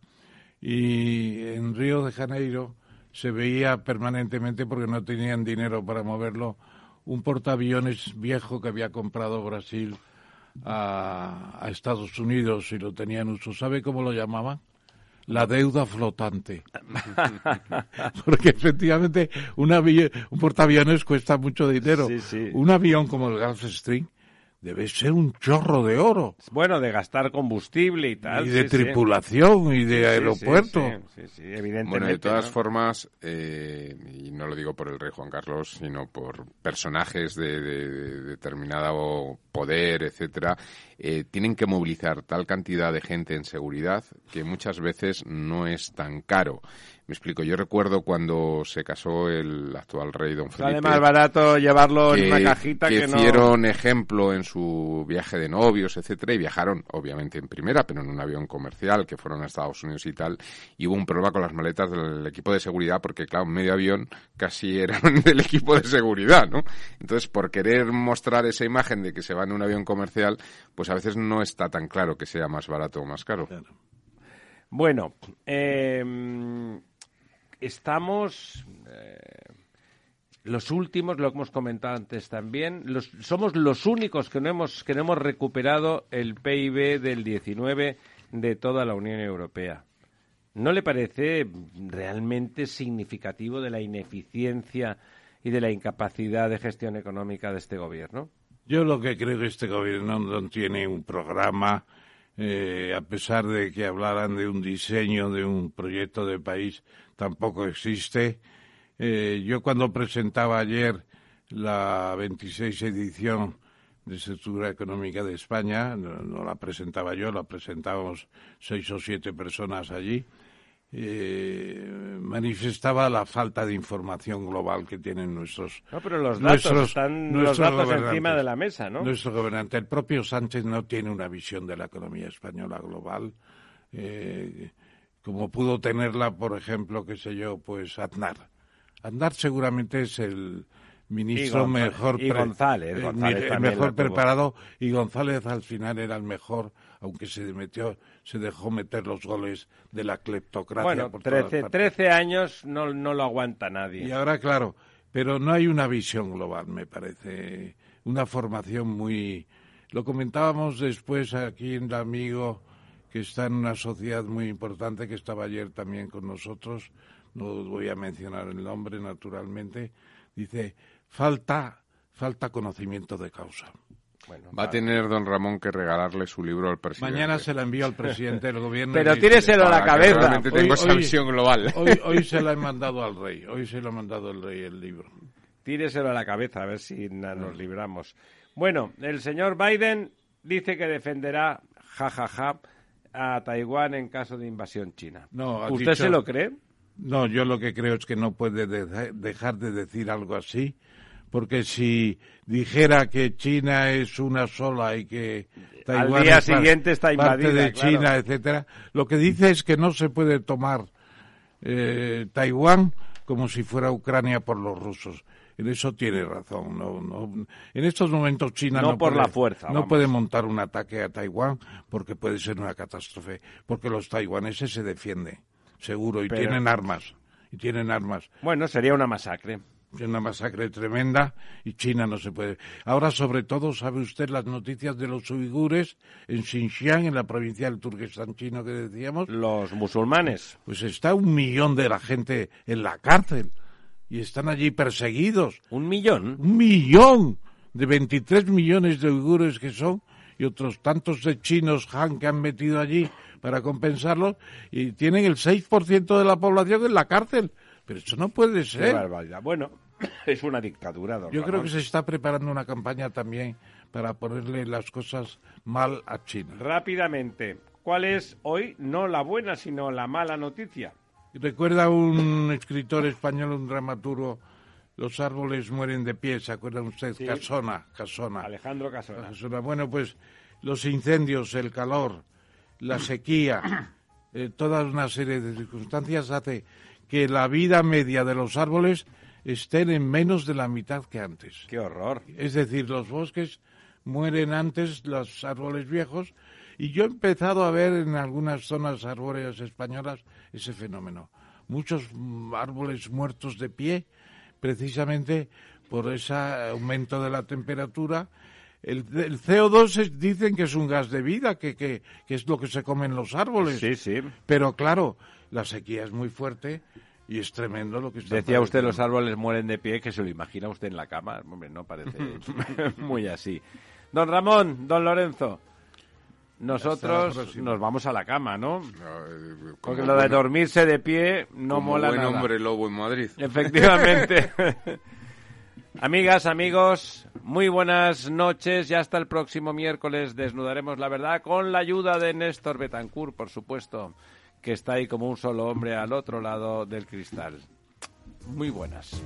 B: y en Río de Janeiro se veía permanentemente, porque no tenían dinero para moverlo, un portaaviones viejo que había comprado Brasil a, a Estados Unidos y lo tenía en uso. ¿Sabe cómo lo llamaban? La deuda flotante. Porque efectivamente un, avi- un portaaviones cuesta mucho dinero.
A: Sí, sí.
B: Un avión como el Gulfstream debe ser un chorro de oro.
A: Bueno, de gastar combustible y tal.
B: Y de
A: sí, sí.
B: tripulación y de
A: Sí, sí,
B: aeropuerto.
A: Sí, sí, sí, evidentemente.
C: Bueno, de todas
A: ¿no?
C: formas, eh, y no lo digo por el rey Juan Carlos, sino por personajes de, de- de determinado poder, etcétera, eh, tienen que movilizar tal cantidad de gente en seguridad que muchas veces no es tan caro. Me explico, yo recuerdo cuando se casó el actual rey don Felipe.
A: Sale más barato llevarlo en
C: que-
A: una cajita que, no.
C: hicieron ejemplo en su viaje de novios, etcétera, y viajaron, obviamente en primera, pero en un avión comercial, que fueron a Estados Unidos y tal, y hubo un problema con las maletas del equipo de seguridad, porque claro, medio avión casi eran del equipo de seguridad, ¿no? Entonces, por querer mostrar esa imagen de que se va en un avión comercial, pues a veces no está tan claro que sea más barato o más caro.
A: Bueno, eh, estamos eh, los últimos, lo hemos comentado antes también, somos los únicos que no hemos que no hemos recuperado el PIB del 19 de toda la Unión Europea. ¿No le parece realmente significativo de la ineficiencia y de la incapacidad de gestión económica de este gobierno?
B: Yo lo que creo que este gobierno no tiene un programa, eh, a pesar de que hablaran de un diseño, de un proyecto de país, tampoco existe. Eh, yo cuando presentaba ayer la 26 edición de Estructura Económica de España, no, no la presentaba yo, la presentábamos seis o siete personas allí, eh, manifestaba la falta de información global que tienen nuestros
A: No, pero los datos
B: nuestros-
A: están los datos encima de la mesa, ¿no?
B: Nuestro gobernante, el propio Sánchez no tiene una visión de la economía española global, eh, como pudo tenerla, por ejemplo, qué sé yo, pues Aznar. Aznar seguramente es el ministro
A: Y
B: mejor
A: y González,
B: el,
A: González
B: el
A: también
B: mejor preparado y González al final era el mejor, aunque se metió, se dejó meter los goles de la cleptocracia.
A: Bueno,
B: por todas
A: 13,
B: partes.
A: 13 años no, no lo aguanta nadie.
B: Y ahora, claro, pero no hay una visión global, me parece. Una formación muy. Lo comentábamos después aquí en el amigo que está en una sociedad muy importante que estaba ayer también con nosotros. No voy a mencionar el nombre, naturalmente. Dice: falta, falta conocimiento de causa.
C: Va a tener don Ramón que regalarle su libro al presidente.
B: Mañana se la envío al presidente del gobierno.
A: Pero tíreselo a la cabeza.
C: realmente tengo esa visión global.
B: Hoy, hoy se la he mandado al rey. Hoy se lo ha mandado el rey el libro.
A: Tíreselo a la cabeza a ver si na- nos libramos. Bueno, el señor Biden dice que defenderá, jajaja, a Taiwán en caso de invasión china.
B: No,
A: ¿Usted
B: dicho-
A: se lo cree?
B: No, yo lo que creo es que no puede de- dejar de decir algo así, porque si dijera que China es una sola y que Taiwán
A: día
B: es
A: siguiente está
B: parte
A: invadida,
B: de
A: claro.
B: China, etcétera, lo que dice es que no se puede tomar eh, Taiwán como si fuera Ucrania por los rusos. En eso tiene razón. No, no, en estos momentos China
A: No
B: no,
A: por
B: puede,
A: la fuerza,
B: no
A: vamos.
B: puede montar un ataque a Taiwán porque puede ser una catástrofe. Porque los taiwaneses se defienden, seguro, y
A: Pero-
B: tienen armas. Y tienen armas.
A: Bueno, sería una masacre.
B: Una masacre tremenda y China no se puede. Ahora, sobre todo, sabe usted las noticias de los uigures en Xinjiang, en la provincia del Turquestán chino que decíamos.
A: Los musulmanes.
B: Pues está un millón de la gente en la cárcel y están allí perseguidos.
A: ¿Un millón?
B: Un millón de 23 millones de uigures que son y otros tantos de chinos Han que han metido allí para compensarlos y tienen el 6% de la población en la cárcel. Pero eso no puede
A: Qué
B: ser.
A: barbaridad. Bueno, es una dictadura, don
B: Yo creo que se está preparando una campaña también para ponerle las cosas mal a China.
A: Rápidamente, ¿cuál es hoy no la buena, sino la mala noticia?
B: Recuerda un escritor español, un dramaturgo, los árboles mueren de pie, ¿se acuerdan ustedes?
A: Sí.
B: Casona, Casona.
A: Alejandro Casona.
B: Casona. Bueno, pues los incendios, el calor, la sequía, eh, toda una serie de circunstancias hace que la vida media de los árboles estén en menos de la mitad que antes.
A: ¡Qué horror!
B: Es decir, los bosques mueren antes los árboles viejos y yo he empezado a ver en algunas zonas arbóreas españolas ese fenómeno. Muchos mm, árboles muertos de pie precisamente por ese aumento de la temperatura. El, el CO2 es- dicen que es un gas de vida, que, que, que es lo que se comen los árboles.
A: Sí, sí.
B: Pero claro, la sequía es muy fuerte y es tremendo lo que está
A: Decía usted los árboles mueren de pie, que se lo imagina usted en la cama. Hombre, no parece muy así. Don Ramón, don Lorenzo, nosotros nos vamos a la cama, ¿no?
C: como
A: Porque lo de dormirse de pie no
C: como
A: mola
C: buen
A: nada.
C: hombre lobo en Madrid.
A: Efectivamente. Amigas, amigos, muy buenas noches y hasta el próximo miércoles desnudaremos la verdad con la ayuda de Néstor Betancourt, por supuesto. que está ahí como un solo hombre al otro lado del cristal. Muy buenas.